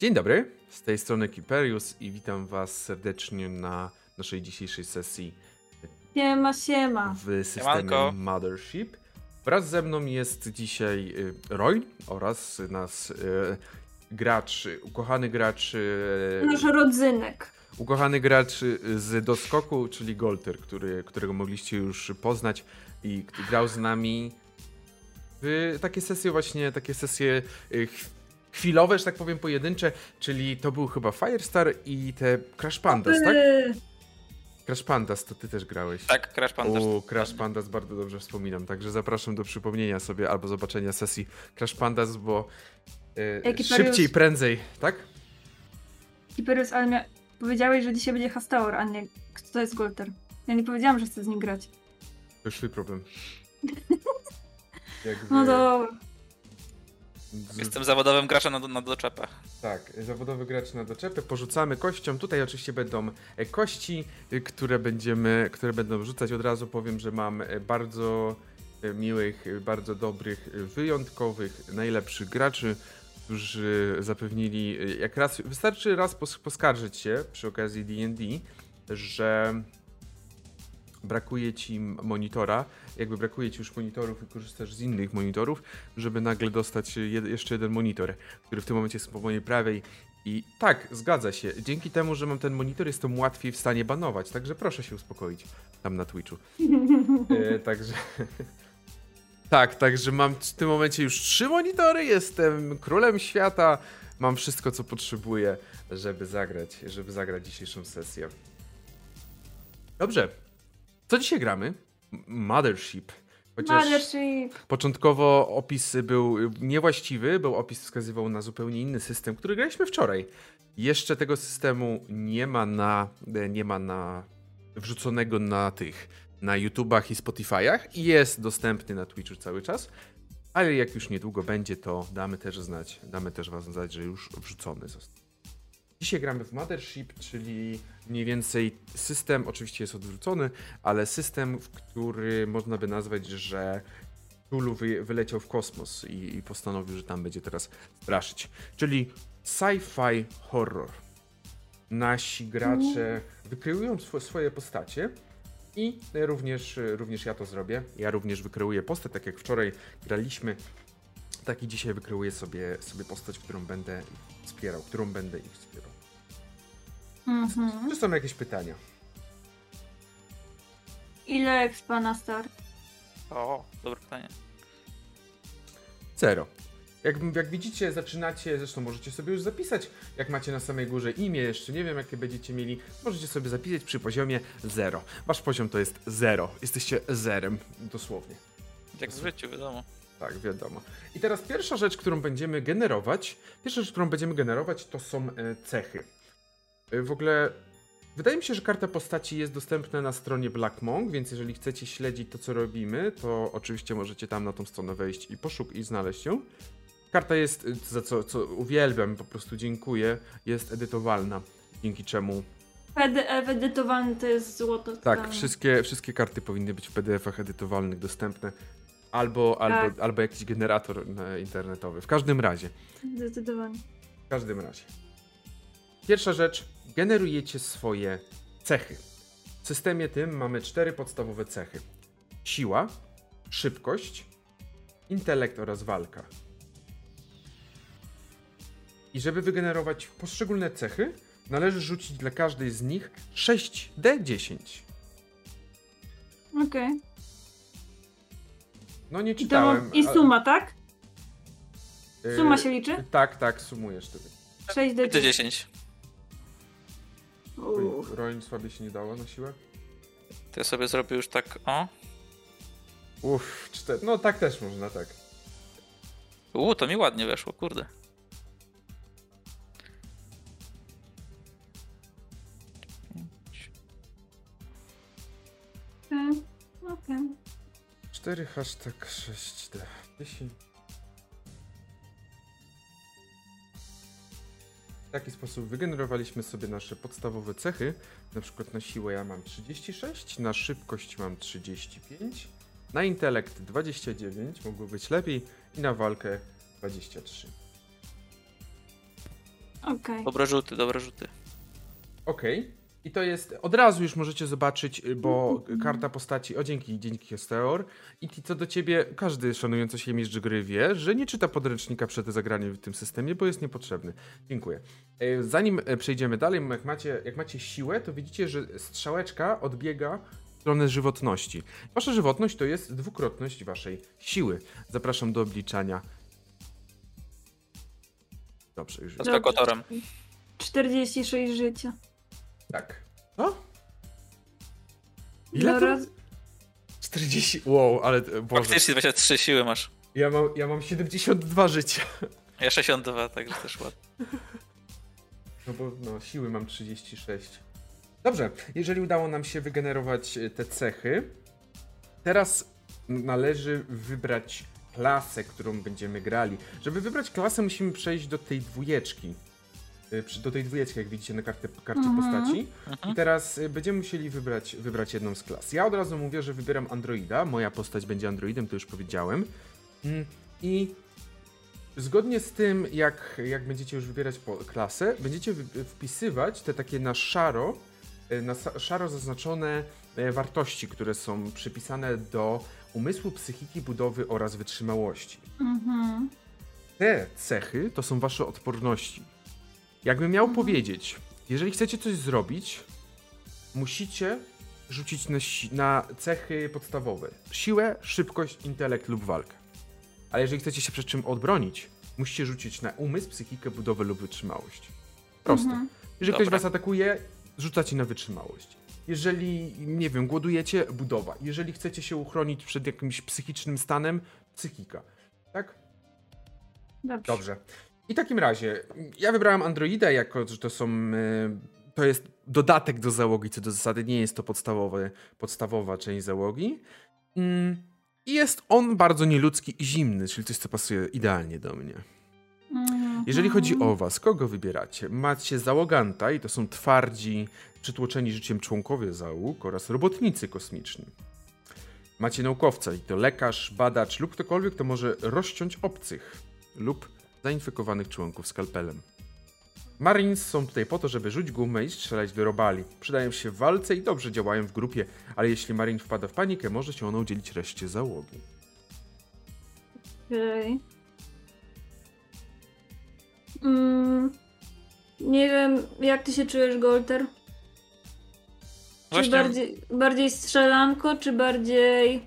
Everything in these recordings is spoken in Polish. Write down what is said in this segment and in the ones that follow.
Dzień dobry, z tej strony Kiperius i witam was serdecznie na naszej dzisiejszej sesji Siema, siema. w systemie Siemanko. Mothership. Wraz ze mną jest dzisiaj y, Roy oraz nasz y, gracz, y, ukochany gracz, y, Nasz rodzynek. ukochany gracz y, z doskoku, czyli Golter, który, którego mogliście już poznać i k- grał z nami w takie sesje właśnie, takie sesje y, ch- chwilowe, że tak powiem, pojedyncze, czyli to był chyba Firestar i te Crash Pandas, tak? Yy, Crash Pandas, to ty też grałeś. Tak, Crash Pandas. U, Crash Pandas bardzo dobrze wspominam, także zapraszam do przypomnienia sobie albo zobaczenia sesji Crash Pandas, bo y, Jaki szybciej, prędzej, tak? Kiperus, ale mia... powiedziałeś, że dzisiaj będzie Hastaur, a nie kto to jest Golter. Ja nie powiedziałam, że chcę z nim grać. To już twój problem. Jakby, No dobra. Z- Jestem zawodowym graczem na, na doczepę. Tak, zawodowy gracz na doczepę, porzucamy kością. Tutaj oczywiście będą e, kości, y, które będziemy, które będą rzucać. Od razu powiem, że mam e, bardzo e, miłych, e, bardzo dobrych, e, wyjątkowych, najlepszych graczy, którzy zapewnili, e, jak raz, wystarczy raz pos- poskarżyć się przy okazji D&D, że brakuje ci monitora, jakby brakuje ci już monitorów i korzystasz z innych monitorów, żeby nagle dostać jed, jeszcze jeden monitor, który w tym momencie jest po mojej prawej. I tak, zgadza się. Dzięki temu, że mam ten monitor, jestem łatwiej w stanie banować, także proszę się uspokoić tam na Twitchu. E, także. tak, także mam w tym momencie już trzy monitory, jestem królem świata, mam wszystko, co potrzebuję, żeby zagrać, żeby zagrać dzisiejszą sesję. Dobrze. Co dzisiaj gramy? Mothership. Chociaż Mothership. początkowo opis był y, niewłaściwy, był opis wskazywał na zupełnie inny system, który graliśmy wczoraj. Jeszcze tego systemu nie ma na, e, nie ma na wrzuconego na tych, na YouTubach i Spotify'ach i jest dostępny na Twitchu cały czas. Ale jak już niedługo będzie, to damy też znać, damy też wam znać, że już wrzucony został. Dzisiaj gramy w Mothership, czyli mniej więcej system, oczywiście jest odwrócony, ale system, w który można by nazwać, że wy, wyleciał w kosmos i, i postanowił, że tam będzie teraz straszyć. Czyli sci-fi horror. Nasi gracze wykreują swo, swoje postacie i również, również ja to zrobię. Ja również wykreuję postać, tak jak wczoraj graliśmy. Tak i dzisiaj wykreuję sobie, sobie postać, którą będę wspierał, którą będę ich wspierał. Mhm. Czy są jakieś pytania? Ile expa na start? O, dobre pytanie. Zero. Jak, jak widzicie, zaczynacie, zresztą możecie sobie już zapisać, jak macie na samej górze imię, jeszcze nie wiem jakie będziecie mieli, możecie sobie zapisać przy poziomie 0. Wasz poziom to jest 0. Jesteście zerem, dosłownie. Jak w życiu, wiadomo. Tak, wiadomo. I teraz pierwsza rzecz, którą będziemy generować, pierwsza rzecz, którą będziemy generować, to są e, cechy. E, W ogóle wydaje mi się, że karta postaci jest dostępna na stronie Black Monk, więc jeżeli chcecie śledzić to, co robimy, to oczywiście możecie tam na tą stronę wejść i poszuk i znaleźć ją. Karta jest, e, za co, co uwielbiam, po prostu dziękuję, jest edytowalna, dzięki czemu PDF edytowany to jest złoto. tak, totalne. wszystkie, wszystkie karty powinny być w PDF-ach edytowalnych dostępne. Albo, albo, Tak. albo jakiś generator e, internetowy. W każdym razie. Zdecydowanie. W każdym razie. Pierwsza rzecz. Generujecie swoje cechy. W systemie tym mamy cztery podstawowe cechy. Siła, szybkość, intelekt oraz walka. I żeby wygenerować poszczególne cechy, należy rzucić dla każdej z nich 6D10. Okej. No nie I to czytałem. I ale- suma, tak? y, Suma się liczy? Tak, tak, sumujesz wtedy. 6 d Ty 10. Uff. Rolnik słabiej się nie dało na siłę? To ja sobie zrobię już tak, o. Uff, cztery. No tak też można, tak. Uuu, to mi ładnie weszło, kurde. Okej. Okej. 4 hashtag 6D 10. W taki sposób wygenerowaliśmy sobie nasze podstawowe cechy. Na przykład na siłę ja mam 36, na szybkość mam 35, na intelekt 29, mogło być lepiej, i na walkę 23. Okej. Dobre rzuty, dobre rzuty. Okej. I to jest, od razu już możecie zobaczyć, y, bo karta postaci, o dzięki, dzięki Hesteor. I co do ciebie, każdy szanujący się mistrz gry wie, że nie czyta podręcznika przed zagraniem w tym systemie, bo jest niepotrzebny. Dziękuję. E, Zanim e, przejdziemy dalej, jak macie, jak macie siłę, to widzicie, że strzałeczka odbiega w stronę żywotności. Wasza żywotność to jest dwukrotność waszej siły. Zapraszam do obliczania. Dobrze, już Z Dobrze. Bekotorem. 46 życia. Tak. Co? Ile No to? raz... 40. Wow, ale e, Boże. Faktycznie 23 siły masz. Ja mam, ja mam 72 życia. Ja 62, także też ładnie. No bo no, siły mam 36. Dobrze, jeżeli udało nam się wygenerować e, te cechy, teraz należy wybrać klasę, którą będziemy grali. Żeby wybrać klasę, musimy przejść do tej dwójeczki. Przy- Do tej dwójeczki, jak widzicie na karcie, karcie Mhm. postaci. Mhm. I teraz y, będziemy musieli wybrać, wybrać jedną z klas. Ja od razu mówię, że wybieram Androida. Moja postać będzie Androidem, to już powiedziałem. Mm, I zgodnie z tym, jak, jak będziecie już wybierać po, klasę, będziecie wpisywać te takie na szaro, y, na szaro zaznaczone e, wartości, które są przypisane do umysłu, psychiki, budowy oraz wytrzymałości. Mhm. Te cechy to są wasze odporności. Jakbym miał powiedzieć, jeżeli chcecie coś zrobić, musicie rzucić na, na cechy podstawowe: siłę, szybkość, intelekt lub walkę. Ale jeżeli chcecie się przed czym odbronić, musicie rzucić na umysł, psychikę, budowę lub wytrzymałość. Proste. Mhm. Jeżeli ktoś Dobra. was atakuje, rzucacie na wytrzymałość. Jeżeli, nie wiem, głodujecie, budowa. Jeżeli chcecie się uchronić przed jakimś psychicznym stanem, psychika. Tak? Dobrze. Dobrze. I w takim razie, ja wybrałem Androida jako, że to są. e, To jest dodatek do załogi, co do zasady nie jest to podstawowe, podstawowa część załogi. Mm, I jest on bardzo nieludzki i zimny, czyli coś, co pasuje idealnie do mnie. Jeżeli chodzi o was, kogo wybieracie? Macie załoganta i to są twardzi, przytłoczeni życiem członkowie załóg oraz robotnicy kosmiczni. Macie naukowca i to lekarz, badacz lub ktokolwiek, kto może rozciąć obcych lub zainfekowanych członków skalpelem. Marines są tutaj po to, żeby rzucić gumę i strzelać do robali. Przydają się w walce i dobrze działają w grupie, ale jeśli Marine wpada w panikę, może się ona udzielić reszcie załogi. Okej. Mm, nie wiem, jak ty się czujesz, Golter? Czy bardziej, bardziej strzelanko, czy bardziej...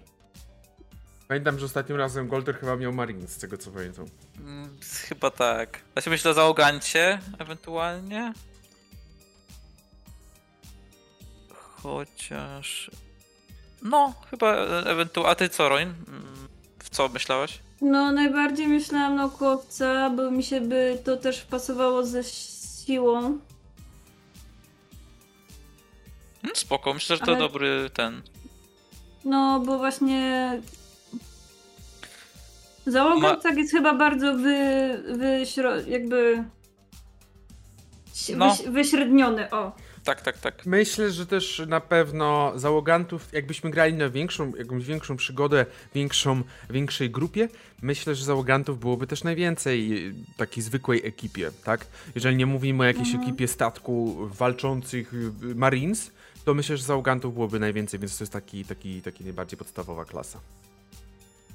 Pamiętam, że ostatnim razem Golder chyba miał Marines, z tego co pamiętam. Mm, chyba tak. Się myślę o załogancie ewentualnie. Chociaż... No, chyba ewentualnie. A ty co, Roin? W co myślałeś? No, najbardziej myślałam naukowca, bo mi się by to też pasowało ze siłą. Mm, Spoko, myślę, że to Ale- dobry ten. No, bo właśnie... Załoga Ma- tak jest chyba bardzo wy... wyśro... jakby... No. Wyś, wyśredniony, o. Tak, tak, tak. Myślę, że też na pewno załogantów, jakbyśmy grali na większą, jakąś większą przygodę, większą, większej grupie, myślę, że załogantów byłoby też najwięcej takiej zwykłej ekipie, tak? Jeżeli nie mówimy o jakiejś Mhm. ekipie statku walczących Marines, to myślę, że załogantów byłoby najwięcej, więc to jest taki, taki, taki najbardziej podstawowa klasa.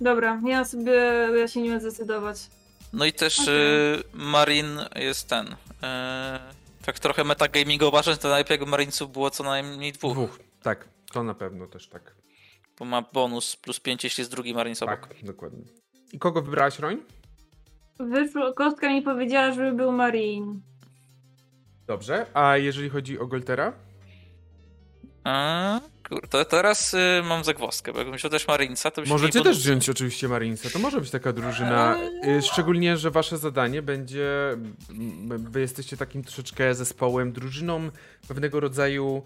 Dobra, ja sobie... ja się nie będę zdecydować. No i też Okej. y, Marin jest ten. Y, tak trochę metagamingowo patrząc, to najlepiej jakby Marinesów było co najmniej dwóch. Dwóch, tak, to na pewno też tak. Bo ma bonus plus 5, jeśli jest drugi Marines obok. Tak, dokładnie. I kogo wybrałaś, Roń? Wyszło, kostka mi powiedziała, żeby był Marine. Dobrze, a jeżeli chodzi o Goltera? A, kurde, teraz y, mam zagwozdkę, bo jakbym wziął też Marinesa, to byśmy Możecie też wziąć oczywiście Marinesa. To może być taka drużyna. y, Szczególnie, że wasze zadanie będzie. Wy jesteście takim troszeczkę zespołem, drużyną pewnego rodzaju.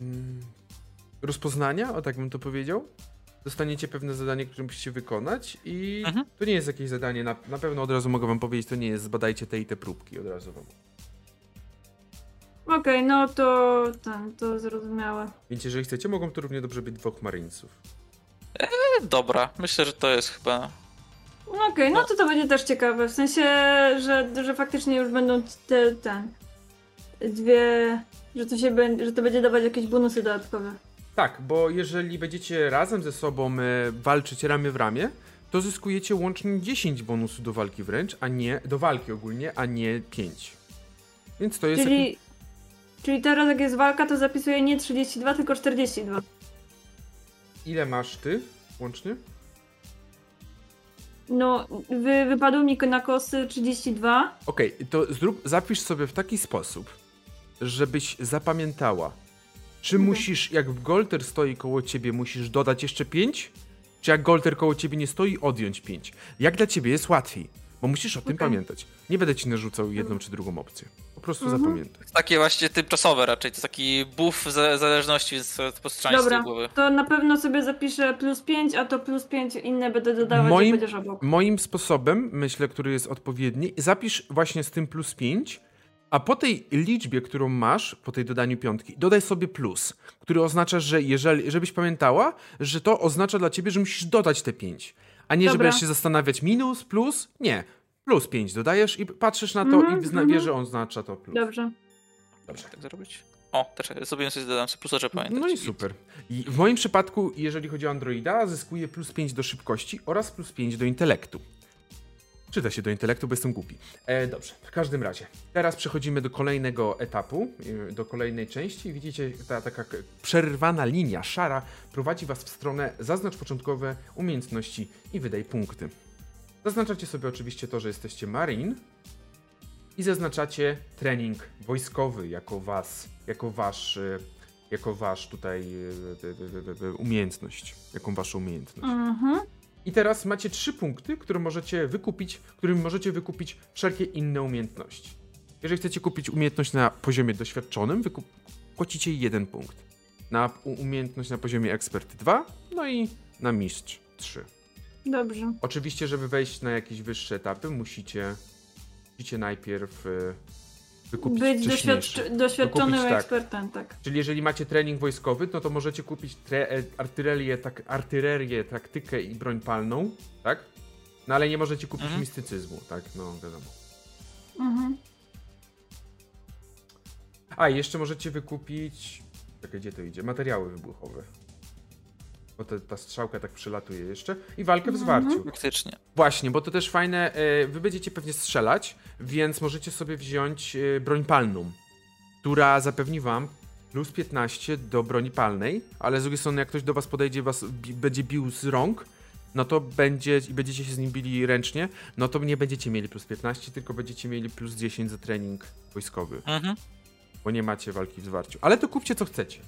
mm, rozpoznania, o tak bym to powiedział. Dostaniecie pewne zadanie, które musicie wykonać, i Mhm. to nie jest jakieś zadanie. Na, na pewno od razu mogę wam powiedzieć, to nie jest zbadajcie te i te próbki. Od razu wam. Okej, no to ten, to zrozumiałe. Więc jeżeli chcecie, mogą to równie dobrze być dwóch Marinesów. Dobra, myślę, że to jest chyba No Okej, no to to będzie też ciekawe. W sensie, że, że faktycznie już będą te, ten. Dwie. Że to, się będzie, że to będzie dawać jakieś bonusy dodatkowe. Tak, bo jeżeli będziecie razem ze sobą e, walczyć ramię w ramię, to zyskujecie łącznie 10 bonusów do walki wręcz, a nie do walki ogólnie, a nie 5. Więc to jest. Czyli, czyli teraz jak jest walka, to zapisuję nie 32, tylko 42. Ile masz ty łącznie? No, wy, wypadło mi na kosy 32. Okej, to zrób, zapisz sobie w taki sposób, żebyś zapamiętała, czy Mhm. musisz, jak Golter stoi koło ciebie, musisz dodać jeszcze 5? Czy jak Golter koło ciebie nie stoi, odjąć 5? Jak dla ciebie jest łatwiej? Bo musisz o tym Okej. pamiętać. Nie będę ci narzucał jedną czy drugą opcję. Po prostu Mhm. zapamiętaj. Takie właśnie tymczasowe raczej, to taki buff zależności, więc z Dobra, głowy. to na pewno sobie zapiszę plus 5, a to plus 5 inne będę dodawać, Moim- jak będziesz obok. Moim sposobem, myślę, który jest odpowiedni, zapisz właśnie z tym plus 5, a po tej liczbie, którą masz, po tej dodaniu piątki, dodaj sobie plus, który oznacza, że jeżeli, żebyś pamiętała, że to oznacza dla ciebie, że musisz dodać te 5, a nie, Dobra. będziesz się zastanawiać minus, plus, nie. Plus 5 dodajesz i patrzysz na to Mhm, i zna, mhm. wiesz, że on oznacza to plus. Dobrze. Dobrze. Tak zrobić? O, też sobie coś dodam, sobie plusa, że pamiętam. No i super. I w moim przypadku, jeżeli chodzi o Androida, zyskuje plus 5 do szybkości oraz plus 5 do intelektu. Czyta się do intelektu, bo jestem głupi. E, dobrze, w każdym razie. Teraz przechodzimy do kolejnego etapu, e, do kolejnej części. Widzicie, ta taka przerwana linia szara prowadzi Was w stronę zaznacz początkowe umiejętności i wydaj punkty. Zaznaczacie sobie oczywiście to, że jesteście Marine i zaznaczacie trening wojskowy jako Was, jako Wasz, e, jako Wasz tutaj e, e, umiejętność, jaką Waszą umiejętność. Mhm. I teraz macie trzy punkty, które możecie wykupić, którymi możecie wykupić wszelkie inne umiejętności. Jeżeli chcecie kupić umiejętność na poziomie doświadczonym, wykup- płacicie jeden punkt. Na umiejętność na poziomie ekspert 2, no i na mistrz 3. Dobrze. Oczywiście, żeby wejść na jakieś wyższe etapy, musicie, musicie najpierw e, wykupić Być wcześniejsze. doświadcz- doświadczonym Wykupić, tak. ekspertem, tak. Czyli jeżeli macie trening wojskowy, no to możecie kupić tre- e, artylerię, tak, artylerię, taktykę i broń palną, tak? No ale nie możecie kupić Mhm. mistycyzmu, tak? No wiadomo. Mhm. A, i jeszcze możecie wykupić... Czekaj, gdzie to idzie? Materiały wybuchowe. Bo te, ta strzałka tak przelatuje jeszcze. I walkę w Mhm. zwarciu. Faktycznie. Właśnie, bo to też fajne, e, wy będziecie pewnie strzelać, więc możecie sobie wziąć e, broń palną, która zapewni wam plus 15 do broni palnej, ale z drugiej strony jak ktoś do was podejdzie, was bi będzie bił z rąk, no to będzie i będziecie się z nim bili ręcznie, no to nie będziecie mieli plus 15, tylko będziecie mieli plus 10 za trening wojskowy, Mhm. bo nie macie walki w zwarciu. Ale to kupcie co chcecie.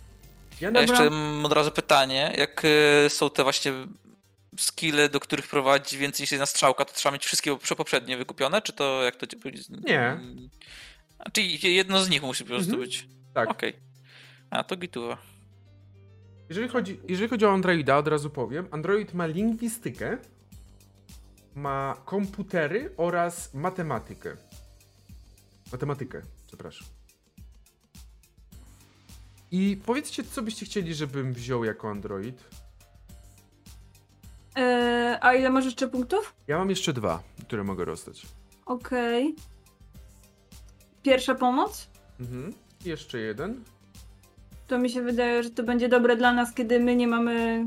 Ja jeszcze mam od razu pytanie, jak y, są te właśnie skille, do których prowadzi więcej niż jedna strzałka, to trzeba mieć wszystkie poprze- poprzednie wykupione, czy to jak to... Nie. Czyli jedno z nich musi po prostu Mhm. być. Tak. Okej. A, to gituwa. Jeżeli chodzi, jeżeli chodzi o Androida, od razu powiem, Android ma lingwistykę, ma komputery oraz matematykę. Matematykę, przepraszam. I powiedzcie, co byście chcieli, żebym wziął jako Android? E, a ile masz jeszcze punktów? Ja mam jeszcze dwa, które mogę rozdać. Okej. Pierwsza pomoc? Mhm. I Jeszcze jeden. To mi się wydaje, że to będzie dobre dla nas, kiedy my nie mamy.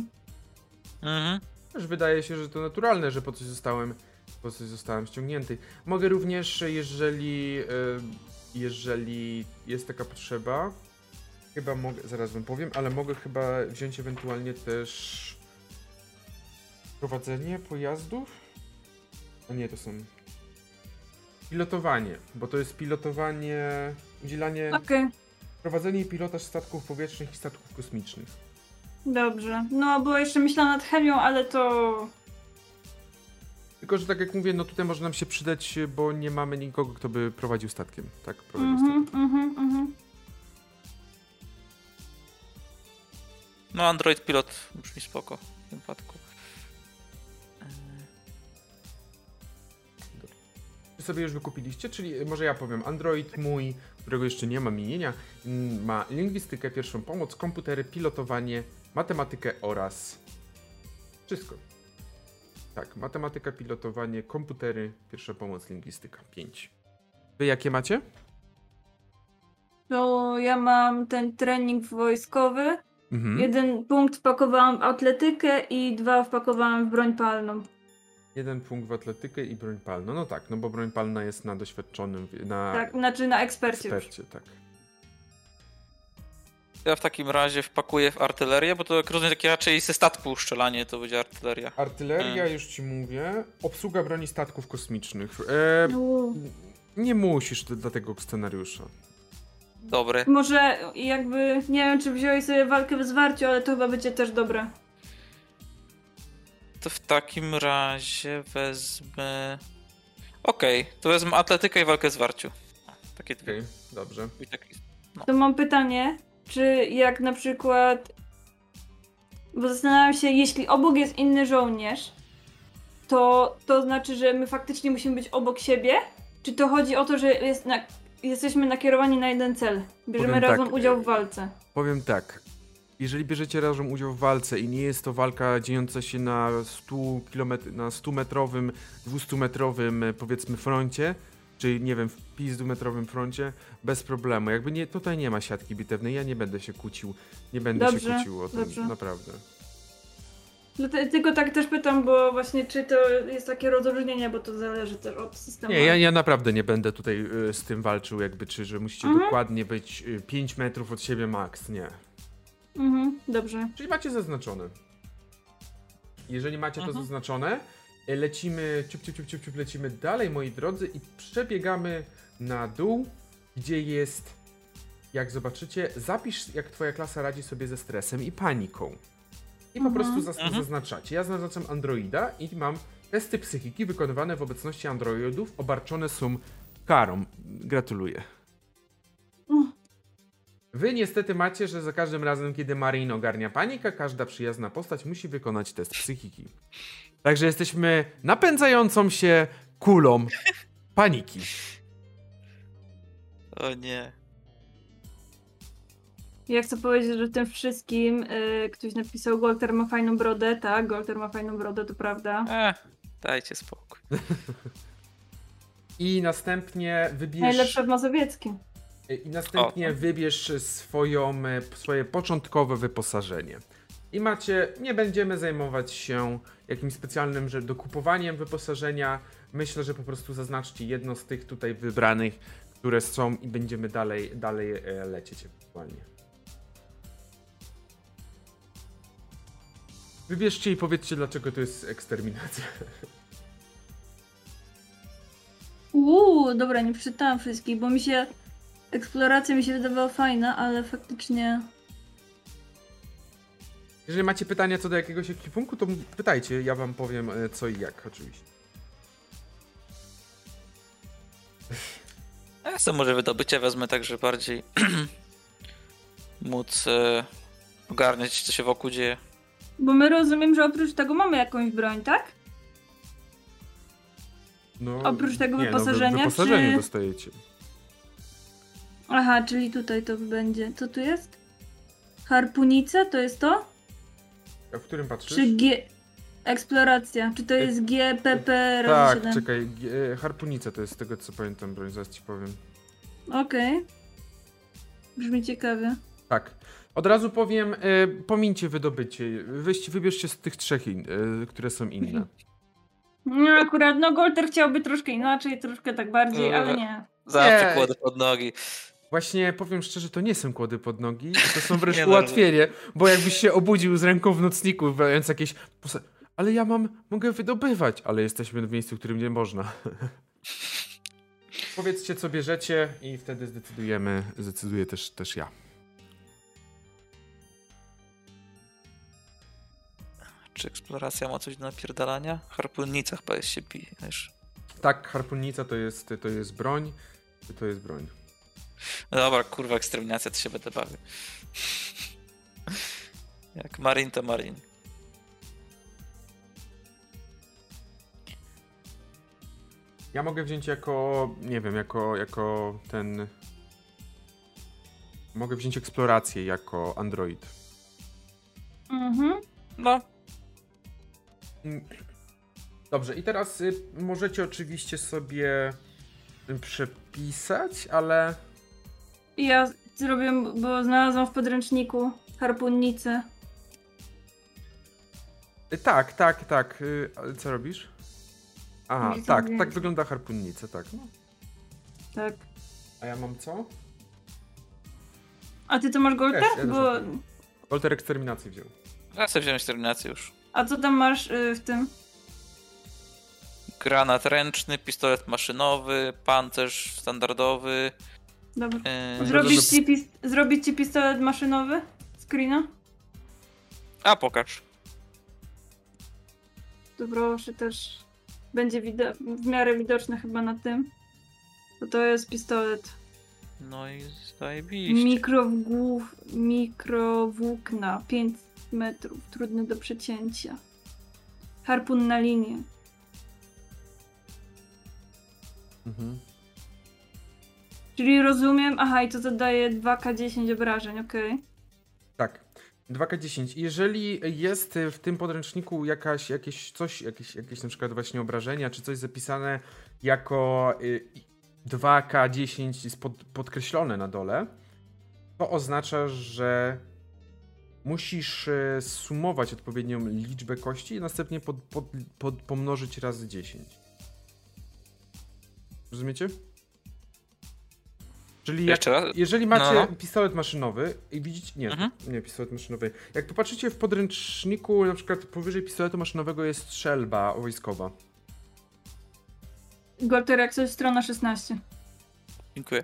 Mhm. Też wydaje się, że to naturalne, że po coś zostałem, po coś zostałem ściągnięty. Mogę również, jeżeli, e, jeżeli jest taka potrzeba, chyba mogę, zaraz wam powiem, ale mogę chyba wziąć ewentualnie też prowadzenie pojazdów. A nie, to są pilotowanie, bo to jest pilotowanie, udzielanie, Okej, prowadzenie i pilotaż statków powietrznych i statków kosmicznych. dobrze. No, bo jeszcze myślałam nad chemią, ale to. Tylko, że tak jak mówię, no tutaj może nam się przydać, bo nie mamy nikogo, kto by prowadził statkiem, tak? Prowadził Mhm, statkiem. mhm, mhm. No, Android Pilot brzmi spoko w tym wypadku. Czy sobie już wykupiliście? Czyli może ja powiem, Android mój, którego jeszcze nie mam imienia, mm, ma lingwistykę, pierwszą pomoc, komputery, pilotowanie, matematykę oraz wszystko. Tak, matematyka, pilotowanie, komputery, pierwsza pomoc, lingwistyka. 5. Wy jakie macie? To ja mam ten trening wojskowy. Mhm. Jeden punkt wpakowałam w atletykę i dwa wpakowałam w broń palną. Jeden punkt w atletykę i broń palną. No tak, no bo broń palna jest na doświadczonym, na Tak, znaczy na ekspercie. ekspercie, tak. Ja w takim razie wpakuję w artylerię, bo to jak rozumiem takie raczej ze statku strzelanie to będzie artyleria. Artyleria, Mm. już ci mówię. Obsługa broni statków kosmicznych. E, U. nie musisz do, do tego scenariusza. Dobre. Może jakby, nie wiem czy wziąłeś sobie walkę w zwarciu, ale to chyba będzie też dobre. To w takim razie wezmę... Okej, to wezmę atletykę i walkę z warciu. Takie dwie. Okej, dobrze. I taki- To mam pytanie, czy jak na przykład. Bo zastanawiam się, jeśli obok jest inny żołnierz, to to znaczy, że my faktycznie musimy być obok siebie? Czy to chodzi o to, że jest na, jesteśmy nakierowani na jeden cel? Bierzemy Powiem tak, razem udział w walce. Powiem tak. Jeżeli bierzecie razem udział w walce i nie jest to walka dziejąca się na 100 kilometr, na 100 metrowym, 200 metrowym e, powiedzmy froncie, czy nie wiem, w 50 metrowym froncie, bez problemu. Jakby nie, tutaj nie ma siatki bitewnej, ja nie będę się kłócił, nie będę się Dobrze, kłócił o tym, dobrze. naprawdę. Dlate- Tylko tak też pytam, bo właśnie czy to jest takie rozróżnienie, bo to zależy też od systemu. Nie, ja, ja naprawdę nie będę tutaj y, z tym walczył, jakby, czy że musicie Mhm. dokładnie być y, 5 metrów od siebie max, nie. Mhm, dobrze. Czyli macie zaznaczone. Jeżeli macie to Mhm. zaznaczone, e, lecimy, ciup, ciup, ciup, ciup, ciup, lecimy dalej, moi drodzy, i przebiegamy na dół, gdzie jest, jak zobaczycie, zapisz, jak twoja klasa radzi sobie ze stresem i paniką. I po Mhm. prostu zas- Mhm. zaznaczacie. Ja zaznaczam androida i mam testy psychiki wykonywane w obecności androidów, obarczone są karą. Gratuluję. Mm. Wy niestety macie, że za każdym razem, kiedy Marin ogarnia panika, każda przyjazna postać musi wykonać test psychiki. Także jesteśmy napędzającą się kulą paniki. O nie. Ja chcę powiedzieć, że w tym wszystkim y, ktoś napisał Golter ma fajną brodę, tak, Golter ma fajną brodę, to prawda. E, dajcie spokój. I następnie wybierz. Najlepsza w Mazowieckim. I następnie O. wybierz swoją, e, swoje początkowe wyposażenie. I macie, nie będziemy zajmować się jakimś specjalnym że dokupowaniem wyposażenia. Myślę, że po prostu zaznaczcie jedno z tych tutaj wybranych, które są i będziemy dalej, dalej e, lecieć ewentualnie. Wybierzcie i powiedzcie, dlaczego to jest eksterminacja. Uuu, dobra, nie przeczytałam wszystkich, bo mi się eksploracja mi się wydawała fajna, ale faktycznie Jeżeli macie pytania co do jakiegoś ekwipunku, to pytajcie, ja wam powiem e, co i jak oczywiście. A Ja sobie może wydobycie wezmę tak, że bardziej móc e, ogarniać, co się wokół dzieje. Bo my rozumiem, że oprócz tego mamy jakąś broń, tak? No, Oprócz tego nie, No, wyposażenia, wy, wyposażenie czy- dostajecie. Aha, czyli tutaj to będzie. Co tu jest? Harpunica to jest to? A w którym patrzysz? Czy G... Eksploracja. Czy to jest GPP razy tak, 7? czekaj. G- e, Harpunica to jest z tego co pamiętam broń, zaraz ci powiem. Okej. Brzmi ciekawie. Tak. Od razu powiem, e, pomińcie wydobycie. Weźcie, wybierzcie z tych trzech, in, e, które są inne. No akurat, no Golter chciałby troszkę inaczej, troszkę tak bardziej, ale nie. Zawsze Nie. kładę pod nogi. Właśnie powiem szczerze, to nie są kłody pod nogi, to są wręcz Nie no, ułatwienie, bo jakbyś się obudził z ręką w nocniku, wydając jakieś... Ale ja mam, mogę wydobywać, ale jesteśmy w miejscu, w którym nie można. Powiedzcie, co bierzecie i wtedy zdecydujemy, zdecyduję też, też ja. Czy eksploracja ma coś do napierdalania? Harpunnica chyba jest się pije. Wiesz. Tak, harpunnica to jest, to jest broń, to jest broń. No dobra, kurwa, eksterminacja, to się będę bawił. Jak Marin to Marin. Ja mogę wziąć jako, nie wiem, jako, jako ten... Mogę wziąć eksplorację jako android. Mhm. No, Dobrze, i teraz y, możecie oczywiście sobie przepisać, ale ja zrobię, bo znalazłam w podręczniku harpunnicę. y, tak, tak, tak. y, Co robisz? Aha, Nic tak, tak wygląda harpunnica, tak. No. Tak. A ja mam co? A ty to masz Golter? Ja też bo... mam. Wolter eksterminacji wziął. Ja sobie wziąłem terminację już. A co tam masz y, w tym? Granat ręczny, pistolet maszynowy, pancerz standardowy. Dobra. Yy... Zrobić ci, pis- zrobić ci pistolet maszynowy? Screena? A pokaż. To proszę też. Będzie wido- w miarę widoczne chyba na tym. Bo to jest pistolet. No i zajebiście. Mikrowgłów, mikrowłókna, 5 metrów, trudny do przecięcia. Harpun na linię. Mhm. Czyli rozumiem, aha, i to zadaje 2K10 obrażeń, okej. Tak. 2K10. Jeżeli jest w tym podręczniku jakaś, jakieś coś, jakieś, jakieś na przykład właśnie obrażenia, czy coś zapisane jako y, 2K10 jest pod, podkreślone na dole, to oznacza, że musisz y, sumować odpowiednią liczbę kości i następnie pod, pod, pod, pomnożyć razy 10. Rozumiecie? Czyli jak, Jeszcze raz? jeżeli macie No. pistolet maszynowy i widzicie. Nie, Mhm. nie, pistolet maszynowy. Jak popatrzycie w podręczniku, na przykład powyżej pistoletu maszynowego jest strzelba wojskowa. Golter, jak coś, strona 16. Dziękuję.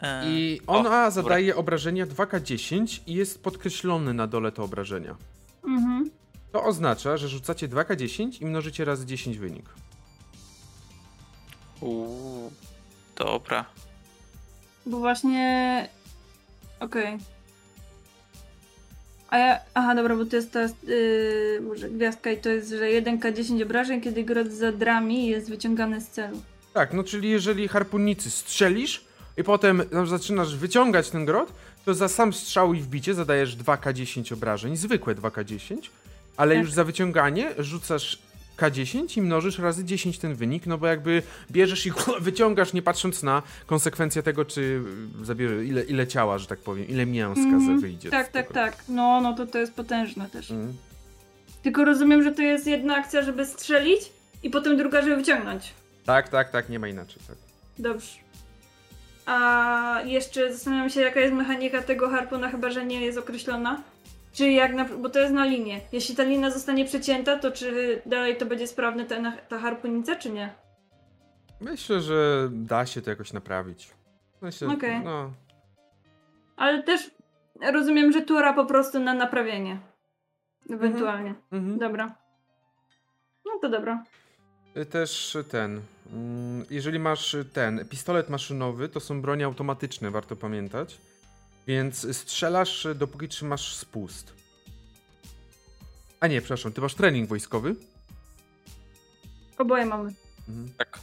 Eee, I o, ona zadaje obrażenia 2K10 i jest podkreślone na dole to obrażenia. Mhm. To oznacza, że rzucacie 2K10 i mnożycie razy 10 wynik. Uuu, dobra. Bo właśnie. Okej. A ja. Aha, dobra, bo to jest ta yy, może gwiazdka i to jest, że 1K10 obrażeń, kiedy grot za drami jest wyciągany z celu. Tak, no czyli jeżeli harpunnicy strzelisz i potem zaczynasz wyciągać ten grot, to za sam strzał i wbicie zadajesz 2K10 obrażeń, zwykłe 2K10, ale Tak. już za wyciąganie rzucasz K10 i mnożysz razy 10 ten wynik, no bo jakby bierzesz i wyciągasz nie patrząc na konsekwencje tego, czy zabierze, ile, ile ciała, że tak powiem, ile mięska Mhm. wyjdzie. Tak, tak, tak. No, no to to jest potężne też. Mhm. Tylko rozumiem, że to jest jedna akcja, żeby strzelić i potem druga, żeby wyciągnąć. Tak, tak, tak, nie ma inaczej. Tak. Dobrze. A jeszcze zastanawiam się, jaka jest mechanika tego harpuna, chyba że nie jest określona. Czy jak na, bo to jest na linię. Jeśli ta linia zostanie przecięta, to czy dalej to będzie sprawne ta, ta harpunica, czy nie? Myślę, że da się to jakoś naprawić. Myślę, Okej. no, Ale też rozumiem, że tura po prostu na naprawienie. Ewentualnie. mhm. Dobra. No to dobra. Y, Też ten. mm, Jeżeli masz ten pistolet maszynowy, to są bronie automatyczne, warto pamiętać. Więc strzelasz, dopóki trzymasz spust. A nie, przepraszam, ty masz trening wojskowy? Oboje mamy. Mhm. Tak.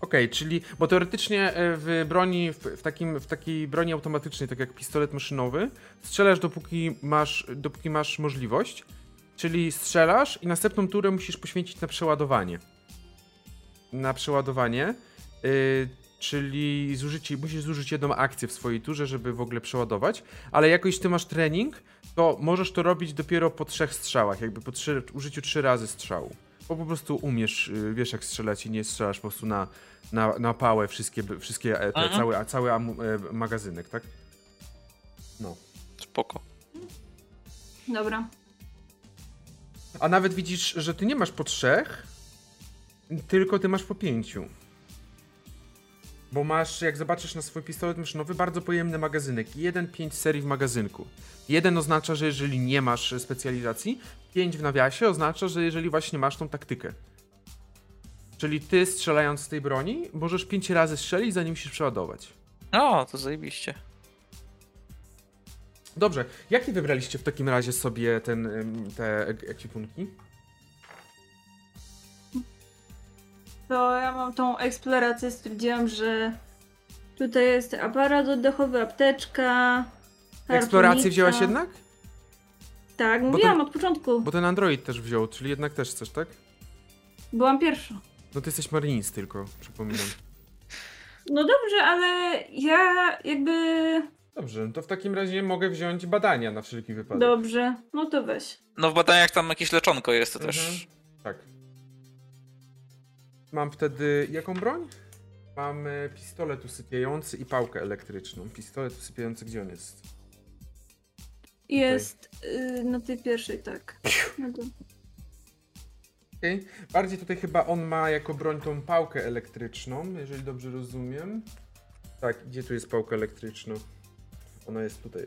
Okej, czyli, bo teoretycznie e, w broni, w, w, takim, w takiej broni automatycznej, tak jak pistolet maszynowy, strzelasz dopóki masz, dopóki masz możliwość, czyli strzelasz i następną turę musisz poświęcić na przeładowanie. Na przeładowanie, y, czyli zużycie, musisz zużyć jedną akcję w swojej turze, żeby w ogóle przeładować, ale jako jeśli ty masz trening, to możesz to robić dopiero po trzech strzałach, jakby po trzy, użyciu trzy razy strzału. Bo po prostu umiesz, y, wiesz jak strzelać i nie strzelasz po prostu na, na, na pałę wszystkie, wszystkie e, te, Mhm. cały, a- cały e, magazynek, tak? No. Spoko. Dobra. A nawet widzisz, że ty nie masz po trzech, tylko ty masz po pięciu. Bo masz, jak zobaczysz na swój pistolet maszynowy, bardzo pojemny magazynek. Jeden, pięć serii w magazynku. Jeden oznacza, że jeżeli nie masz specjalizacji, pięć w nawiasie oznacza, że jeżeli właśnie masz tą taktykę. Czyli ty strzelając z tej broni, możesz pięć razy strzelić, zanim musisz przeładować. No, to zajebiście. Dobrze, jakie wybraliście w takim razie sobie ten, te ek- ekwipunki? To ja mam tą eksplorację, stwierdziłam, że tutaj jest aparat oddechowy, apteczka. Eksplorację wzięłaś jednak? Tak, mówiłam ten- od początku. Bo ten Android też wziął, czyli jednak też chcesz, tak? Byłam pierwsza. No ty jesteś Marines tylko, przypominam. No dobrze, ale ja jakby... Dobrze, to w takim razie mogę wziąć badania na wszelki wypadek. Dobrze, no to weź. No w badaniach tam jakieś leczonko jest, to Mhm. też... Tak. Mam wtedy jaką broń? Mam e, pistolet usypiający i pałkę elektryczną. Pistolet usypiający, gdzie on jest? Jest y, na tej pierwszej, tak. No to... Okej. Bardziej tutaj chyba on ma jako broń tą pałkę elektryczną, jeżeli dobrze rozumiem. Tak, gdzie tu jest pałka elektryczna? Ona jest tutaj.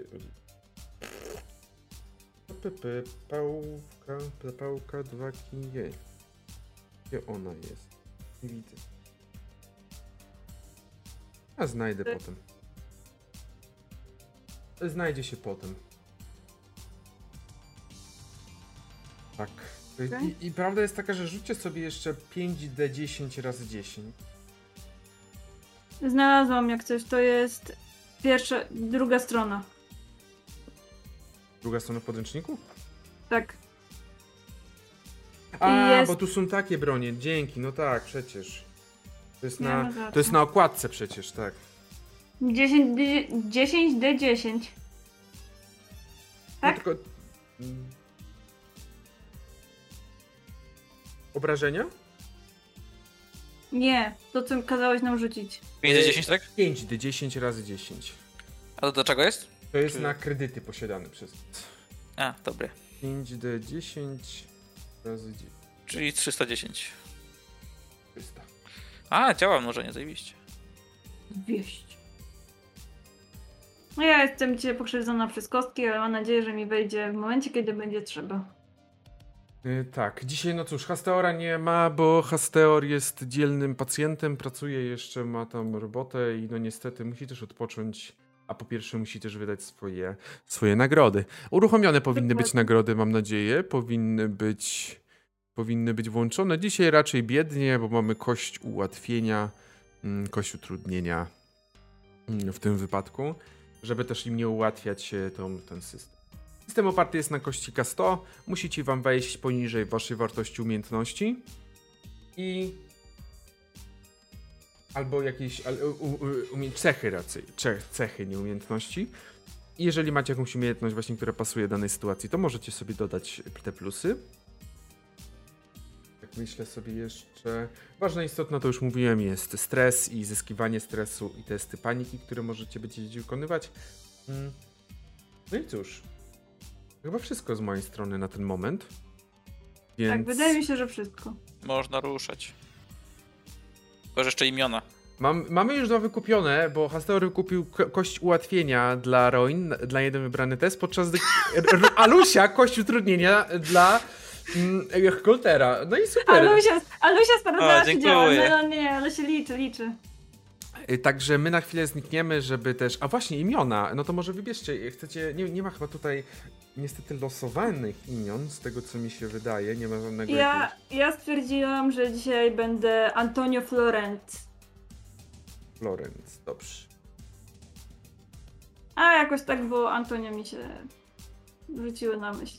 P, p, Pałka, pałka, dwa kije. Gdzie ona jest? Nie widzę. A znajdę Ty- potem. Znajdzie się potem. Tak. I, I prawda jest taka, że rzućcie sobie jeszcze 5D10 razy 10. Znalazłam jak coś, to jest pierwsza, druga strona. Druga strona w podręczniku? Tak. A, jest- bo tu są takie bronie. Dzięki, no tak, przecież. To jest, na, za to jest na okładce przecież, tak. 10, D- 10 D10. No Tak? tylko... mm. Obrażenia? Nie, to co kazałeś nam rzucić. 5 do 10, tak? 5D10 razy 10. A to do czego jest? To jest Czy- na kredyty posiadane przez... A, dobre. 5D10 razy 10. Czyli 310. 300. A, działa mnożenie, zajebiście. 200. No ja jestem dzisiaj pokrzywdzona przez kostki, ale mam nadzieję, że mi wejdzie w momencie, kiedy będzie trzeba. Y, Tak, dzisiaj no cóż, Hasteora nie ma, bo Hasteor jest dzielnym pacjentem, pracuje jeszcze, ma tam robotę i no niestety musi też odpocząć, a po pierwsze musi też wydać swoje, swoje nagrody. Uruchomione powinny być nagrody, mam nadzieję, powinny być, powinny być włączone. Dzisiaj raczej biednie, bo mamy kość ułatwienia, mm, kość utrudnienia mm, w tym wypadku, żeby też im nie ułatwiać e, tą, ten system. System oparty jest na kości K100. Musicie wam wejść poniżej waszej wartości umiejętności i albo jakieś umie- cechy raczej, cze- cechy, nie umiejętności. I jeżeli macie jakąś umiejętność właśnie, która pasuje danej sytuacji, to możecie sobie dodać te plusy. Tak myślę sobie jeszcze. Ważna istotna, to już mówiłem, jest stres i zyskiwanie stresu i testy paniki, które możecie będziecie wykonywać. Mm. No i cóż, Chyba wszystko z mojej strony na ten moment. Więc... Tak, wydaje mi się, że wszystko. Można ruszać. Tylko, jeszcze imiona. Mam, mamy już dwa wykupione, bo Hasteor wykupił ko- kość ułatwienia dla Roin, dla jeden wybrany test, podczas gdy Alusia kość utrudnienia dla mm, Koltera. No i super. Alusia, Alusia sprawdzała, czy działa. No, no nie, ale się liczy, liczy. Y, Także my na chwilę znikniemy, żeby też. A właśnie, imiona. No to może wybierzcie. Chcecie. Nie, nie ma chyba tutaj niestety losowanych imion, z tego co mi się wydaje. Nie ma żadnego. Ja, jakiegoś ja stwierdziłam, że dzisiaj będę Antonio Florent. Florence. Dobrze. A jakoś tak, bo Antonio mi się rzuciły na myśl.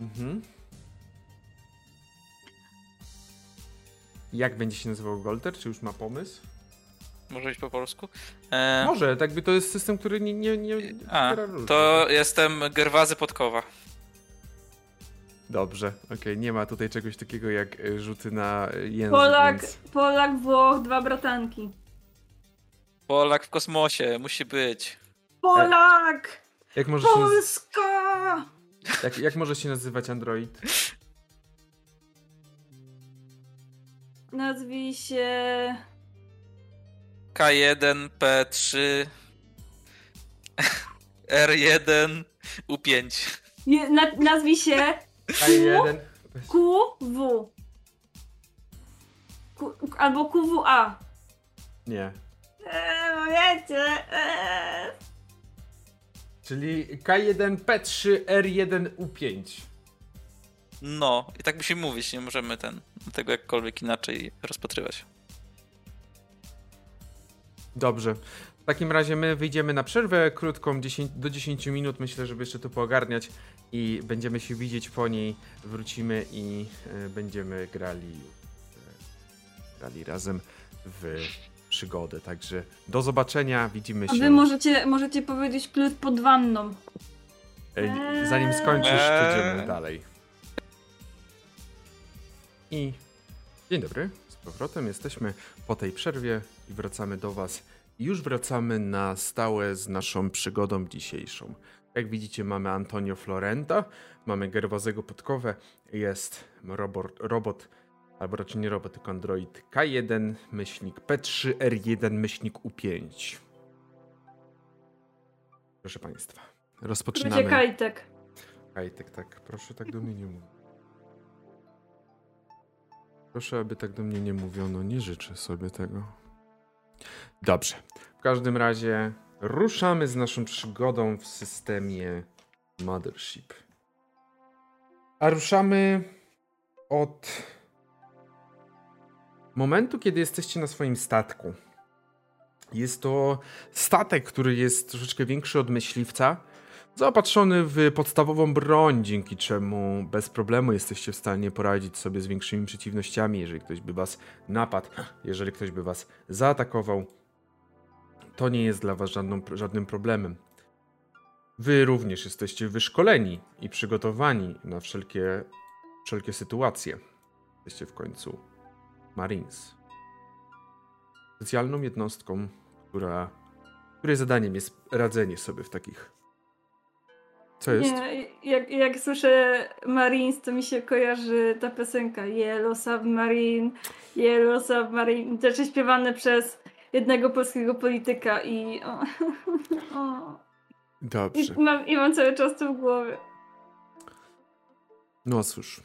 Mhm. Jak będzie się nazywał Golter? Czy już ma pomysł? Może być po polsku? E, Może, tak by to jest system, który nie, nie, nie a, to jestem Gerwazy Podkowa. Dobrze, okej, nie ma tutaj czegoś takiego jak e, rzuty na język, Polak, więc... Polak, Włoch, dwa bratanki. Polak w kosmosie, musi być. Polak! Jak może, się naz... Polska! jak, jak może się nazywać Android? Nazwij się... K1, P3, R1, U5. Nie, na, nazwij się A1. QW. Q, albo QWA. Nie. Eee, no wiecie. Eee. Czyli K1, P3, R1, U5. No, i tak musimy mówić, nie możemy ten, tego jakkolwiek inaczej rozpatrywać. Dobrze. W takim razie my wyjdziemy na przerwę krótką, 10, do 10 minut, myślę, żeby jeszcze to poogarniać i będziemy się widzieć po niej, wrócimy i e, będziemy grali, e, grali razem w przygodę. Także do zobaczenia, widzimy A się. wy możecie, możecie powiedzieć klucz pod wanną. Zanim skończysz, Eee. przejdziemy dalej. I dzień dobry, z powrotem jesteśmy po tej przerwie i wracamy do Was. I Już wracamy na stałe z naszą przygodą dzisiejszą. Jak widzicie, mamy Antonio Florenta, mamy Gerwazego Podkowę, jest robot, robot albo raczej nie robot, tylko android K1, myślnik P3R1, myślnik U5. Proszę Państwa, rozpoczynamy. Będzie kajtek. Kajtek, tak, proszę tak do mnie nie mówić. Proszę, aby tak do mnie nie mówiono, nie życzę sobie tego. Dobrze, w każdym razie ruszamy z naszą przygodą w systemie Mothership. A ruszamy od momentu, kiedy jesteście na swoim statku. Jest to statek, który jest troszeczkę większy od myśliwca, zaopatrzony w podstawową broń, dzięki czemu bez problemu jesteście w stanie poradzić sobie z większymi przeciwnościami, jeżeli ktoś by was napadł, jeżeli ktoś by was zaatakował. To nie jest dla was żadną, żadnym problemem. Wy również jesteście wyszkoleni i przygotowani na wszelkie, wszelkie sytuacje. Jesteście w końcu Marines. Specjalną jednostką, która, której zadaniem jest radzenie sobie w takich co jest? Nie, jak, jak słyszę Marines, to mi się kojarzy ta piosenka Yellow Submarine, Yellow Submarine, rzeczy śpiewane przez jednego polskiego polityka i... O, o, Dobrze. i, mam, I mam cały czas to w głowie. No cóż.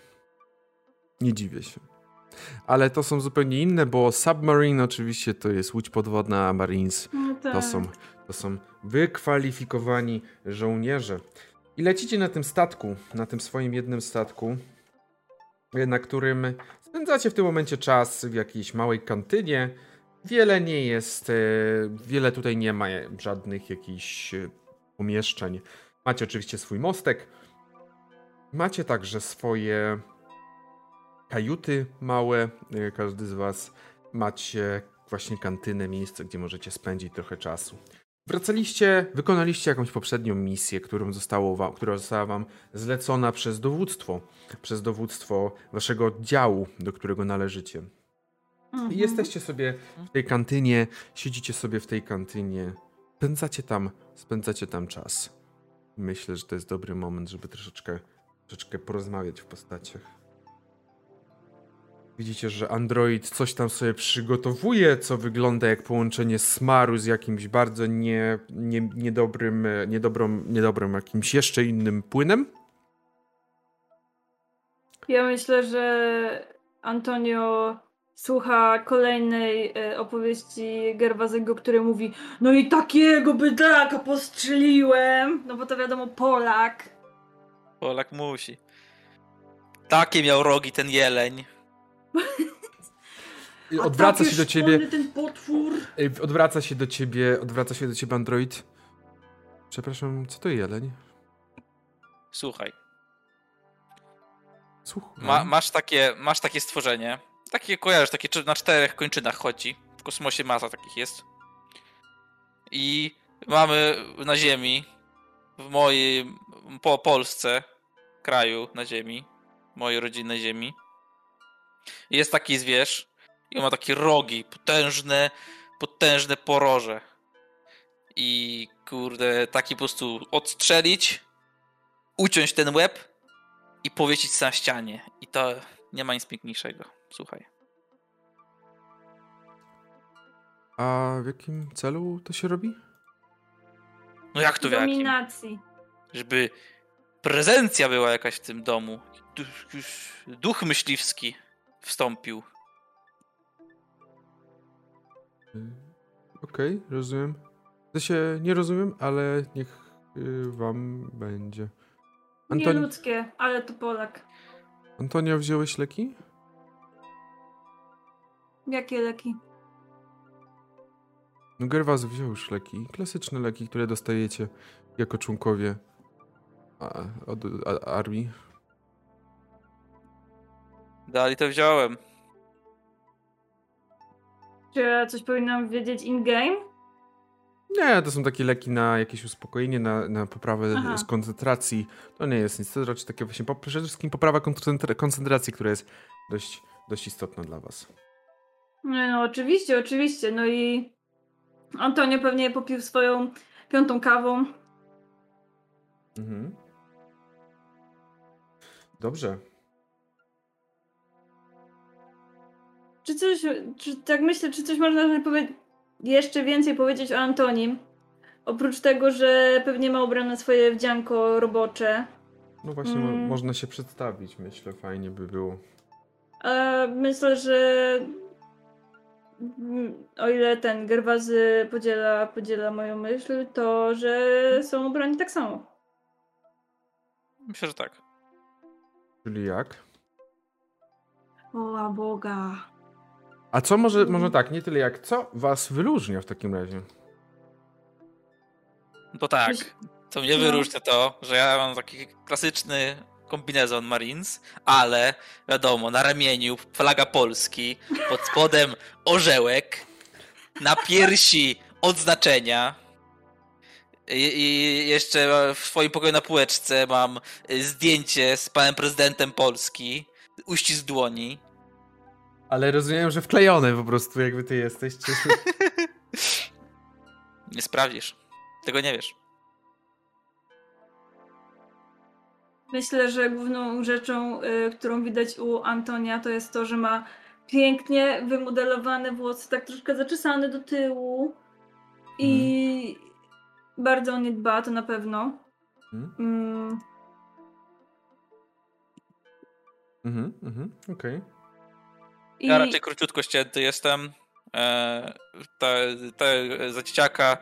Nie dziwię się. Ale to są zupełnie inne, bo Submarine oczywiście to jest łódź podwodna, a Marines No tak. to są, to są wykwalifikowani żołnierze. I lecicie na tym statku, na tym swoim jednym statku, na którym spędzacie w tym momencie czas w jakiejś małej kantynie. Wiele nie jest, e, wiele tutaj nie ma żadnych jakichś e, pomieszczeń. Macie oczywiście swój mostek. Macie także swoje kajuty małe. e, Każdy z was macie właśnie kantynę, miejsce, gdzie możecie spędzić trochę czasu. Wracaliście, wykonaliście jakąś poprzednią misję, którą zostało która została wam zlecona przez dowództwo, przez dowództwo waszego oddziału, do którego należycie. Mhm. I jesteście sobie w tej kantynie, siedzicie sobie w tej kantynie, spędzacie tam, spędzacie tam czas. Myślę, że to jest dobry moment, żeby troszeczkę, troszeczkę porozmawiać w postaciach. Widzicie, że Android coś tam sobie przygotowuje, co wygląda jak połączenie smaru z jakimś bardzo nie, nie, niedobrym, niedobrą, niedobrym jakimś jeszcze innym płynem. Ja myślę, że Antonio słucha kolejnej e, opowieści Gerwazego, który mówi No i takiego bydlaka postrzeliłem! No bo to wiadomo, Polak. Polak musi. Takie miał rogi ten jeleń. Odwraca taki się do ciebie. ten potwór. Odwraca się do ciebie, odwraca się do ciebie Android. Przepraszam, co to jeleń? Słuchaj, Słuchaj. ma, masz, takie, masz takie stworzenie. Takie kojarzysz, takie na czterech kończynach chodzi. W kosmosie masa takich jest. I mamy na Ziemi, w mojej, po Polsce, kraju na Ziemi, mojej rodzinnej Ziemi, jest taki zwierz i on ma takie rogi, potężne, potężne poroże. I kurde, taki po prostu odstrzelić, uciąć ten łeb i powiesić na ścianie. I to nie ma nic piękniejszego. Słuchaj. A w jakim celu to się robi? No jak to w jakim? Dominacji. Żeby prezencja była jakaś w tym domu. Duch, duch myśliwski wstąpił. Y, Okej, rozumiem. To się nie rozumiem, ale niech y, wam będzie. Anton... Nieludzkie, ale to Polak. Antonio, wziąłeś leki? Jakie leki? No Gerwazy wziął już leki. Klasyczne leki, które dostajecie jako członkowie a, od, a, armii. Dali to wziąłem. Czy ja coś powinnam wiedzieć in-game? Nie, to są takie leki na jakieś uspokojenie, na, na poprawę Aha. z koncentracji. To nie jest nic, to raczej takie właśnie, po- przede wszystkim poprawa koncentra- koncentracji, która jest dość, dość istotna dla was. Nie, no oczywiście, oczywiście. No i Antonio pewnie popił swoją piątą kawą. Mhm. Dobrze. Czy coś, czy tak myślę, czy coś można powie- jeszcze więcej powiedzieć o Antonim? Oprócz tego, że pewnie ma ubrane swoje wdzianko robocze. No właśnie, mo- Mm. można się przedstawić, myślę, fajnie by było. A myślę, że o ile ten Gerwazy podziela, podziela moją myśl, to że są ubrani tak samo. Myślę, że tak. Czyli jak? O Boga. A co może, Mm. może tak, nie tyle jak, co was wyróżnia w takim razie? To tak. Myśl- Co mnie No. wyróżnia to, że ja mam taki klasyczny kombinezon Marines, ale wiadomo, na ramieniu flaga Polski, pod spodem orzełek, na piersi odznaczenia. I, I jeszcze w swoim pokoju na półeczce mam y, zdjęcie z panem prezydentem Polski, uścisk dłoni. Ale rozumiem, że wklejone po prostu, jakby ty jesteś. Czy... Nie sprawdzisz. Tego nie wiesz. Myślę, że główną rzeczą, y, którą widać u Antonia, to jest to, że ma pięknie wymodelowane włosy, tak troszkę zaczesane do tyłu. I bardzo o nie dba, to na pewno. Mhm, Mm, mhm, mhm, okej. I Ja raczej króciutko ścięty jestem. E, te, te za dzieciaka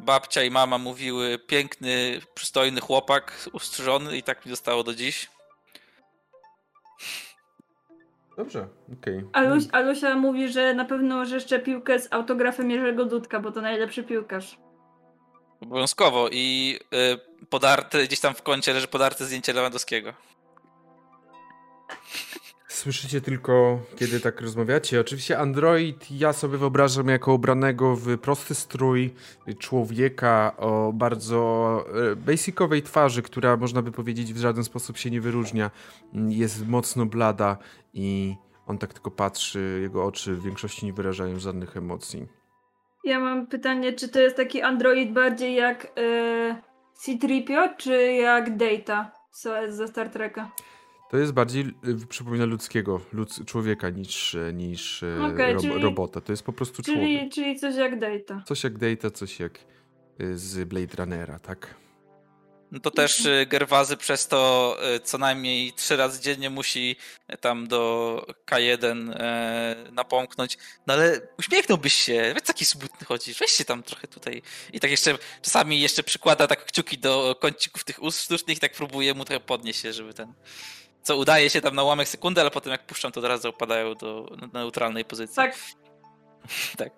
babcia i mama mówiły piękny, przystojny chłopak, ustrzyżony i tak mi zostało do dziś. Dobrze, okej. Aluś, Alusia mówi, że na pewno że jeszcze piłkę z autografem Jerzego Dudka, bo to najlepszy piłkarz. Obowiązkowo i y, podarte, gdzieś tam w kącie leży podarte zdjęcie Lewandowskiego. Słyszycie tylko, kiedy tak rozmawiacie. Oczywiście Android ja sobie wyobrażam jako ubranego w prosty strój człowieka o bardzo e, basicowej twarzy, która można by powiedzieć w żaden sposób się nie wyróżnia. Jest mocno blada i on tak tylko patrzy, jego oczy w większości nie wyrażają żadnych emocji. Ja mam pytanie, czy to jest taki android bardziej jak y, C-3PO, czy jak Data z, Star Treka? To jest bardziej, y, przypomina ludzkiego, ludz, człowieka niż, e, niż e, Okej, ro, czyli- robota. To jest po prostu człowiek. Czyli, czyli coś jak Data. Coś jak Data, coś jak y, z Blade Runnera, tak? No to też y, Gerwazy przez to y, co najmniej trzy razy dziennie musi y, tam do K1 e, napomknąć. No ale uśmiechnąłbyś się, weź taki smutny chodzisz, weź się tam trochę tutaj. I tak jeszcze czasami jeszcze przykłada tak kciuki do kącików tych ust sztucznych i tak próbuje mu trochę podnieść się, żeby ten... Co udaje się tam na ułamek sekundy, ale potem jak puszczam, to od razu opadają do neutralnej pozycji. Tak, tak.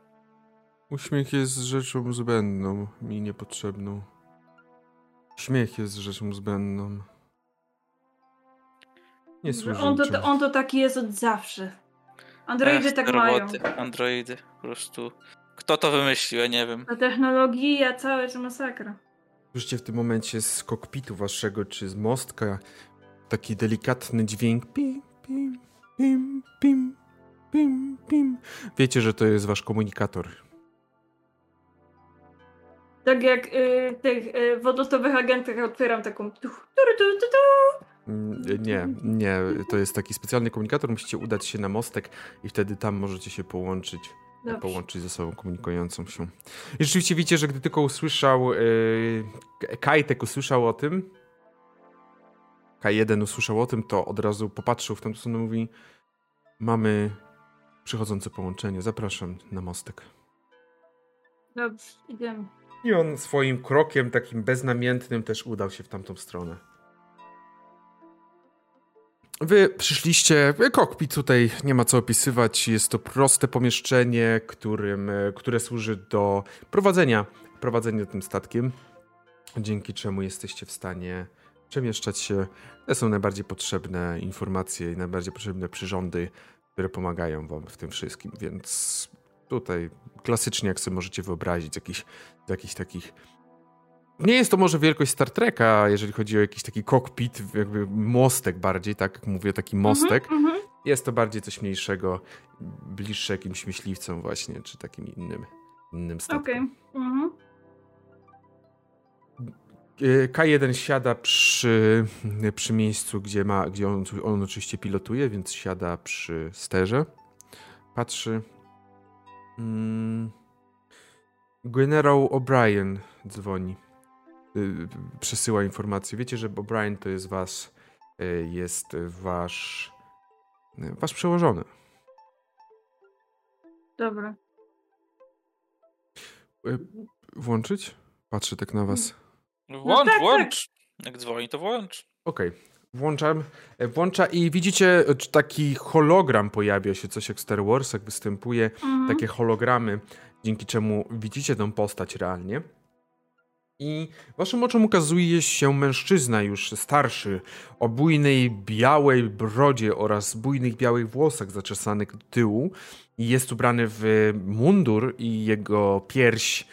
Uśmiech jest rzeczą zbędną, mi niepotrzebną. Śmiech jest rzeczą zbędną. Nie służy on to, on to taki jest od zawsze. Androidy Ech, tak te mają. roboty, Androidy, po prostu. Kto to wymyślił, ja nie wiem. Ta technologia całe to masakra. Słyszycie w tym momencie z kokpitu waszego, czy z mostka, taki delikatny dźwięk. Pim, pim, pim, pim, pim, pim. Wiecie, że to jest wasz komunikator. Tak jak y, tych y, wodotowych agentach otwieram taką tuch, turu, tu, tu, tu. Mm, Nie, nie, to jest taki specjalny komunikator, musicie udać się na mostek i wtedy tam możecie się połączyć, Dobrze. połączyć ze sobą komunikującą się. I rzeczywiście widzicie, że gdy tylko usłyszał, yy, Kajtek usłyszał o tym, K1 usłyszał o tym, to od razu popatrzył w tamtą stronę i mówi mamy przychodzące połączenie, zapraszam na mostek. Dobrze, idziemy. I on swoim krokiem takim beznamiętnym też udał się w tamtą stronę. Wy przyszliście, kokpit tutaj nie ma co opisywać, jest to proste pomieszczenie, którym, które służy do prowadzenia, prowadzenia tym statkiem, dzięki czemu jesteście w stanie przemieszczać się. To są najbardziej potrzebne informacje i najbardziej potrzebne przyrządy, które pomagają wam w tym wszystkim, więc tutaj klasycznie, jak sobie możecie wyobrazić, jakiś, jakichś takich nie jest to może wielkość Star Treka, jeżeli chodzi o jakiś taki kokpit, jakby mostek bardziej, tak jak mówię, taki mostek. Mm -hmm. Jest to bardziej coś mniejszego, bliższe jakimś myśliwcom właśnie, czy takim innym, innym statkom. Okay. Mm -hmm. K1 siada przy, przy miejscu, gdzie, ma, gdzie on, on oczywiście pilotuje, więc siada przy sterze. Patrzy. Mm. Generał O'Brien dzwoni. Y, przesyła informacje. Wiecie, że O'Brien to jest was, y, jest wasz, y, wasz przełożony. Dobra. Włączyć? Patrzę tak na was. No włącz, no tak, włącz. Tak. Jak dzwoni, to włącz. Okej. Okay. Włączam, e, włącza i widzicie taki hologram pojawia się, coś jak Star Wars, jak występuje, mhm. takie hologramy, dzięki czemu widzicie tą postać realnie. I waszym oczom ukazuje się mężczyzna już starszy, o bujnej białej brodzie oraz bujnych białych włosach zaczesanych do tyłu. I jest ubrany w mundur i jego pierś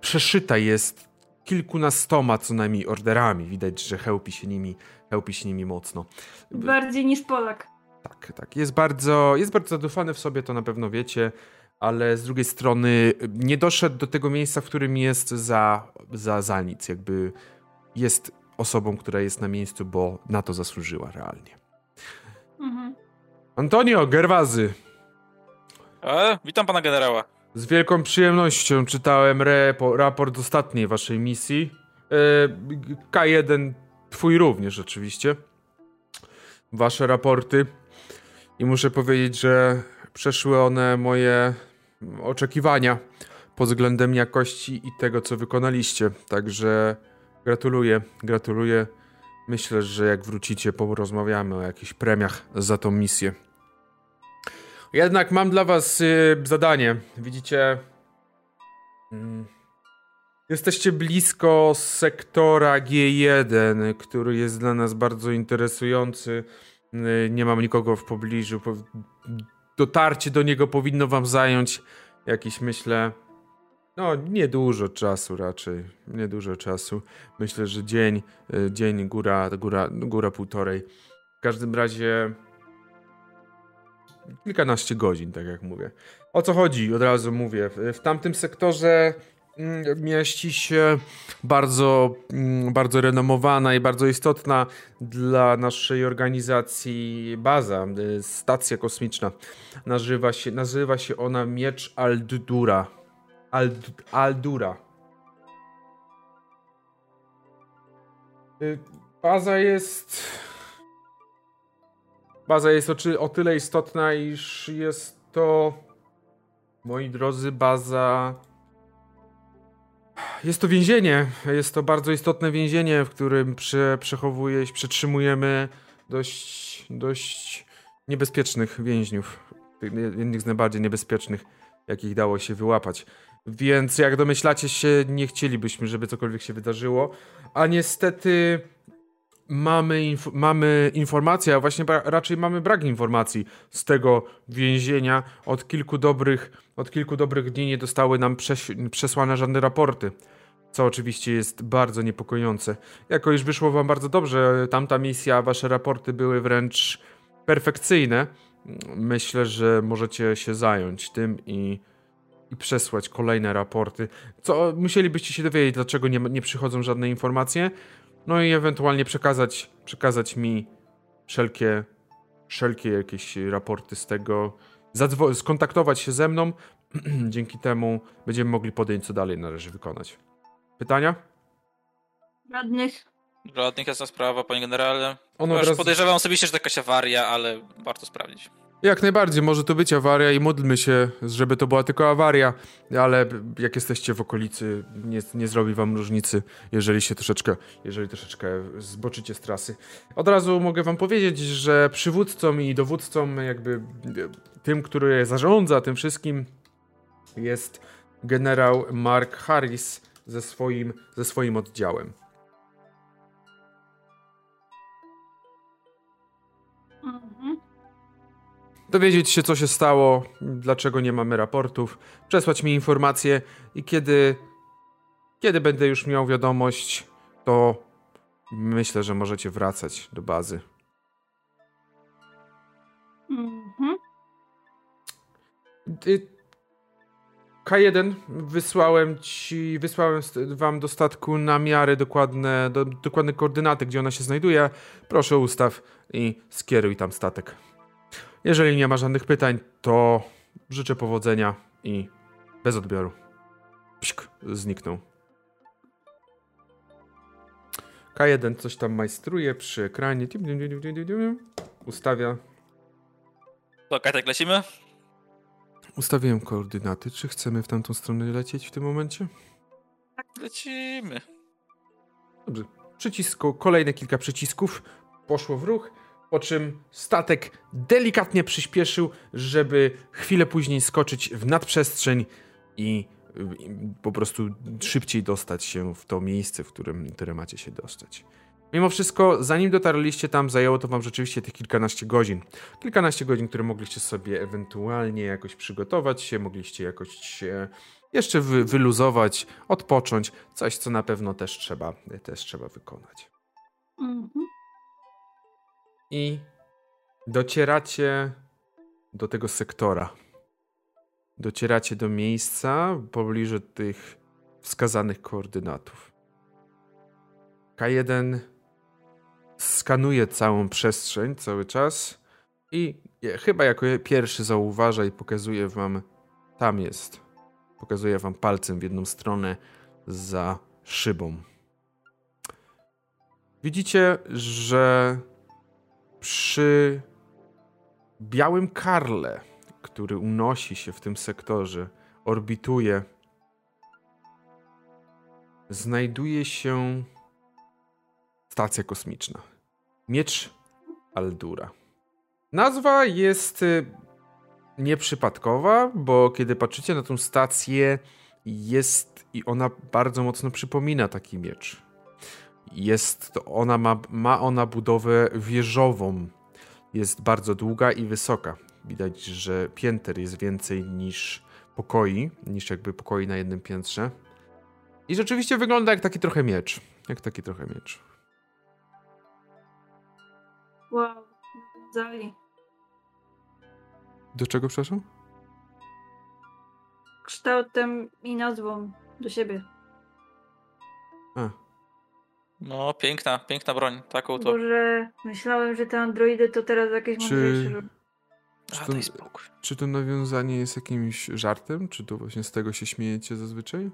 przeszyta jest kilkunastoma co najmniej orderami. Widać, że chełpi się nimi, chełpi się nimi mocno. Bardziej niż Polak. Tak, tak. Jest bardzo, jest bardzo zadufany w sobie, to na pewno wiecie ale z drugiej strony nie doszedł do tego miejsca, w którym jest za, za, za nic. Jakby jest osobą, która jest na miejscu, bo na to zasłużyła realnie. Mhm. Antonio Gerwazy. E, witam pana generała. Z wielką przyjemnością czytałem repo, raport ostatniej waszej misji. E, K1, twój również oczywiście. Wasze raporty. I muszę powiedzieć, że przeszły one moje oczekiwania pod względem jakości i tego, co wykonaliście. Także gratuluję, gratuluję. Myślę, że jak wrócicie, porozmawiamy o jakichś premiach za tą misję. Jednak mam dla was y, zadanie. Widzicie, mm, jesteście blisko sektora G1, który jest dla nas bardzo interesujący. Y, nie mam nikogo w pobliżu dotarcie do niego powinno wam zająć jakiś, myślę, no niedużo czasu raczej, niedużo czasu. Myślę, że dzień, y, dzień góra, góra, góra półtorej. W każdym razie kilkanaście godzin, tak jak mówię. O co chodzi? Od razu mówię. W tamtym sektorze Mm, mieści się bardzo, mm, bardzo renomowana i bardzo istotna dla naszej organizacji baza, y, stacja kosmiczna. Nazywa się, nazywa się ona Miecz Aldura. Ald, Aldura. Y, baza jest. Baza jest o, o tyle istotna, iż jest to, moi drodzy, baza jest to więzienie. Jest to bardzo istotne więzienie, w którym prze, przechowuje, przetrzymujemy dość, dość niebezpiecznych więźniów. Jednych z najbardziej niebezpiecznych, jakich dało się wyłapać. Więc jak domyślacie się, nie chcielibyśmy, żeby cokolwiek się wydarzyło. A niestety mamy, inf mamy informacje, a właśnie raczej mamy brak informacji z tego więzienia. Od kilku dobrych, od kilku dobrych dni nie dostały nam przes przesłane żadne raporty. Co oczywiście jest bardzo niepokojące. Jako już wyszło wam bardzo dobrze, tamta misja, wasze raporty były wręcz perfekcyjne. Myślę, że możecie się zająć tym i, i przesłać kolejne raporty. Co musielibyście się dowiedzieć, dlaczego nie, nie przychodzą żadne informacje. No i ewentualnie przekazać, przekazać mi wszelkie, wszelkie jakieś raporty z tego, skontaktować się ze mną. Dzięki temu będziemy mogli podjąć, co dalej należy wykonać. Pytania? Żadnych. Żadnych jasna sprawa, panie generale. Ono teraz... Podejrzewam osobiście, że to jakaś awaria, ale warto sprawdzić. Jak najbardziej, może to być awaria i módlmy się, żeby to była tylko awaria, ale jak jesteście w okolicy, nie, nie zrobi wam różnicy, jeżeli się troszeczkę, jeżeli troszeczkę zboczycie z trasy. Od razu mogę wam powiedzieć, że przywódcą i dowódcą, jakby tym, który zarządza tym wszystkim, jest generał Mark Harris ze swoim, ze swoim oddziałem. Dowiedzieć się, co się stało, dlaczego nie mamy raportów, przesłać mi informacje i kiedy, kiedy będę już miał wiadomość, to myślę, że możecie wracać do bazy. Mhm. Y, K1 wysłałem ci, wysłałem wam do statku na miarę dokładne, do, dokładne koordynaty, gdzie ona się znajduje. Proszę ustaw i skieruj tam statek. Jeżeli nie ma żadnych pytań, to życzę powodzenia i bez odbioru. Pśk, zniknął. K1 coś tam majstruje przy ekranie. Ustawia. To Kajtek lecimy? Ustawiłem koordynaty. Czy chcemy w tamtą stronę lecieć w tym momencie? Lecimy. Dobrze. Przycisku, kolejne kilka przycisków poszło w ruch, po czym statek delikatnie przyspieszył, żeby chwilę później skoczyć w nadprzestrzeń i, po prostu szybciej dostać się w to miejsce, w którym, które macie się dostać. Mimo wszystko, zanim dotarliście tam, zajęło to wam rzeczywiście tych kilkanaście godzin. Kilkanaście godzin, które mogliście sobie ewentualnie jakoś przygotować się, mogliście jakoś się jeszcze wy, wyluzować, odpocząć. Coś, co na pewno też trzeba, też trzeba wykonać. Mhm. I docieracie do tego sektora. Docieracie do miejsca w pobliżu tych wskazanych koordynatów. K1 skanuje całą przestrzeń cały czas i chyba jako pierwszy zauważa i pokazuje wam, tam jest. Pokazuje wam palcem w jedną stronę za szybą. Widzicie, że przy białym karle, który unosi się w tym sektorze, orbituje, znajduje się stacja kosmiczna. Miecz Aldura. Nazwa jest y, nieprzypadkowa, bo kiedy patrzycie na tą stację, jest i ona bardzo mocno przypomina taki miecz. Jest ona ma, ma ona budowę wieżową. Jest bardzo długa i wysoka. Widać, że pięter jest więcej niż pokoi, niż jakby pokoi na jednym piętrze. I rzeczywiście wygląda jak taki trochę miecz. Jak taki trochę miecz. Wow, nawiązali. Do czego, przepraszam? Kształtem i nazwą do siebie. A, No, piękna, piękna broń. Taką to. Boże, myślałem, że te androidy to teraz jakieś Czy- mądrzejsze. czy to, czy to nawiązanie jest jakimś żartem? Czy to właśnie z tego się śmiejecie zazwyczaj?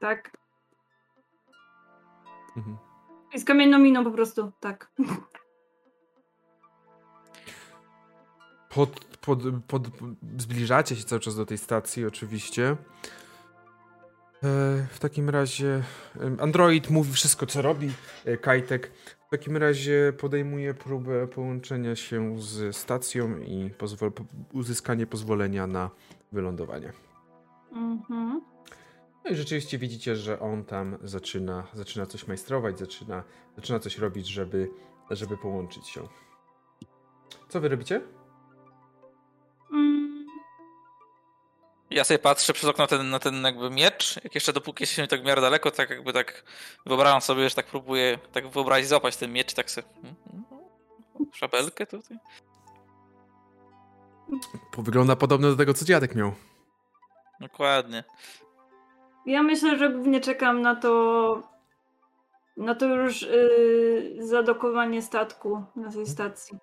Tak. Mhm. I z kamienną miną po prostu, tak. Pod, pod, pod, zbliżacie się cały czas do tej stacji, oczywiście. E, w takim razie Android mówi wszystko, co robi e, Kajtek. W takim razie podejmuje próbę połączenia się z stacją i pozwol, po, uzyskanie pozwolenia na wylądowanie. Mhm. No i rzeczywiście widzicie, że on tam zaczyna, zaczyna coś majstrować, zaczyna, zaczyna coś robić, żeby, żeby połączyć się. Co wy robicie? Ja sobie patrzę przez okno na ten, na ten jakby miecz. Jak jeszcze dopóki jesteśmy tak w miarę daleko, tak jakby tak wyobrażam sobie, że tak próbuję tak wyobrazić, złapać ten miecz, tak sobie. Szabelkę tutaj. Wygląda podobno do tego, co dziadek miał. Dokładnie. Ja myślę, że głównie czekam na to. Na to już yy, zadokowanie statku na tej stacji.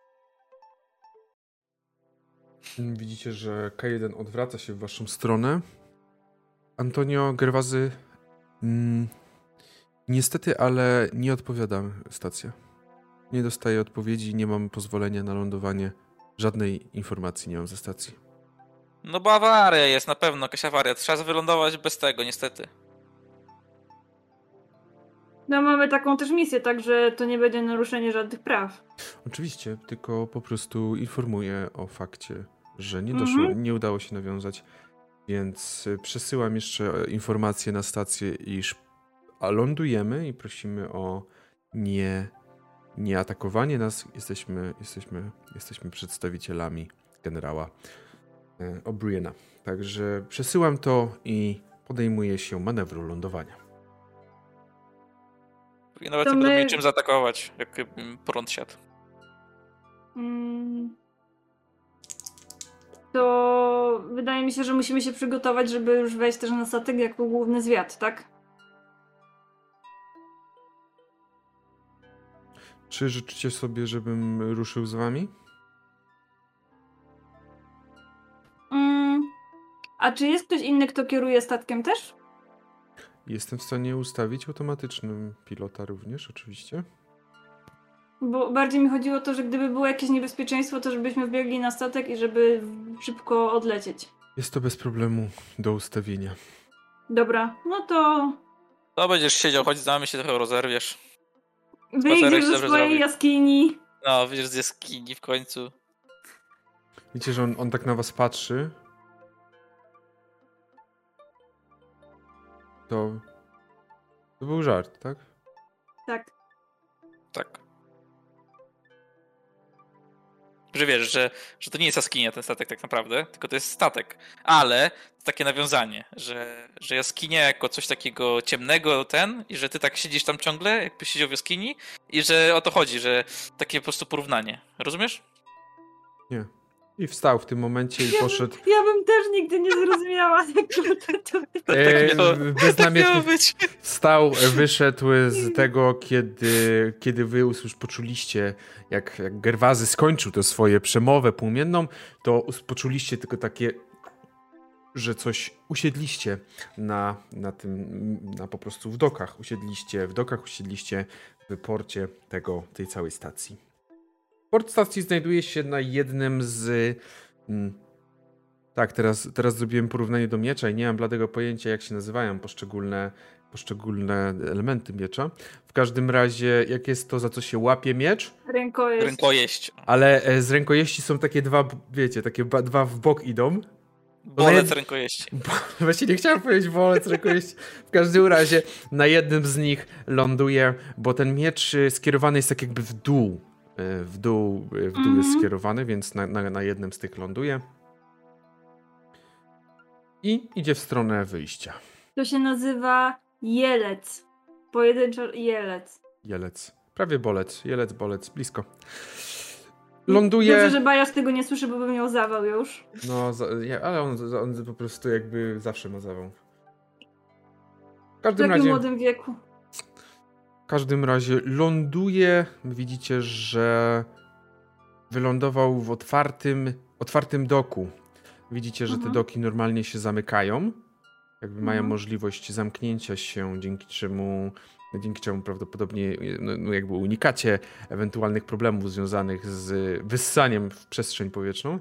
Widzicie, że K1 odwraca się w waszą stronę. Antonio Gerwazy mm, niestety, ale nie odpowiada stacja. Nie dostaję odpowiedzi, nie mam pozwolenia na lądowanie. Żadnej informacji nie mam ze stacji. No bo awaria jest, na pewno jakaś awaria. Trzeba wylądować bez tego, niestety. No mamy taką też misję, także to nie będzie naruszenie żadnych praw. Oczywiście, tylko po prostu informuję o fakcie, że nie doszło, Mhm. nie udało się nawiązać, więc y, przesyłam jeszcze e, informację na stację, iż lądujemy i prosimy o nie, nie atakowanie nas. Jesteśmy, jesteśmy, jesteśmy przedstawicielami generała e, O'Briena. Także przesyłam to i podejmuję się manewru lądowania. I nawet To nie będą my- czym zaatakować, jak prąd siadł. Mm. To wydaje mi się, że musimy się przygotować, żeby już wejść też na statek jako główny zwiat, tak? Czy życzycie sobie, żebym ruszył z wami? Mm. A czy jest ktoś inny, kto kieruje statkiem też? Jestem w stanie ustawić automatycznym pilota również, oczywiście. Bo bardziej mi chodziło o to, że gdyby było jakieś niebezpieczeństwo, to żebyśmy wbiegli na statek i żeby szybko odlecieć. Jest to bez problemu do ustawienia. Dobra, no to To będziesz siedział, choć z nami się trochę rozerwiesz. wyjdziesz ze swojej zrobi. jaskini. No, wyjdziesz z jaskini w końcu. Widzicie, że on, on tak na was patrzy. To. To był żart, tak? Tak. Tak. Że wiesz, że, że to nie jest jaskinia ten statek tak naprawdę, tylko to jest statek. Ale to takie nawiązanie, że, że jaskinia jako coś takiego ciemnego ten i że ty tak siedzisz tam ciągle, jakbyś siedział w jaskini i że o to chodzi, że takie po prostu porównanie. Rozumiesz? Nie. I wstał w tym momencie i Ja- poszedł. Ja bym też nigdy nie zrozumiała tego. To, to, E, miało- beznamiętnie Tak miało być. wstał, wyszedł z tego, kiedy, kiedy wy już poczuliście, jak, jak Gerwazy skończył tę swoje przemowę płomienną, to poczuliście tylko takie, że coś usiedliście na, na tym, na po prostu w dokach. Usiedliście w dokach, usiedliście w porcie tego, tej całej stacji. Port stacji znajduje się na jednym z... Mm, tak, teraz, teraz zrobiłem porównanie do miecza i nie mam bladego pojęcia, jak się nazywają poszczególne, poszczególne elementy miecza. W każdym razie, jak jest to, za co się łapie miecz, rękojeść. Rękojeść. ale e, z rękojeści są takie dwa, wiecie, takie ba, dwa w bok idą. Bolec jed- rękojeści. Bo, właśnie nie chciałem powiedzieć wolec rękojeści. W każdym razie na jednym z nich ląduje, bo ten miecz y, skierowany jest tak jakby w dół. Y, W dół, y, w dół jest Mhm. skierowany, więc na, na, na jednym z tych ląduje. I idzie w stronę wyjścia. To się nazywa jelec. Pojedynczo jelec. Jelec. Prawie bolec. Jelec, bolec. Blisko. Ląduje... Dobrze, że Bajasz tego nie słyszy, bo by miał zawał już. No, za, ja- ale on, on po prostu jakby zawsze ma zawał. W W każdym takim razie... młodym wieku. W każdym razie ląduje. Widzicie, że wylądował w otwartym, otwartym doku. Widzicie, że te Mhm. doki normalnie się zamykają. Jakby mają Mhm. możliwość zamknięcia się, dzięki czemu, dzięki czemu prawdopodobnie no, no jakby unikacie ewentualnych problemów związanych z wyssaniem w przestrzeń powietrzną.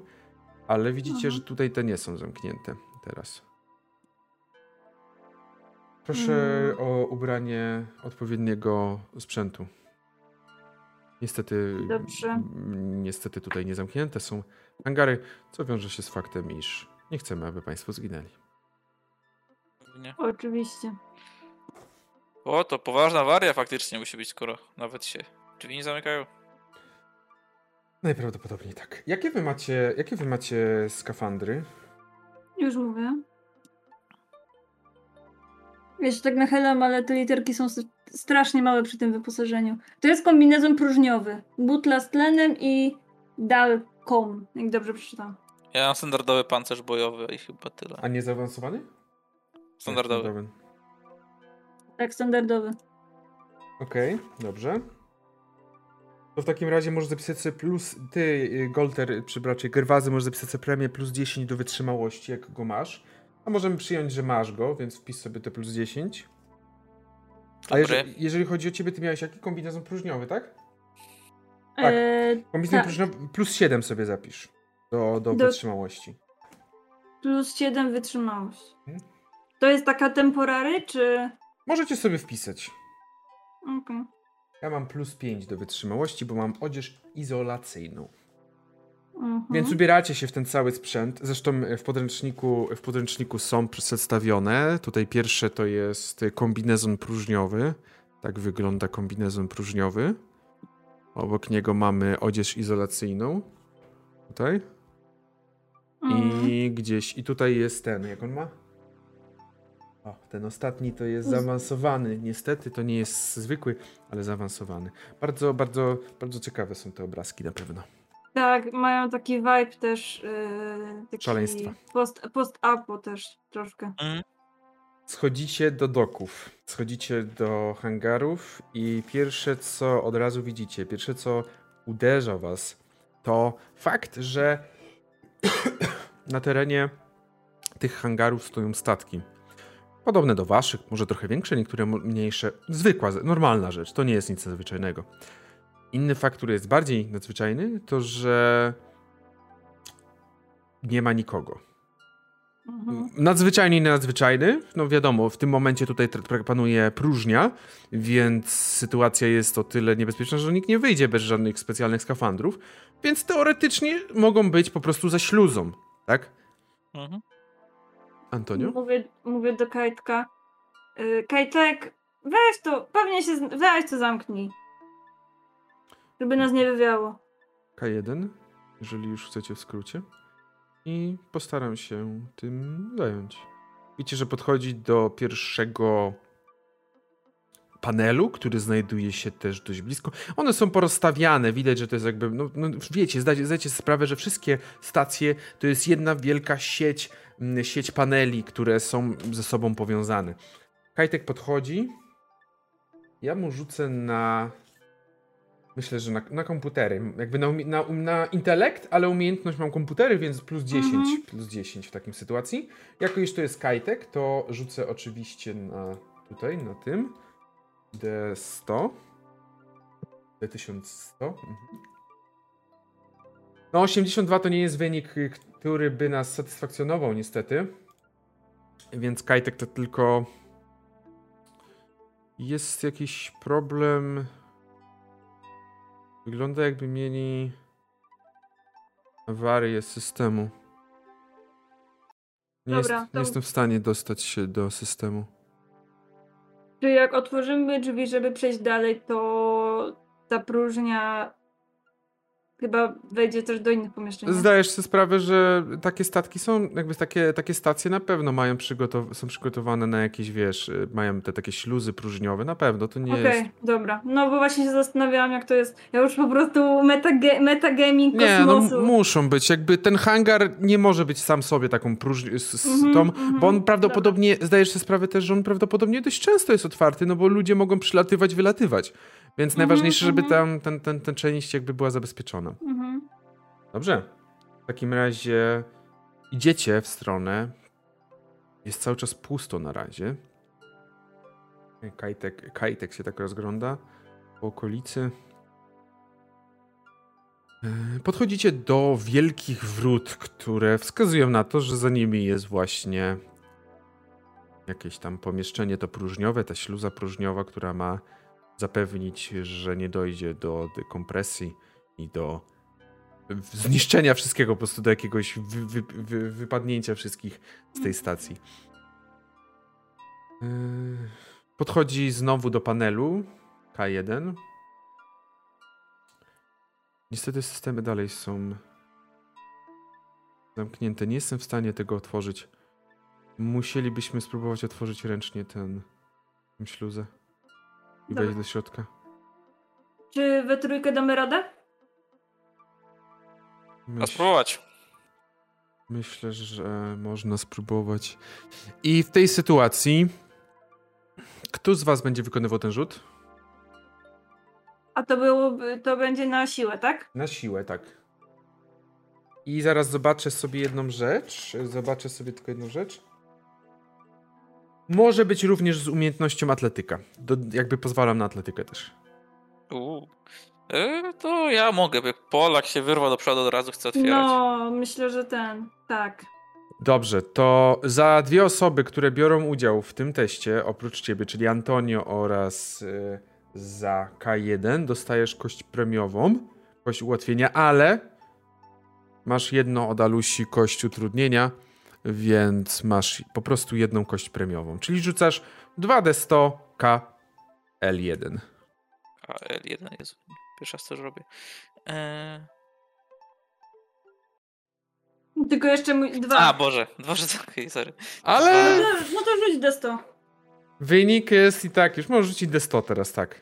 Ale widzicie, Mhm. że tutaj te nie są zamknięte teraz. Proszę Mm. o ubranie odpowiedniego sprzętu. Niestety, Dobrze. niestety tutaj nie zamknięte są hangary, co wiąże się z faktem, iż nie chcemy, aby Państwo zginęli. Nie. Oczywiście. O, to poważna awaria faktycznie musi być, skoro nawet się drzwi nie zamykają. Najprawdopodobniej tak. Jakie wy macie, jakie wy macie skafandry? Już mówię. Ja się tak nachylam, ale te literki są strasznie małe przy tym wyposażeniu. To jest kombinezon próżniowy. Butla z tlenem i dalcom, jak dobrze przeczytam. Ja mam standardowy pancerz bojowy i chyba tyle. A nie zaawansowany? Standardowy. Tak, standardowy. Okej, dobrze. To w takim razie możesz zapisać sobie plus, ty, y, Golter, y, czy raczej Gerwazy, możesz zapisać sobie premię plus 10 do wytrzymałości, jak go masz. A możemy przyjąć, że masz go, więc wpisz sobie te plus 10. A Dobry. jeżeli, jeżeli chodzi o ciebie, ty miałeś jaki kombinezon próżniowy, tak? Tak. E, Kombinezon tak. próżniowy plus 7 sobie zapisz do, do, Do- wytrzymałości. plus 7 wytrzymałość. Mhm. To jest taka temporary, czy... Możecie sobie wpisać. Okej. Ja mam plus 5 do wytrzymałości, bo mam odzież izolacyjną. Mhm. Więc ubieracie się w ten cały sprzęt. Zresztą w podręczniku, w podręczniku są przedstawione. Tutaj pierwsze to jest kombinezon próżniowy. Tak wygląda kombinezon próżniowy. Obok niego mamy odzież izolacyjną. Tutaj. Mhm. I gdzieś, i tutaj jest ten, jak on ma? O, ten ostatni to jest zaawansowany. Niestety to nie jest zwykły, ale zaawansowany. Bardzo, bardzo, bardzo ciekawe są te obrazki na pewno. Tak, mają taki vibe też. Yy, taki Szaleństwa. Post, post-apo też troszkę. Mm. Schodzicie do doków, schodzicie do hangarów i pierwsze co od razu widzicie, pierwsze co uderza was, to fakt, że na terenie tych hangarów stoją statki. Podobne do waszych, może trochę większe, niektóre mniejsze. Zwykła, normalna rzecz, to nie jest nic nadzwyczajnego. Inny fakt, który jest bardziej nadzwyczajny, to że nie ma nikogo. Mhm. Nadzwyczajny i nadzwyczajny. No wiadomo, w tym momencie tutaj panuje próżnia, więc sytuacja jest o tyle niebezpieczna, że nikt nie wyjdzie bez żadnych specjalnych skafandrów, więc teoretycznie mogą być po prostu za śluzą, tak? Mhm. Antonio? Mówię, mówię do Kajtka. Yy, Kajtek, weź to, pewnie się, weź to zamknij. Żeby nas nie wywiało. K1, jeżeli już chcecie w skrócie. I postaram się tym zająć. Widzicie, że podchodzi do pierwszego panelu, który znajduje się też dość blisko. One są porozstawiane, widać, że to jest jakby, no, no wiecie, zdajcie sobie sprawę, że wszystkie stacje to jest jedna wielka sieć, mm, sieć paneli, które są ze sobą powiązane. Kajtek podchodzi. Ja mu rzucę na Myślę, że na, na komputery. Jakby na, na, na intelekt, ale umiejętność mam komputery, więc plus 10. Mhm. Plus 10 w takiej sytuacji. Jako iż to jest Kajtek, to rzucę oczywiście na tutaj, na tym. D100. D1100. Mhm. No 82 to nie jest wynik, który by nas satysfakcjonował niestety. Więc Kajtek to tylko... Jest jakiś problem... Wygląda jakby mieli awarię systemu. Nie, Dobra, jest, nie to- jestem w stanie dostać się do systemu. Czy jak otworzymy drzwi, żeby przejść dalej, to ta próżnia chyba wejdzie też do innych pomieszczeń. nie? Zdajesz sobie sprawę, że takie statki są, jakby takie, takie stacje na pewno mają przygotow- są przygotowane na jakieś, wiesz, y, mają te takie śluzy próżniowe, na pewno, to nie Okej, jest... dobra. No bo właśnie się zastanawiałam, jak to jest. Ja już po prostu metage metagaming Nie, no kosmosu. m- muszą być, jakby ten hangar nie może być sam sobie taką próżnią, z, Mhm, tą, mhm, bo on prawdopodobnie, zdajesz sobie sprawę też, że on prawdopodobnie dość często jest otwarty, no bo ludzie mogą przylatywać, wylatywać. Więc Mhm, najważniejsze, żeby mhm. tam ten, ten, ten część jakby była zabezpieczona. Dobrze. W takim razie idziecie w stronę. Jest cały czas pusto na razie. Kajtek, Kajtek się tak rozgląda po okolicy. E, Podchodzicie do wielkich wrót, które wskazują na to, że za nimi jest właśnie jakieś tam pomieszczenie to próżniowe, ta śluza próżniowa, która ma zapewnić, że nie dojdzie do dekompresji i do zniszczenia wszystkiego, po prostu do jakiegoś wy, wy, wy, wypadnięcia wszystkich z tej stacji. Yy, Podchodzi znowu do panelu K1. Niestety systemy dalej są zamknięte. Nie jestem w stanie tego otworzyć. Musielibyśmy spróbować otworzyć ręcznie ten, śluzę i wejść do środka. Czy we trójkę damy radę? A Myśl- spróbować. Myślę, że można spróbować. I w tej sytuacji, kto z Was będzie wykonywał ten rzut? A to byłoby, to będzie na siłę, tak? Na siłę, tak. I zaraz zobaczę sobie jedną rzecz. Zobaczę sobie tylko jedną rzecz. Może być również z umiejętnością atletyka. Do, jakby pozwalam na atletykę też. Uuu. E, to ja mogę, jak Polak się wyrwał do przodu, od razu chcę otwierać. No, myślę, że ten, tak. Dobrze, to za dwie osoby, które biorą udział w tym teście, oprócz ciebie, czyli Antonio oraz y, za K1, dostajesz kość premiową, kość ułatwienia, ale masz jedno od Alusi kość utrudnienia, więc masz po prostu jedną kość premiową. Czyli rzucasz 2D100 K L1. A L1 jest pierwszy raz to robię. E... Tylko jeszcze mój dwa. A, Boże, Boże, okej, sorry. Ale No, no to rzuć D100. wynik jest i tak, już możesz rzucić D100 teraz, tak.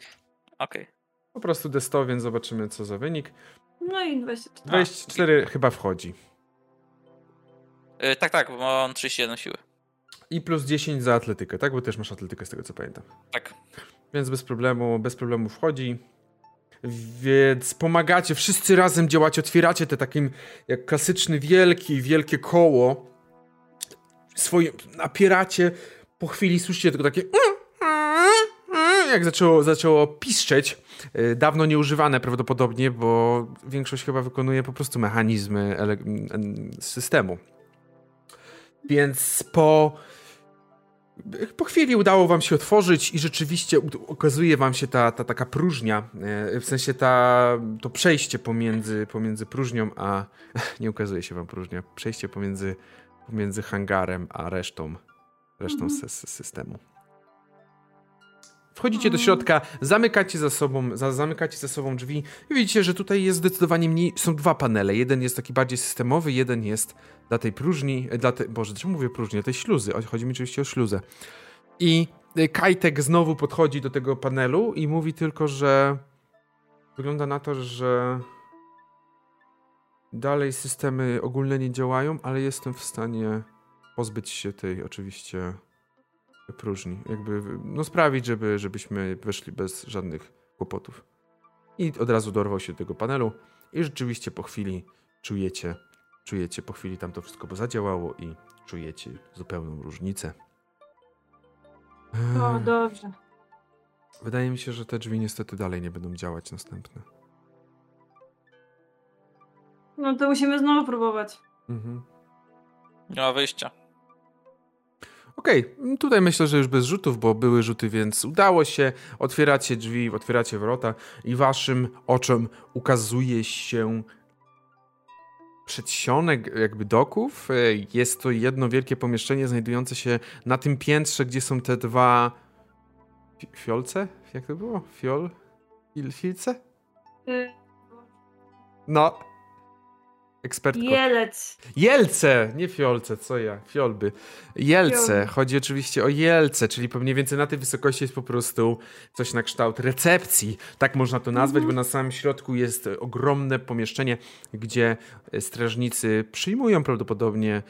Okej. Po prostu D100, więc zobaczymy co za wynik. No i 24. 24 chyba wchodzi. E, Tak, tak, bo mam 31 siły. I plus 10 za atletykę, tak? Bo też masz atletykę z tego co pamiętam. Tak. Więc bez problemu, bez problemu wchodzi. Więc pomagacie, wszyscy razem działacie, otwieracie te takim jak klasyczny wielki, wielkie koło. Swoje napieracie. Po chwili słyszycie tylko takie jak zaczęło, zaczęło piszczeć. Y, Dawno nieużywane prawdopodobnie, bo większość chyba wykonuje po prostu mechanizmy systemu. Więc po po chwili udało wam się otworzyć i rzeczywiście okazuje wam się ta, ta taka próżnia, e, w sensie ta, to przejście pomiędzy, pomiędzy próżnią a... Nie ukazuje się wam próżnia, przejście pomiędzy, pomiędzy hangarem a resztą, resztą Mhm. sy- sy- systemu. Wchodzicie do środka, zamykacie za sobą, za, zamykacie za sobą drzwi i widzicie, że tutaj jest zdecydowanie mniej, są dwa panele. Jeden jest taki bardziej systemowy, jeden jest dla tej próżni, e, dla tej, Boże, czemu mówię próżni? Tej śluzy, chodzi mi oczywiście o śluzę. I e, Kajtek znowu podchodzi do tego panelu i mówi tylko, że wygląda na to, że dalej systemy ogólne nie działają, ale jestem w stanie pozbyć się tej oczywiście próżni. Jakby, no sprawić, żeby, żebyśmy weszli bez żadnych kłopotów. I od razu dorwał się do tego panelu i rzeczywiście po chwili czujecie, czujecie po chwili tam to wszystko zadziałało i czujecie zupełną różnicę. O, dobrze. Wydaje mi się, że te drzwi niestety dalej nie będą działać następne. No to musimy znowu próbować. Mhm. Nie ma wyjścia. Okej, m, tutaj myślę, że już bez rzutów, bo były rzuty, więc udało się. Otwieracie drzwi, otwieracie wrota i waszym oczom ukazuje się przedsionek jakby doków. Jest to jedno wielkie pomieszczenie znajdujące się na tym piętrze, gdzie są te dwa fi- fiolce? Jak to było? Fiol? Fil- Filce? Y, No. Ekspertko. Jelec. Jelce, nie fiolce, co ja, fiolby. Jelce, Fiolby. chodzi oczywiście o jelce, czyli mniej więcej na tej wysokości jest po prostu coś na kształt recepcji, tak można to nazwać, bo na samym środku jest ogromne pomieszczenie, gdzie strażnicy przyjmują prawdopodobnie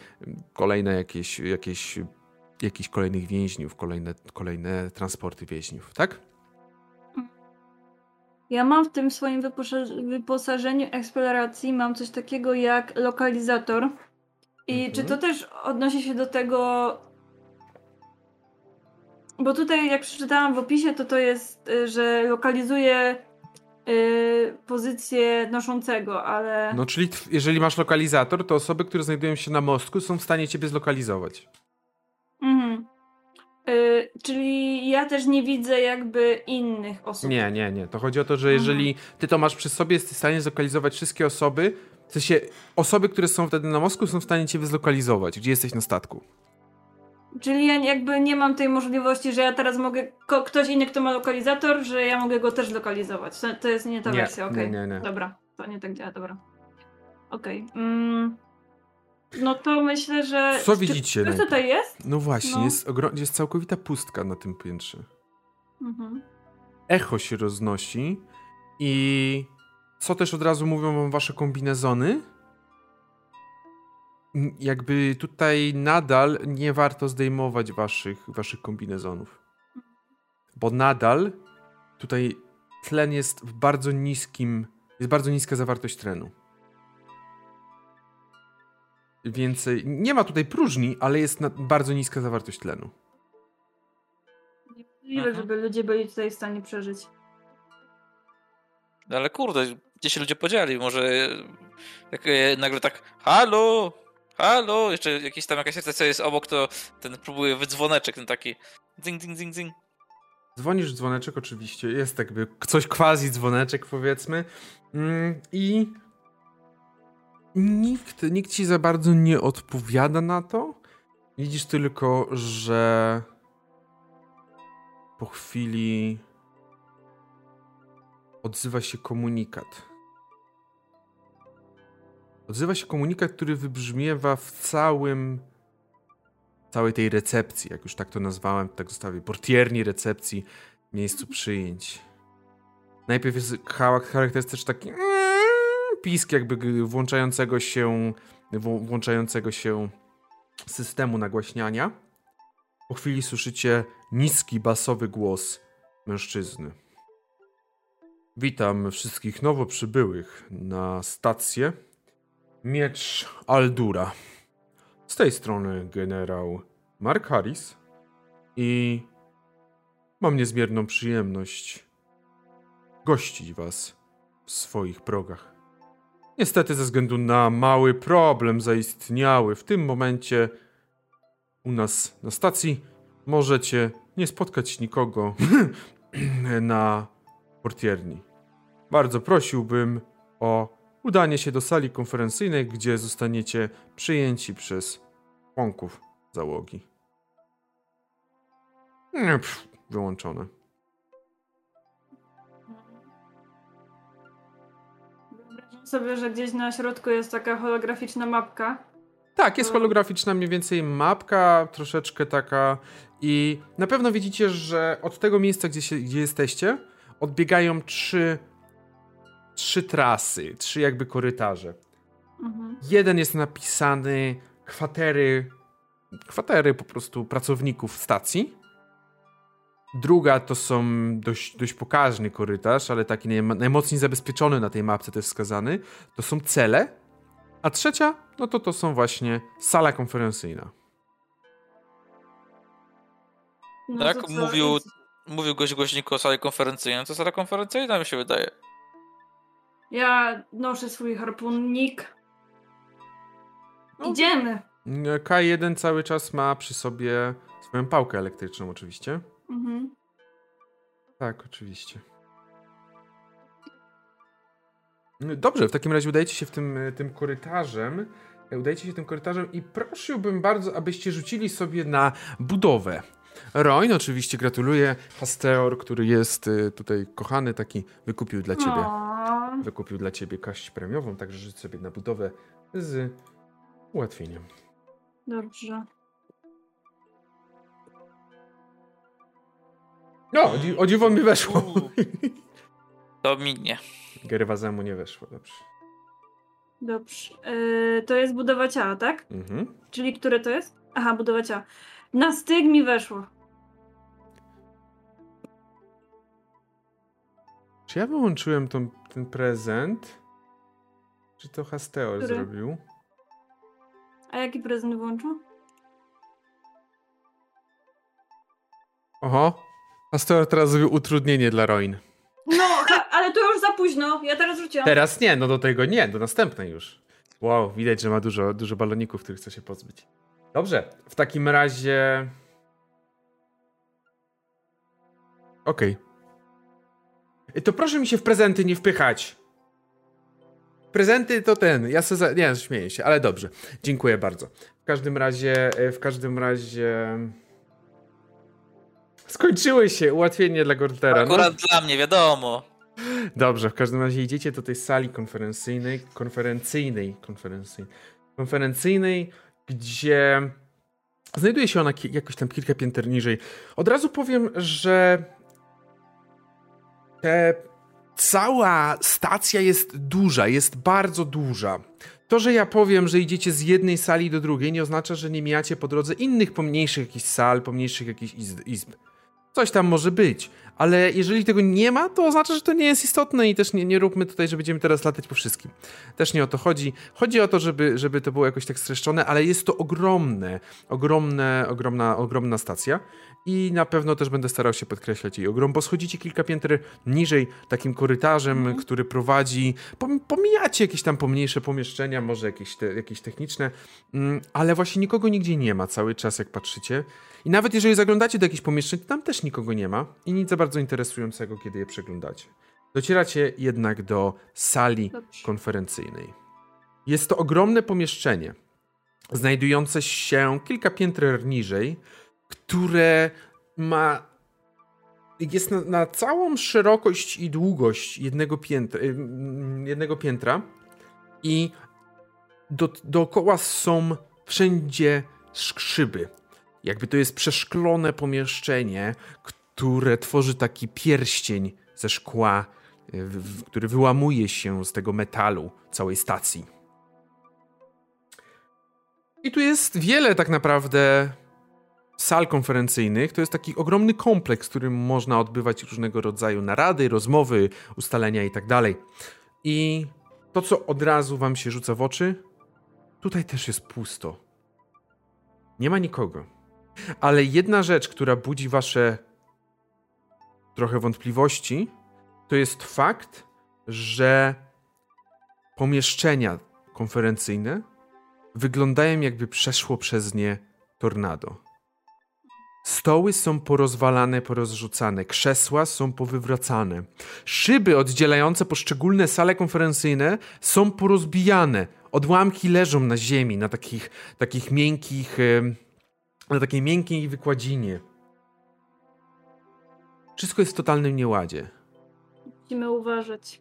kolejne jakieś, jakieś, jakichś kolejnych więźniów, kolejne, kolejne transporty więźniów, tak? Ja mam w tym swoim wyposa- wyposażeniu eksploracji mam coś takiego jak lokalizator. I Mhm. czy to też odnosi się do tego. Bo tutaj, jak przeczytałam w opisie, to to jest, y, że lokalizuje y, pozycję noszącego, ale. No, czyli jeżeli masz lokalizator, to osoby, które znajdują się na mostku są w stanie ciebie zlokalizować. Mhm. Y, czyli ja też nie widzę jakby innych osób. Nie, nie, nie. To chodzi o to, że Mhm. jeżeli ty to masz przy sobie, jesteś w stanie zlokalizować wszystkie osoby, w sensie osoby, które są wtedy na mostku, są w stanie cię zlokalizować, gdzie jesteś na statku. Czyli ja jakby nie mam tej możliwości, że ja teraz mogę. Ko- ktoś inny, kto ma lokalizator, że ja mogę go też lokalizować. To, to jest nie ta Nie, wersja, okej. nie, nie, nie. Dobra, to nie tak działa, dobra. Okej. Mm, no to myślę, że. Co czy- widzicie Co tutaj jest? No właśnie, No. Jest, jest całkowita pustka na tym piętrze. Mhm. Echo się roznosi i co też od razu mówią wam wasze kombinezony? Jakby tutaj nadal nie warto zdejmować waszych, waszych kombinezonów. Bo nadal tutaj tlen jest w bardzo niskim, jest bardzo niska zawartość tlenu. Więc nie ma tutaj próżni, ale jest na, bardzo niska zawartość tlenu. Niemożliwe, Mhm. żeby ludzie byli tutaj w stanie przeżyć. No ale kurde, gdzie się ludzie podzieli? Może jak e, nagle tak halo, halo, jeszcze jakieś tam jakaś stacja jest obok, to ten próbuje wydzwoneczek, ten taki ding, ding, ding, ding. Dzwonisz dzwoneczek oczywiście, jest jakby coś quasi dzwoneczek powiedzmy mm, i nikt, nikt ci za bardzo nie odpowiada na to. Widzisz tylko, że po chwili odzywa się komunikat. Odzywa się komunikat, który wybrzmiewa w całym całej tej recepcji, jak już tak to nazwałem, tak zostawię, portierni recepcji miejscu przyjęć. Najpierw jest charakterystyczny taki mm, pisk jakby włączającego się włączającego się systemu nagłaśniania. Po chwili słyszycie niski, basowy głos mężczyzny. Witam wszystkich nowo przybyłych na stację Miecz Aldura. Z tej strony generał Mark Harris i mam niezmierną przyjemność gościć was w swoich progach. Niestety ze względu na mały problem zaistniały w tym momencie u nas na stacji możecie nie spotkać nikogo na portierni. Bardzo prosiłbym o udanie się do sali konferencyjnej, gdzie zostaniecie przyjęci przez członków załogi. Pff, wyłączone. Sobie, że gdzieś na środku jest taka holograficzna mapka. Tak, jest holograficzna mniej więcej mapka, troszeczkę taka i na pewno widzicie, że od tego miejsca, gdzie, się, gdzie jesteście, odbiegają trzy, trzy trasy, trzy jakby korytarze. Mhm. Jeden jest napisany kwatery, kwatery po prostu pracowników stacji. Druga to są dość, dość pokaźny korytarz, ale taki najmocniej zabezpieczony na tej mapce też wskazany. To są cele. A trzecia, no to to są właśnie sala konferencyjna. No tak, mówił, mówił gość głośniku o sali konferencyjnej. To sala konferencyjna mi się wydaje. Ja noszę swój harpunnik. No. Idziemy. K1 cały czas ma przy sobie swoją pałkę elektryczną, oczywiście. Mhm. Tak, oczywiście. No dobrze, w takim razie udajcie się w tym, tym korytarzem. Udajcie się tym korytarzem i prosiłbym bardzo, abyście rzucili sobie na budowę. Roin oczywiście gratuluję. Hasteor, który jest y, tutaj kochany, taki wykupił dla ciebie. Wykupił dla ciebie kość premiową, także rzuć sobie na budowę z ułatwieniem. Dobrze. No, o dziwo mi weszło. To mi nie. Gerwazemu nie weszło, dobrze. Dobrze. Yy, to jest budowa ciała, tak? Mhm. Czyli które to jest? Aha, budowa ciała. Na styk mi weszło. Czy ja wyłączyłem tą, ten prezent? Czy to Hasteo zrobił? A jaki prezent włączył? Oho. Hasteo teraz zrobił utrudnienie dla Roin. No, ale to już za późno. Ja teraz rzuciłam. Teraz nie, no do tego nie, do następnej już. Wow, widać, że ma dużo, dużo baloników, których chce się pozbyć. Dobrze, w takim razie... Okej. Okay. To proszę mi się w prezenty nie wpychać. Prezenty to ten, ja se za... Nie, śmieję się, ale dobrze. Dziękuję bardzo. W każdym razie, e, w każdym razie... Skończyły się, ułatwienie dla Gortera. No. Akurat no. dla mnie, wiadomo. Dobrze, w każdym razie idziecie do tej sali konferencyjnej, konferencyjnej, konferencyjnej, konferencyjnej, gdzie znajduje się ona jakoś tam kilka pięter niżej. Od razu powiem, że te cała stacja jest duża, jest bardzo duża. To, że ja powiem, że idziecie z jednej sali do drugiej, nie oznacza, że nie mijacie po drodze innych pomniejszych jakichś sal, pomniejszych jakichś izb. Coś tam może być, ale jeżeli tego nie ma, to oznacza, że to nie jest istotne i też nie, nie róbmy tutaj, że będziemy teraz latać po wszystkim. Też nie o to chodzi. Chodzi o to, żeby, żeby to było jakoś tak streszczone, ale jest to ogromne, ogromne, ogromna, ogromna stacja i na pewno też będę starał się podkreślać jej ogrom, bo schodzicie kilka pięter niżej takim korytarzem, Mhm. który prowadzi, pom- pomijacie jakieś tam pomniejsze pomieszczenia, może jakieś, te, jakieś techniczne, mm, ale właśnie nikogo nigdzie nie ma cały czas, jak patrzycie. I nawet jeżeli zaglądacie do jakichś pomieszczeń, to tam też nikogo nie ma i nic za bardzo interesującego, kiedy je przeglądacie. Docieracie jednak do sali konferencyjnej. Jest to ogromne pomieszczenie, znajdujące się kilka pięter niżej, które ma. Jest na, na całą szerokość i długość jednego piętra, ym, jednego piętra i do, dookoła są wszędzie skrzyby. Jakby to jest przeszklone pomieszczenie, które tworzy taki pierścień ze szkła, y, w, w, który wyłamuje się z tego metalu całej stacji. I tu jest wiele tak naprawdę sal konferencyjnych. To jest taki ogromny kompleks, w którym można odbywać różnego rodzaju narady, rozmowy, ustalenia i tak. I to, co od razu wam się rzuca w oczy, tutaj też jest pusto. Nie ma nikogo. Ale jedna rzecz, która budzi wasze trochę wątpliwości, to jest fakt, że pomieszczenia konferencyjne wyglądają jakby przeszło przez nie tornado. Stoły są porozwalane, porozrzucane, krzesła są powywracane. Szyby oddzielające poszczególne sale konferencyjne są porozbijane. Odłamki leżą na ziemi, na takich, takich miękkich, na takiej miękkiej wykładzinie. Wszystko jest w totalnym nieładzie. Musimy uważać.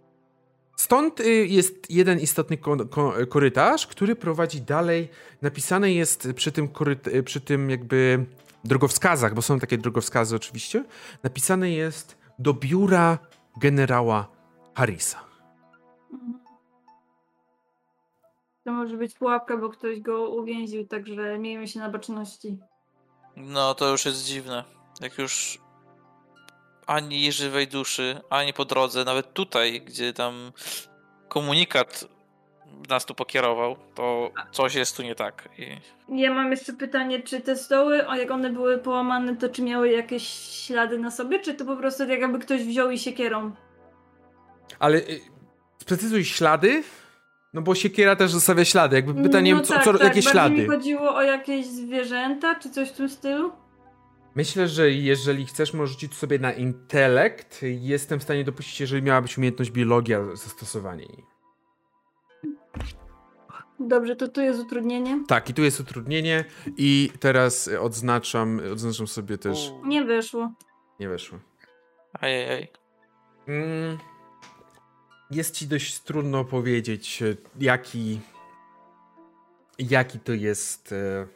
Stąd y, jest jeden istotny ko- ko- korytarz, który prowadzi dalej. Napisane jest przy tym, koryt- y, przy tym jakby drogowskazach, bo są takie drogowskazy oczywiście, napisane jest do biura generała Harrisa. Mhm. To może być pułapka, bo ktoś go uwięził, także miejmy się na baczności. No to już jest dziwne. Jak już ani żywej duszy, ani po drodze, nawet tutaj, gdzie tam komunikat nas tu pokierował, to coś jest tu nie tak. I Ja mam jeszcze pytanie, czy te stoły, a jak one były połamane, to czy miały jakieś ślady na sobie, czy to po prostu tak jakby ktoś wziął i siekierą? Ale y, sprecyzuj ślady, no bo siekiera też zostawia ślady. Jakby pytaniem, no co, tak, co, tak. jakie Bardziej ślady? mi chodziło o jakieś zwierzęta, czy coś w tym stylu? Myślę, że jeżeli chcesz, możesz rzucić sobie na intelekt. Jestem w stanie dopuścić, jeżeli miałabyś umiejętność biologia, zastosowanie jej. Dobrze, to tu jest utrudnienie. Tak, i tu jest utrudnienie i teraz odznaczam, odznaczam sobie też... U, Nie wyszło. Nie weszło. Ajajaj. Mm, jest ci dość trudno powiedzieć, e, jaki... Jaki to jest... e,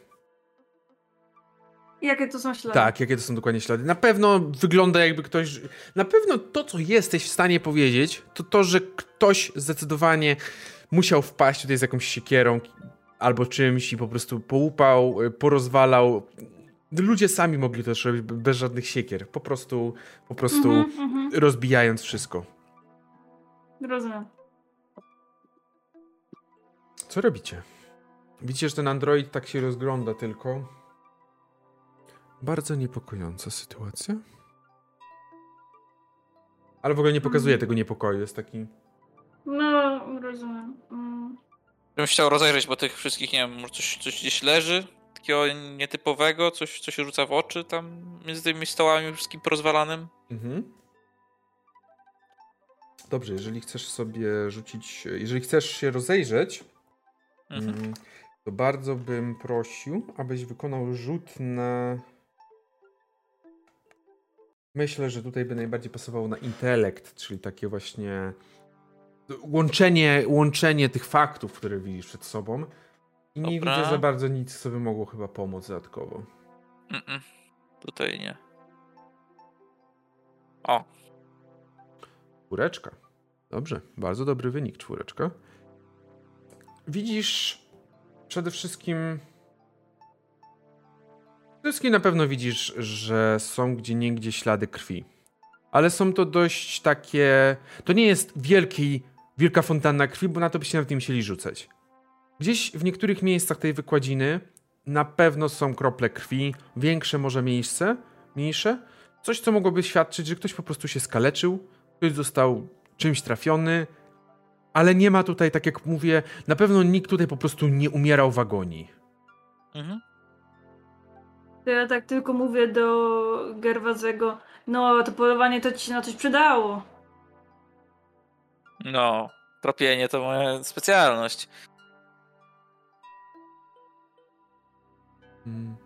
Jakie to są ślady? Tak, jakie to są dokładnie ślady. Na pewno wygląda jakby ktoś. Na pewno to, co jesteś w stanie powiedzieć, to to, że ktoś zdecydowanie musiał wpaść tutaj z jakąś siekierą albo czymś i po prostu połupał, y, porozwalał. Ludzie sami mogli to też robić bez żadnych siekier. Po prostu, po prostu Mhm, mhm. rozbijając wszystko. Rozumiem. Co robicie? Widzicie, że ten android tak się rozgląda tylko. Bardzo niepokojąca sytuacja. Ale w ogóle nie pokazuje Mhm. tego niepokoju. Jest taki. No, rozumiem. Mm. Bym chciał rozejrzeć po tych wszystkich, nie wiem, może coś, coś gdzieś leży, takiego nietypowego, coś, co się rzuca w oczy tam między tymi stołami wszystkim porozwalanym. Mhm. Dobrze, jeżeli chcesz sobie rzucić. Jeżeli chcesz się rozejrzeć, Mhm. mm, to bardzo bym prosił, abyś wykonał rzut na. Myślę, że tutaj by najbardziej pasowało na intelekt, czyli takie właśnie łączenie, łączenie tych faktów, które widzisz przed sobą. I nie Dobra. widzę za bardzo nic, co by mogło chyba pomóc dodatkowo. Mm-mm. Tutaj nie. O, Czwóreczka. Dobrze, bardzo dobry wynik, czwóreczka. Widzisz przede wszystkim. Przede wszystkim na pewno widzisz, że są gdzie niegdzie ślady krwi. ale są to dość takie. To nie jest wielki, wielka fontanna krwi, bo na to byście nawet nie musieli rzucać. Gdzieś w niektórych miejscach tej wykładziny na pewno są krople krwi, większe może miejsce, mniejsze. Coś, co mogłoby świadczyć, że ktoś po prostu się skaleczył, ktoś został czymś trafiony, ale nie ma tutaj, tak jak mówię, na pewno nikt tutaj po prostu nie umierał w agonii. Mhm. To ja tak tylko mówię do Gerwazego, no to polowanie to ci się na coś przydało. No, tropienie to moja specjalność. Mm.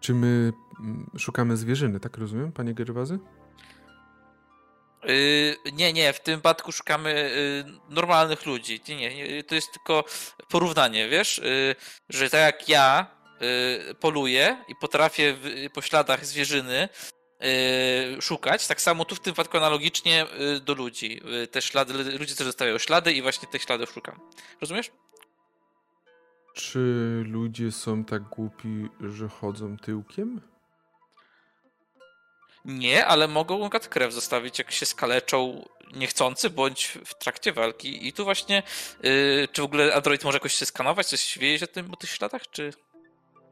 Czy my mm, szukamy zwierzyny, tak rozumiem, panie Gerwazy? Yy, nie, nie, w tym wypadku szukamy yy, normalnych ludzi. Nie, nie, to jest tylko porównanie, wiesz, yy, że tak jak ja yy, poluję i potrafię w, po śladach zwierzyny szukać, tak samo tu w tym wypadku analogicznie yy, do ludzi. Yy, te ślady, ludzie też zostawiają ślady i właśnie tych śladów szukam. Rozumiesz? Czy ludzie są tak głupi, że chodzą tyłkiem? Nie, ale mogą na przykład krew zostawić, jak się skaleczą niechcący, bądź w trakcie walki. I tu właśnie, yy, czy w ogóle Android może jakoś się skanować, coś wiedzieć o tym, o tych śladach, czy...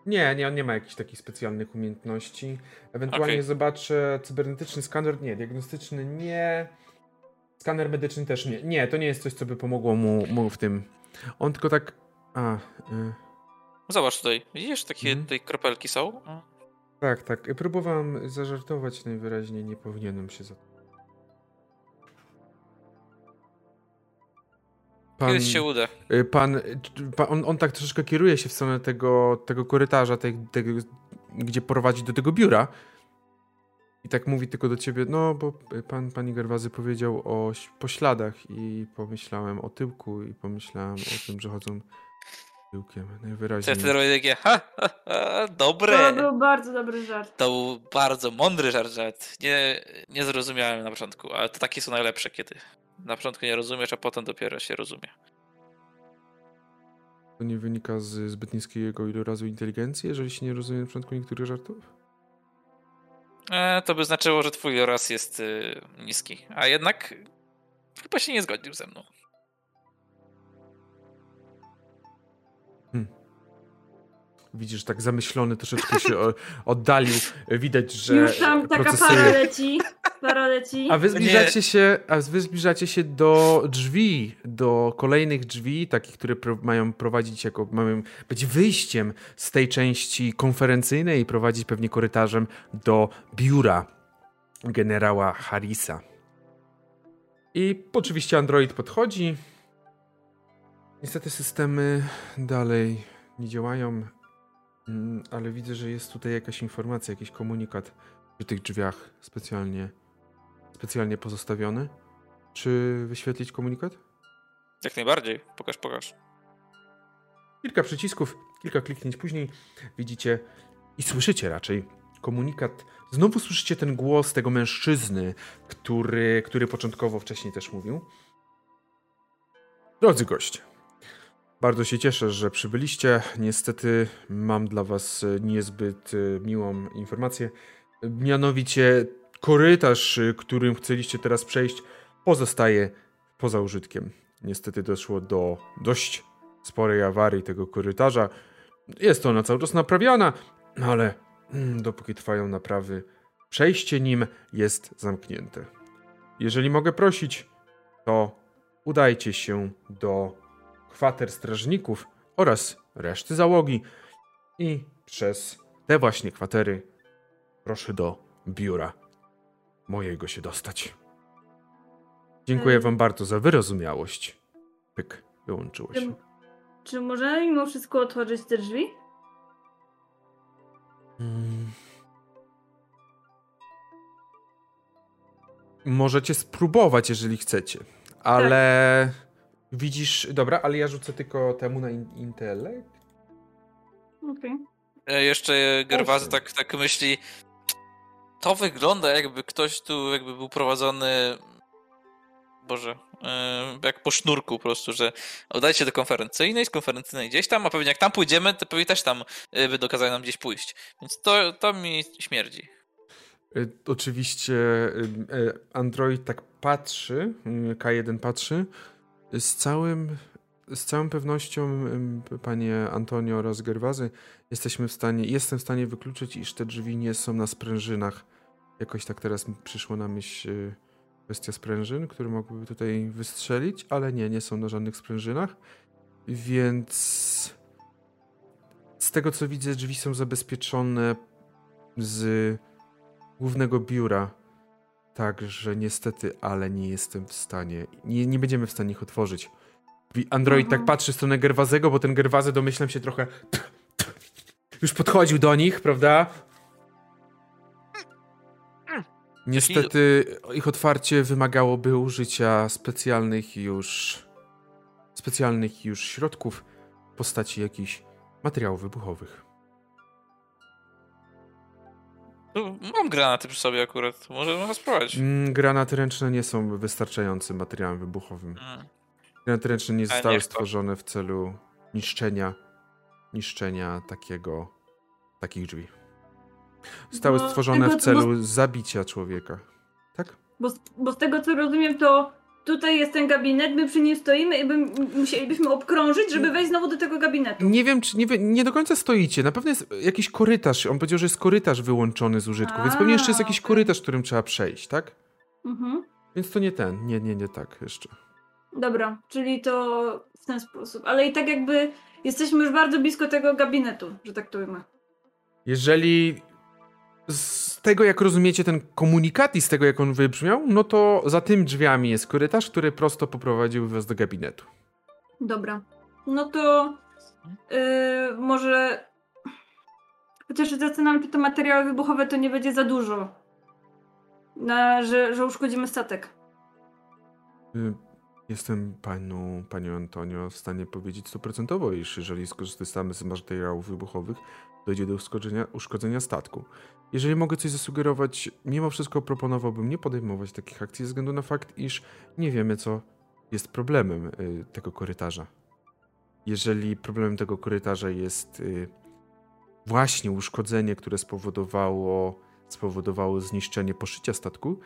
Nie, nie, on nie ma jakichś takich specjalnych umiejętności. Ewentualnie Okej. zobaczę cybernetyczny skaner, nie, diagnostyczny nie. Skaner medyczny też nie. Nie, to nie jest coś, co by pomogło mu, mu w tym. On tylko tak. A, y, Zobacz tutaj, widzisz, takie tutaj kropelki są? tak, tak. Próbowałem zażartować najwyraźniej, nie powinienem się za. Pan, Kiedyś się uda. y, pan, pan on, on tak troszeczkę kieruje się w stronę tego, tego korytarza, tej, tego, gdzie prowadzi do tego biura. I tak mówi tylko do ciebie, no bo pan, pani Gerwazy powiedział o pośladach i pomyślałem o tyłku i pomyślałem o tym, że chodzą tyłkiem. Najwyraźniej. wtedy robię takie, ha, ha, ha, To dobre. był bardzo dobry żart. To był bardzo mądry żart, żart. Nie, nie zrozumiałem na początku, ale to takie są najlepsze, kiedy na początku nie rozumiesz, a potem dopiero się rozumie. To nie wynika z zbyt niskiego ilorazu inteligencji, jeżeli się nie rozumie na początku niektórych żartów? E, to by znaczyło, że twój raz jest y, niski. A jednak chyba się nie zgodził ze mną. Widzisz, tak zamyślony troszeczkę się oddalił. Widać, że Już tam taka procesuje. para leci. Para leci. A wy zbliżacie się, a wy zbliżacie się do drzwi, do kolejnych drzwi, takich, które pro, mają prowadzić jako, mają być wyjściem z tej części konferencyjnej i prowadzić pewnie korytarzem do biura generała Harrisa. I oczywiście Android podchodzi. Niestety systemy dalej nie działają, mm, ale widzę, że jest tutaj jakaś informacja, jakiś komunikat przy tych drzwiach specjalnie specjalnie pozostawiony. Czy wyświetlić komunikat? Jak najbardziej. Pokaż, pokaż. Kilka przycisków, kilka kliknięć później widzicie i słyszycie raczej komunikat. Znowu słyszycie ten głos tego mężczyzny, który, który początkowo wcześniej też mówił. Drodzy goście, bardzo się cieszę, że przybyliście. Niestety mam dla was e, niezbyt e, miłą informację. Mianowicie korytarz, e, którym chcieliście teraz przejść, pozostaje poza użytkiem. Niestety doszło do dość sporej awarii tego korytarza. Jest ona cały czas naprawiana, ale mm, dopóki trwają naprawy, przejście nim jest zamknięte. Jeżeli mogę prosić, to udajcie się do kwater strażników oraz reszty załogi i przez te właśnie kwatery proszę do biura mojego się dostać. Dziękuję Mm. wam bardzo za wyrozumiałość. Pyk, wyłączyło się. Czy, czy możemy mimo wszystko otworzyć te drzwi? Mm. Możecie spróbować, jeżeli chcecie, ale widzisz, dobra, ale ja rzucę tylko temu na in- intelekt. Okej. E, Jeszcze Gerwazy tak, tak myśli. To wygląda jakby ktoś tu jakby był prowadzony. Boże, e, jak po sznurku po prostu, że oddajcie do konferencyjnej, z konferencyjnej gdzieś tam, a pewnie jak tam pójdziemy, to pewnie też tam e, będą kazali nam gdzieś pójść. Więc to, to mi śmierdzi. Oczywiście Android tak patrzy, y, K1 patrzy. Z całym, z całą pewnością, panie Antonio oraz Gerwazy, jesteśmy w stanie, jestem w stanie wykluczyć, iż te drzwi nie są na sprężynach. Jakoś tak teraz przyszło na myśl y, kwestia sprężyn, które mogłyby tutaj wystrzelić, ale nie, nie są na żadnych sprężynach. Więc z tego co widzę, drzwi są zabezpieczone z głównego biura. Także niestety, ale nie jestem w stanie. Nie, nie będziemy w stanie ich otworzyć. Android Mhm. tak patrzy w stronę Gerwazego, bo ten Gerwazy domyślam się trochę. Już podchodził do nich, prawda? Niestety ich otwarcie wymagałoby użycia specjalnych już specjalnych już środków w postaci jakichś materiałów wybuchowych. Tu Mam granaty przy sobie akurat. Może można spróbować. Mm, granaty ręczne nie są wystarczającym materiałem wybuchowym. Mm. Granaty ręczne nie zostały stworzone w celu niszczenia niszczenia takiego takich drzwi. Zostały Bo stworzone tego- w celu zabicia człowieka. Tak? Bo, bo z tego co rozumiem, to tutaj jest ten gabinet, my przy nim stoimy i by, musielibyśmy obkrążyć, żeby wejść znowu do tego gabinetu. Nie wiem, czy nie, nie do końca stoicie. Na pewno jest jakiś korytarz. On powiedział, że jest korytarz wyłączony z użytku, więc A, pewnie jeszcze jest jakiś okej. korytarz, którym trzeba przejść, tak? Mhm. Więc to nie ten. Nie, nie, nie tak jeszcze. Dobra, czyli to w ten sposób. Ale i tak jakby jesteśmy już bardzo blisko tego gabinetu, że tak to ujmę. Jeżeli z tego, jak rozumiecie ten komunikat i z tego, jak on wybrzmiał, no to za tym drzwiami jest korytarz, który prosto poprowadził was do gabinetu. Dobra. No to yy, może. Chociaż się zastanawiam, czy te materiały wybuchowe to nie będzie za dużo. Na, że, że uszkodzimy statek. Y, Jestem panu, panią Antonio w stanie powiedzieć stuprocentowo, iż jeżeli skorzystamy z materiałów wybuchowych, dojdzie do uszkodzenia, uszkodzenia statku. Jeżeli mogę coś zasugerować, mimo wszystko proponowałbym nie podejmować takich akcji ze względu na fakt, iż nie wiemy, co jest problemem y, tego korytarza. Jeżeli problemem tego korytarza jest y, właśnie uszkodzenie, które spowodowało, spowodowało zniszczenie poszycia statku,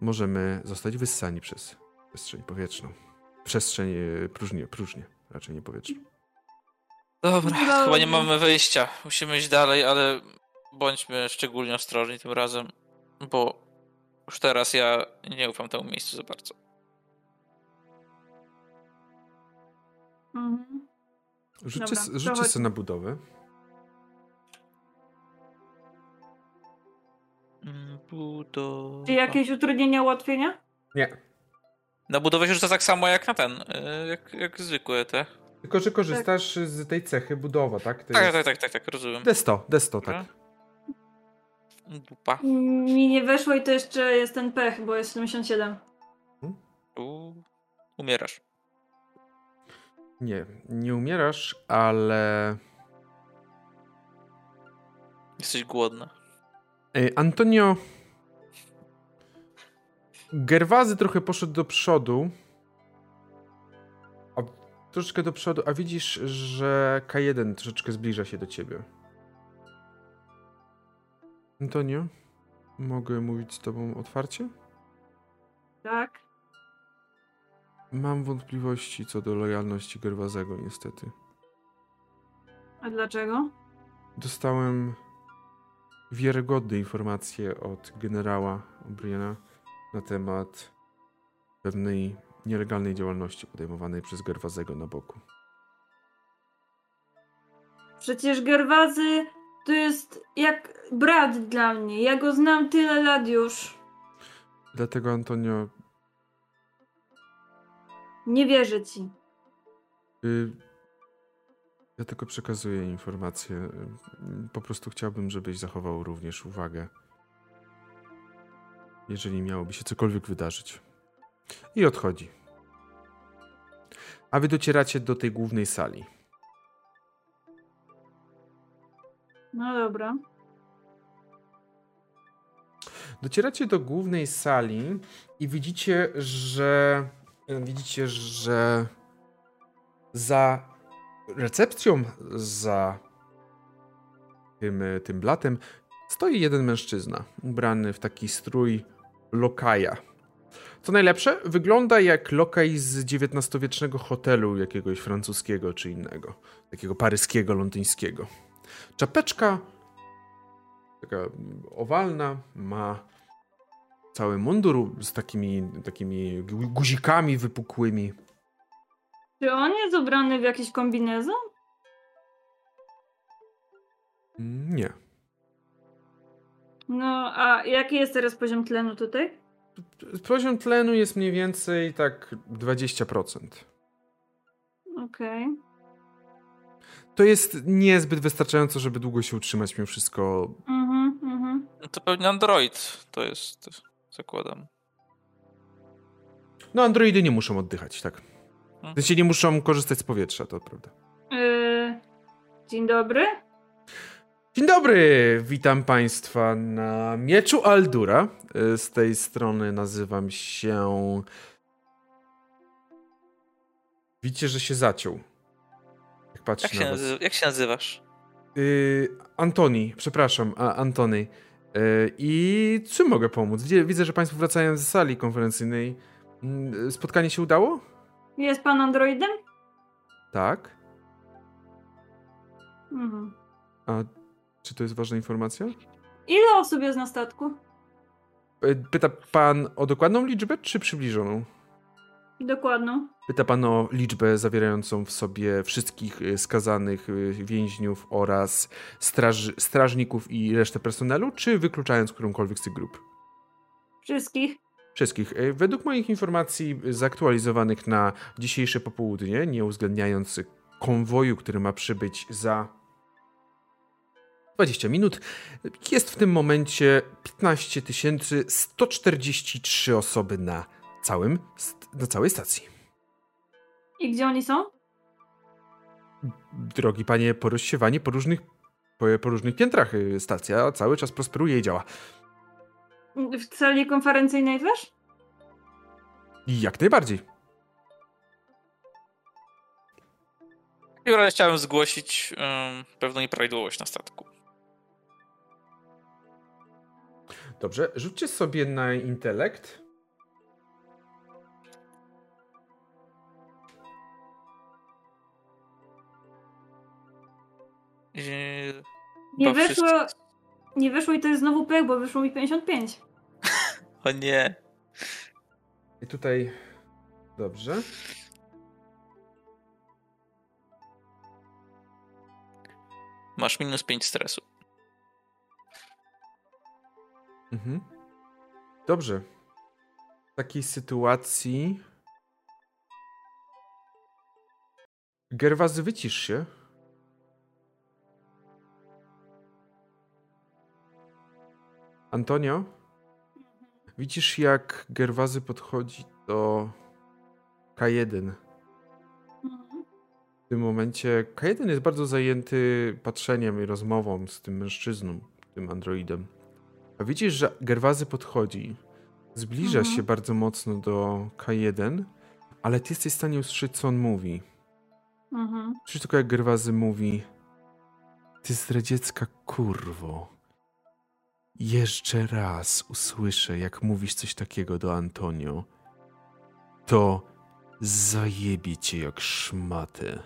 możemy zostać wyssani przez przestrzeń powietrzną. Przestrzeń e, próżnię, próżnię, raczej nie powietrzną. Dobra. chyba nie mamy wyjścia. Musimy iść dalej, ale bądźmy szczególnie ostrożni tym razem, bo już teraz ja nie ufam temu miejscu za bardzo. Mhm. Rzućcie, Dobra, rzućcie trochę- sobie na budowę. Mm, Budowa. Czy jakieś utrudnienia, ułatwienia? Nie. Na budowę się rzuca tak samo jak na ten, y, jak, jak zwykłe te. Tylko, że korzystasz z tej cechy budowa, tak? To Tak, jest tak, tak, tak, tak, rozumiem. D100, D100, tak. Dupa. Mi nie weszło i to jeszcze jest ten pech, bo jest 77. U, umierasz. Nie, nie umierasz, ale... Jesteś głodna. Ej, Antonio... Gerwazy trochę poszedł do przodu. A troszeczkę do przodu, a widzisz, że K1 troszeczkę zbliża się do ciebie. Antonio, mogę mówić z tobą otwarcie? Tak? Mam wątpliwości co do lojalności Gerwazego, niestety. A dlaczego? Dostałem wiarygodne informacje od generała O'Briena na temat pewnej nielegalnej działalności podejmowanej przez Gerwazego na boku. Przecież Gerwazy to jest jak brat dla mnie. Ja go znam tyle lat już. Dlatego, Antonio, Nie wierzę ci. y, ja tylko przekazuję informacje. Y, Po prostu chciałbym, żebyś zachował również uwagę, jeżeli miałoby się cokolwiek wydarzyć. I odchodzi. A wy docieracie do tej głównej sali. No dobra. Docieracie do głównej sali i widzicie, że widzicie, że za recepcją, za tym, tym blatem stoi jeden mężczyzna, ubrany w taki strój lokaja. Co najlepsze, wygląda jak lokaj z XIX-wiecznego hotelu jakiegoś francuskiego czy innego, takiego paryskiego, londyńskiego. Czapeczka taka owalna, ma cały mundur z takimi, takimi guzikami wypukłymi. Czy on jest ubrany w jakiś kombinezon? Nie. No, a jaki jest teraz poziom tlenu tutaj? Poziom tlenu jest mniej więcej tak 20%. Okej. Okay. To jest niezbyt wystarczająco, żeby długo się utrzymać mimo wszystko. Mhm, mhm. No to pewnie Android to jest, zakładam. No, androidy nie muszą oddychać, tak. Hmm. Znaczy nie muszą korzystać z powietrza, to prawda. Yy, dzień dobry. Dzień dobry, witam Państwa na Mieczu Aldura. Y, z tej strony nazywam się. Widzicie, że się zaciął. Jak patrzę jak, się na was. jak się nazywasz? Yy, Antoni, przepraszam, a, Antony. Yy, I czym mogę pomóc? Widzę, że Państwo wracają z sali konferencyjnej. Yy, spotkanie się udało? Jest Pan androidem? Tak. Mhm. A czy to jest ważna informacja? Ile osób jest na statku? E, pyta pan o dokładną liczbę, czy przybliżoną? Dokładną. Pyta pan o liczbę zawierającą w sobie wszystkich e, skazanych e, więźniów oraz straż, strażników i resztę personelu, czy wykluczając którąkolwiek z tych grup? Wszystkich. Wszystkich. Według moich informacji zaktualizowanych na dzisiejsze popołudnie, nie uwzględniając konwoju, który ma przybyć za 20 minut. Jest w tym momencie 15 143 osoby na, całym, na całej stacji. I gdzie oni są? Drogi panie, porozsiewanie po różnych, po, po różnych piętrach. Y, stacja cały czas prosperuje i działa. W sali konferencyjnej też? Jak najbardziej. I chciałem zgłosić um, pewną nieprawidłowość na statku. Dobrze, rzućcie sobie na intelekt. Nie wyszło, nie wyszło i to jest znowu pech, bo wyszło mi 55. o nie. I tutaj, dobrze. Masz minus 5 stresu. Mhm. Dobrze. W takiej sytuacji. Gerwazy, wycisz się. Antonio? Widzisz, jak Gerwazy podchodzi do K1. W tym momencie K1 jest bardzo zajęty patrzeniem i rozmową z tym mężczyzną, tym androidem. A widzisz, że Gerwazy podchodzi, zbliża mhm. się bardzo mocno do K1, ale ty jesteś w stanie usłyszeć, co on mówi. Mhm. Słyszysz tylko, jak Gerwazy mówi Ty zdradziecka kurwo. Jeszcze raz usłyszę, jak mówisz coś takiego do Antonio, to zajebie cię jak szmatę.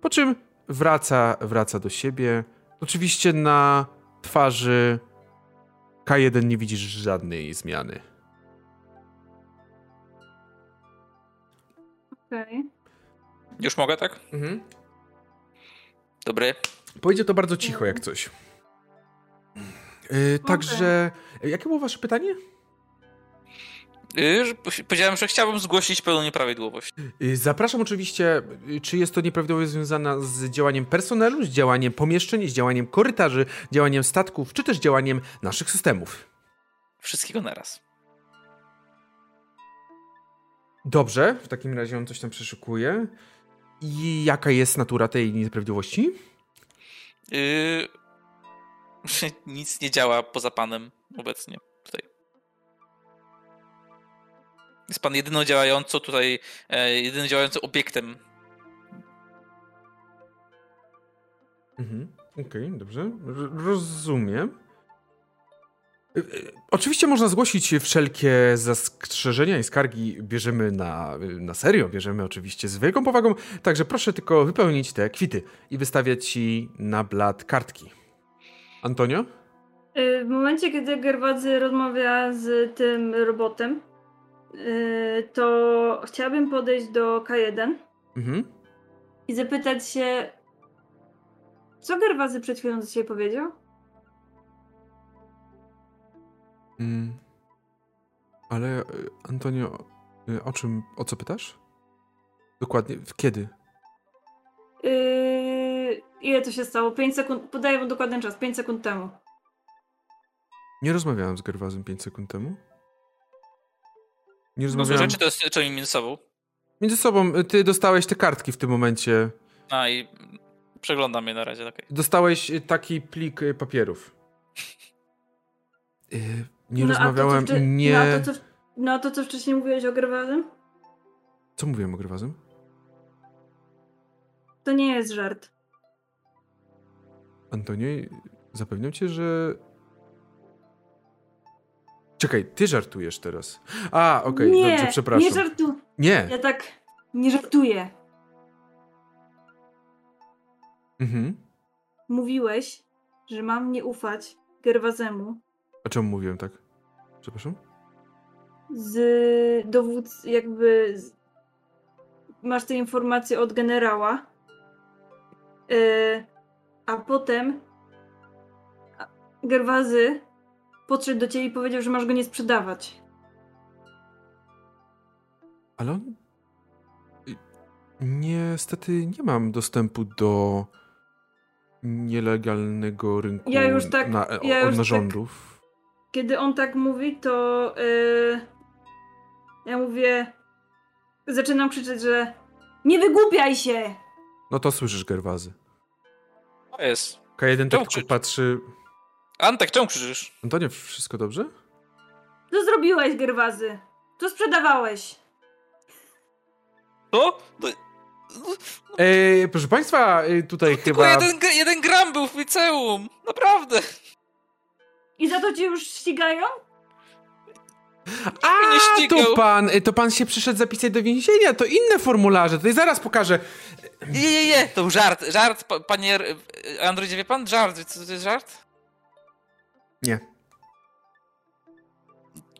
Po czym wraca, wraca do siebie. Oczywiście na twarzy K1 nie widzisz żadnej zmiany. Okej. Okay. Już mogę, tak? Mhm. Dobry. Powiedział to bardzo cicho, jak coś. Yy, także, jakie było wasze pytanie? Y, powiedziałem, że chciałbym zgłosić pewną nieprawidłowość. Y, zapraszam oczywiście, czy jest to nieprawidłowość związana z działaniem personelu, z działaniem pomieszczeń, z działaniem korytarzy, działaniem statków, czy też działaniem naszych systemów. Wszystkiego naraz. Dobrze, w takim razie on coś tam przeszukuje. I jaka jest natura tej nieprawidłowości? Yy... Nic nie działa poza panem obecnie. Jest pan jedyną działającą tutaj, e, jedynym działającym obiektem. Mhm. Okej, dobrze. R- rozumiem. Y, y, Oczywiście można zgłosić wszelkie zastrzeżenia i skargi bierzemy na, na serio, bierzemy oczywiście z wielką powagą, także proszę tylko wypełnić te kwity i wystawiać ci na blat kartki. Antonio? Y, W momencie, kiedy Gerwadzy rozmawia z tym robotem, y, to chciałabym podejść do K1 Mhm. i zapytać się, co Gerwazy przed chwilą do ciebie powiedział? Mm. Ale y, Antonio, o czym, o co pytasz? Dokładnie, kiedy? Yy, ile to się stało? 5 sekund, podaję wam dokładny czas, 5 sekund temu. Nie rozmawiałem z Gerwazem 5 sekund temu. Nie No, rozmawiałem. rzeczy to jest czy oni między sobą. Między sobą, y, ty dostałeś te kartki w tym momencie. A i przeglądam je na razie, okej. Dostałeś y, taki plik y, papierów. Nie No, a to, rozmawiałem, wcze- nie... No a to, co, no to, co wcześniej mówiłeś o Gerwazym? Co mówiłem o Gerwazem? To nie jest żart. Antonie, zapewniam cię, że... Czekaj, ty żartujesz teraz. A, okej, nie, dobrze, przepraszam. nie żartu. Nie. Ja tak nie żartuję. Mhm. Mówiłeś, że mam nie ufać Gerwazemu A czemu mówiłem tak? Przepraszam? z dowódc, jakby z... masz te informacje od generała, yy, a potem Gerwazy podszedł do ciebie i powiedział, że masz go nie sprzedawać. Ale on... Niestety nie mam dostępu do nielegalnego rynku Ja już tak- na, ja od już narządów. Kiedy on tak mówi, to yy, ja mówię, zaczynam krzyczeć, że nie wygłupiaj się! No to słyszysz Gerwazy. To jest. K1 Czemu tak tylko krzyczy? patrzy... Antek, czemu krzyczysz? Antonio, wszystko dobrze? Co zrobiłeś, Gerwazy? Co sprzedawałeś? To? No, no, Ej, proszę państwa, y, tutaj tylko chyba... jeden, gra- jeden gram był w liceum. Naprawdę. I za to cię już ścigają? A, to pan, y, to pan się przyszedł zapisać do więzienia, to inne formularze, tutaj zaraz pokażę. Nie, nie, nie, to był żart. Żart, pa- panie R- Androidzie, wie pan? Żart, co to jest żart? Nie.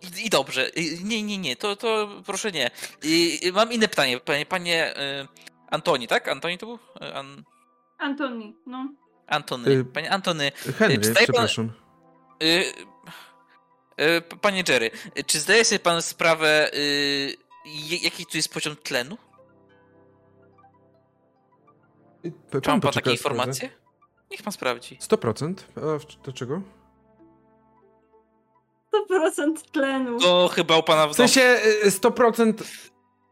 I, I dobrze. Nie, nie, nie, to, to proszę nie. I, mam inne pytanie, panie, panie y, Antoni, tak? Antoni to był? Y, An, Antoni, no. Antony. Y, Panie Antony, Henry, Czy zdaje pan- przepraszam. y, y, panie Jerry, y, czy zdaje sobie pan sprawę, je- jaki tu jest poziom tlenu? Y, Czy ma pan pan takie informacje? Niech pan sprawdzi. 100%. A do czego? 100% tlenu. To chyba u pana w W sensie y, 100%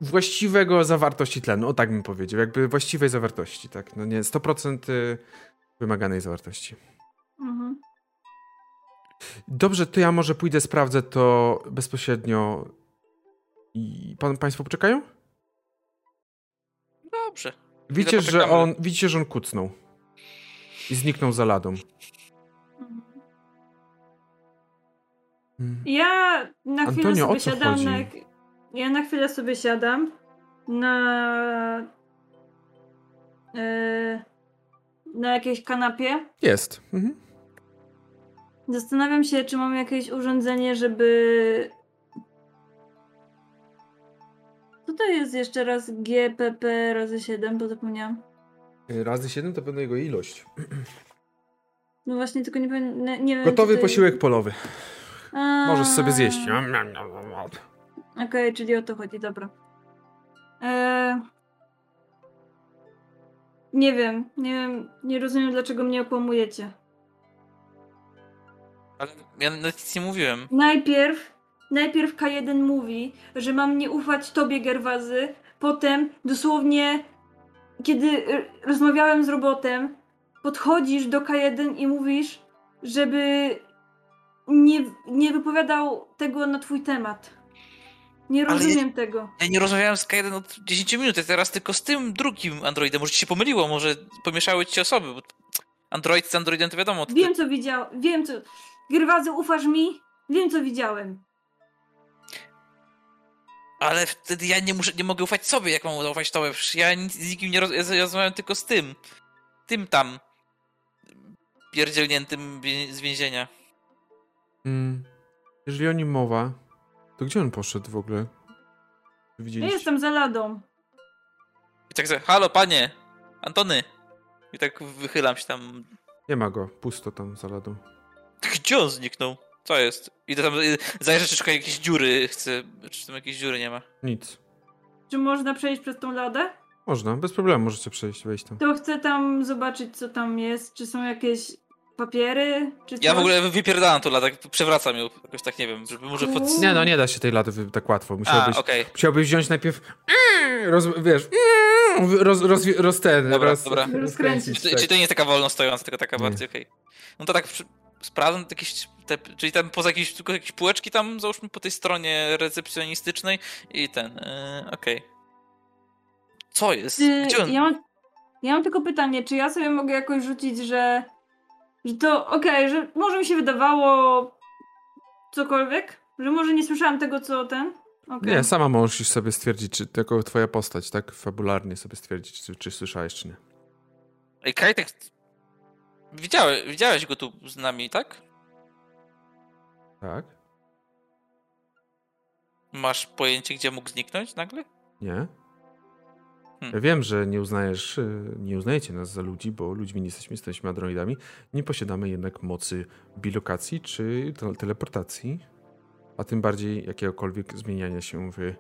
właściwego zawartości tlenu, o tak bym powiedział, jakby właściwej zawartości, tak, no nie, 100% y, wymaganej zawartości. Dobrze, to ja może pójdę, sprawdzę to bezpośrednio i pan, państwo poczekają? Dobrze. Widzicie, że on, widzicie, że on kucnął i zniknął za ladą. Mhm. Mm. Ja na chwilę Antonio, o sobie siadam chodzi? na... Ja na chwilę sobie siadam na... e, na jakiejś kanapie. Jest. Mhm. Zastanawiam się, czy mam jakieś urządzenie, żeby... Co to jest jeszcze raz GPP razy 7, bo zapomniałam. Y, Razy 7 to pewno jego ilość. No właśnie, tylko nie, nie, nie wiem. Gotowy jest- posiłek polowy. A, Możesz sobie zjeść. Okej, czyli o to chodzi, dobra. E... Nie wiem, nie wiem, nie rozumiem dlaczego mnie okłamujecie. Ale ja nic nie mówiłem. Najpierw, najpierw K1 mówi, że mam nie ufać tobie, Gerwazy, potem dosłownie, kiedy rozmawiałem z robotem, podchodzisz do K1 i mówisz, żeby nie, nie wypowiadał tego na twój temat. Nie Ale ja- rozumiem tego. Ja nie rozmawiałem z K1 od 10 minut, ja teraz tylko z tym drugim androidem. Może ci się pomyliło, może pomieszały ci osoby. Bo... Android z Androidem to wiadomo. To Wiem, co widziałem. Wiem, co. Grwazy, ufasz mi? Wiem, co widziałem. Ale wtedy ja nie muszę, nie mogę ufać sobie, jak mam ufać tobie. Ja nic, z nikim nie roz, ja rozmawiam tylko z tym. Tym tam. Pierdzielniętym z więzienia. Mm. Jeżeli o nim mowa, to gdzie on poszedł w ogóle? Ja Widzieliście? jestem za ladą. I tak sobie, halo panie, Antony. I tak wychylam się tam. Nie ma go, pusto tam za ladą. Gdzie on zniknął? Co jest? Idę tam, y, zajrzę, czy szukam jakiejś dziury, chcę, czy tam jakiejś dziury nie ma. Nic. Czy można przejść przez tą ladę? Można, bez problemu możecie przejść, wejść tam. To chcę tam zobaczyć, co tam jest. Czy są jakieś papiery? Czy Ja w coś? ogóle wypierdalam tu lata, przewracam ją, jakoś tak nie wiem, żeby może pod... Uuu. Nie no, nie da się tej lady wy- tak łatwo. A, Musiałbyś, okej. musiałbyś wziąć najpierw roz, wiesz roz, roz, roz ten, Dobra, roz, dobra. Rozkręcić. Czy, czy to nie jest taka wolno stojąca, tylko taka Nie. bardziej okej. No to tak przy, sprawdzam jakieś, te, czyli tam poza jakieś, tylko jakieś półeczki tam załóżmy po tej stronie recepcjonistycznej i ten, yy, okej. Co jest? Gdzie on? ja, mam, ja mam tylko pytanie, czy ja sobie mogę jakoś rzucić, że, że to okej, że może mi się wydawało cokolwiek? Że może nie słyszałam tego, co ten? Okej. Nie, sama możesz sobie stwierdzić, czy jako twoja postać, tak fabularnie sobie stwierdzić, czy, czy słyszałeś, czy nie. Ej, Kajtek, widziałeś, widziałeś go tu z nami, tak? Tak? Masz pojęcie, gdzie mógł zniknąć nagle? Nie? Hmm. Ja wiem, że nie uznajesz, y, nie uznajecie nas za ludzi, bo ludźmi nie jesteśmy, jesteśmy androidami. Nie posiadamy jednak mocy bilokacji czy te- teleportacji, a tym bardziej jakiegokolwiek zmieniania się w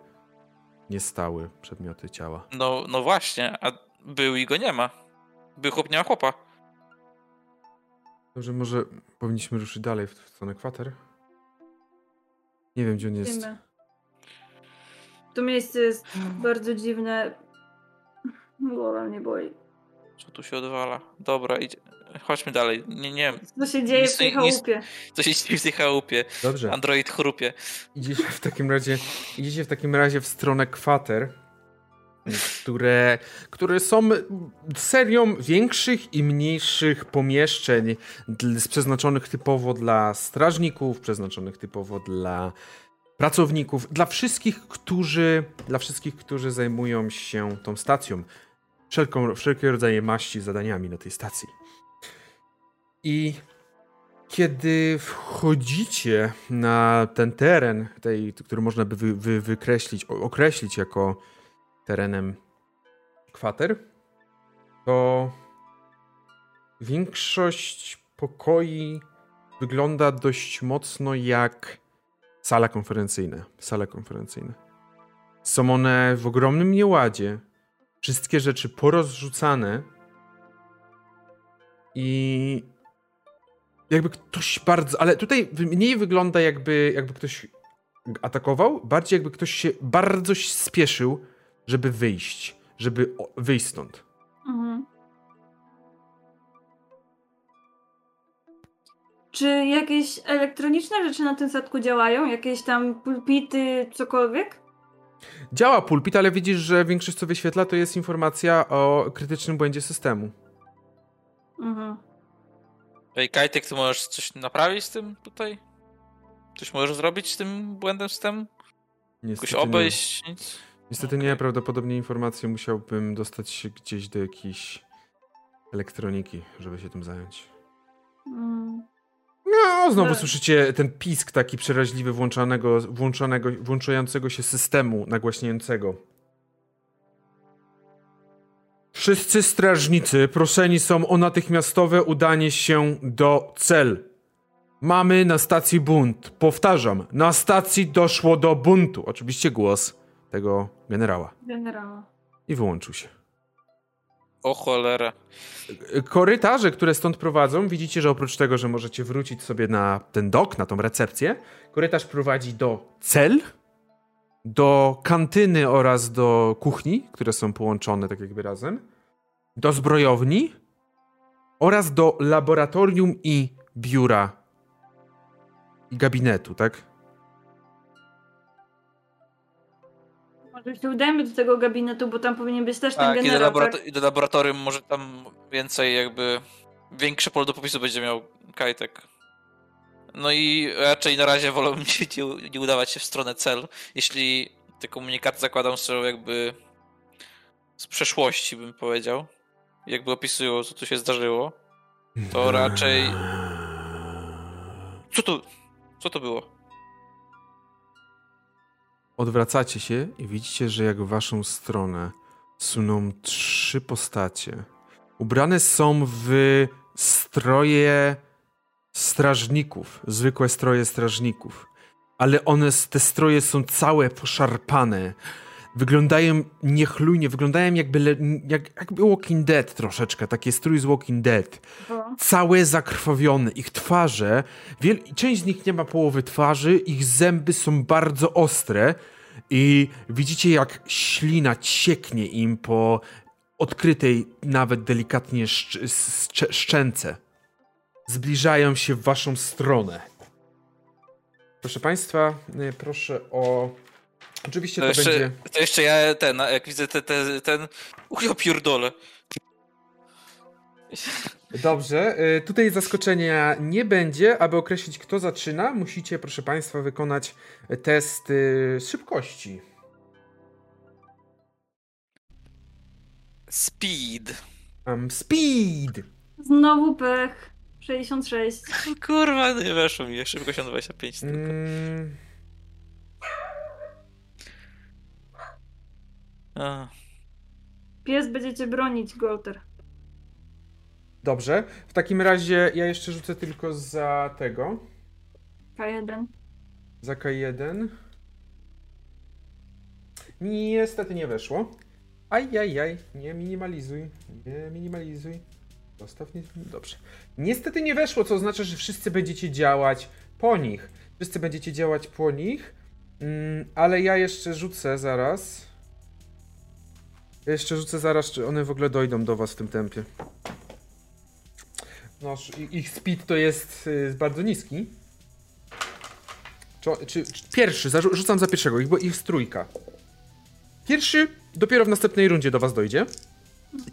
niestałe przedmioty ciała. No, no właśnie, a był i go nie ma. Był chłop, nie ma chłopa. Dobrze, może powinniśmy ruszyć dalej w, w stronę kwater? Nie wiem, gdzie on jest. Wiemy. To miejsce jest bardzo dziwne. Głowa mnie boli. Co tu się odwala? Dobra, idź. Chodźmy dalej. Nie, nie wiem, Co się dzieje w tej Nic- nic- chałupie? co się dzieje w tej chałupie. Dobrze. Android chrupie. Idziecie w takim razie, idziecie w takim razie w stronę kwater, które, które są serią większych i mniejszych pomieszczeń przeznaczonych typowo dla strażników, przeznaczonych typowo dla pracowników, dla wszystkich, którzy, dla wszystkich, którzy zajmują się tą stacją. Wszelką, wszelkie rodzaje maści zadaniami na tej stacji. I kiedy wchodzicie na ten teren, tej, który można by wy, wy, wykreślić, określić jako terenem kwater, to większość pokoi wygląda dość mocno jak sala konferencyjna. Sala konferencyjna. Są one w ogromnym nieładzie. Wszystkie rzeczy porozrzucane i jakby ktoś bardzo, ale tutaj mniej wygląda jakby, jakby ktoś atakował, bardziej jakby ktoś się bardzo spieszył, żeby wyjść, żeby wyjść stąd. Mhm. Czy jakieś elektroniczne rzeczy na tym statku działają? Jakieś tam pulpity, cokolwiek? Działa pulpit, ale widzisz, że większość co wyświetla to jest informacja o krytycznym błędzie systemu. Mhm. Ej, Kajtek, ty możesz coś naprawić z tym tutaj? Coś możesz zrobić z tym błędem systemu? Jakoś Niestety nie. obejść? Nic? Niestety nie, prawdopodobnie informacje musiałbym dostać się gdzieś do jakiejś elektroniki, żeby się tym zająć. Mm. No, znowu No. słyszycie ten pisk taki przeraźliwy włączanego, włączanego, włączającego się systemu nagłaśniającego. Wszyscy strażnicy proszeni są o natychmiastowe udanie się do cel. Mamy na stacji bunt. Powtarzam, na stacji doszło do buntu. Oczywiście głos tego generała. Generała. I wyłączył się. O cholera. Korytarze, które stąd prowadzą, widzicie, że oprócz tego, że możecie wrócić sobie na ten dok, na tą recepcję, korytarz prowadzi do cel, do kantyny oraz do kuchni, które są połączone tak jakby razem, do zbrojowni oraz do laboratorium i biura i gabinetu, tak? Się udajmy do tego gabinetu, bo tam powinien być też ten Tak, i do, generał, tak? i do laboratorium może tam więcej jakby większe pole do popisu będzie miał Kajtek. No i raczej na razie się nie, nie udawać się w stronę cel, jeśli te komunikaty zakładam są jakby z przeszłości, bym powiedział. Jakby opisują, co tu się zdarzyło. To raczej... Co to... Co to było? Odwracacie się i widzicie, że jak w waszą stronę suną trzy postacie. Ubrane są w stroje strażników, zwykłe stroje strażników. Ale one, te stroje są całe poszarpane. Wyglądają niechlujnie, wyglądają jakby, le, jak, jakby Walking Dead troszeczkę, takie strój z Walking Dead. Bo... Całe zakrwawione, ich twarze, wiel, część z nich nie ma połowy twarzy, ich zęby są bardzo ostre i widzicie jak ślina cieknie im po odkrytej nawet delikatnie szcz, szcz, szczęce. Zbliżają się w waszą stronę. Proszę państwa, y, proszę o Oczywiście to, To jeszcze, będzie. to jeszcze ja ten, jak widzę te, te, ten... Uch, ja pierdolę. Dobrze, y, tutaj zaskoczenia nie będzie. Aby określić, kto zaczyna, musicie, proszę Państwa, wykonać test y, szybkości. Speed. Um, speed! Znowu pech. 66. Kurwa, nie weszło mi. Szybkość na 25 tylko. Mm, A. Pies będziecie bronić, Golter. dobrze, w takim razie ja jeszcze rzucę tylko za tego. K1. Za K1. Niestety nie weszło. Ajajaj, nie minimalizuj. Nie minimalizuj. Zostaw nie. Dobrze. Niestety nie weszło, co oznacza, że wszyscy będziecie działać po nich. Wszyscy będziecie działać po nich. Mm, ale ja jeszcze rzucę zaraz. Ja jeszcze rzucę zaraz, czy one w ogóle dojdą do was w tym tempie. No, ich- speed to jest y, bardzo niski. Czy, czy, czy pierwszy, zarzu- rzucam za pierwszego, ich, bo ich trójka. Pierwszy dopiero w następnej rundzie do was dojdzie.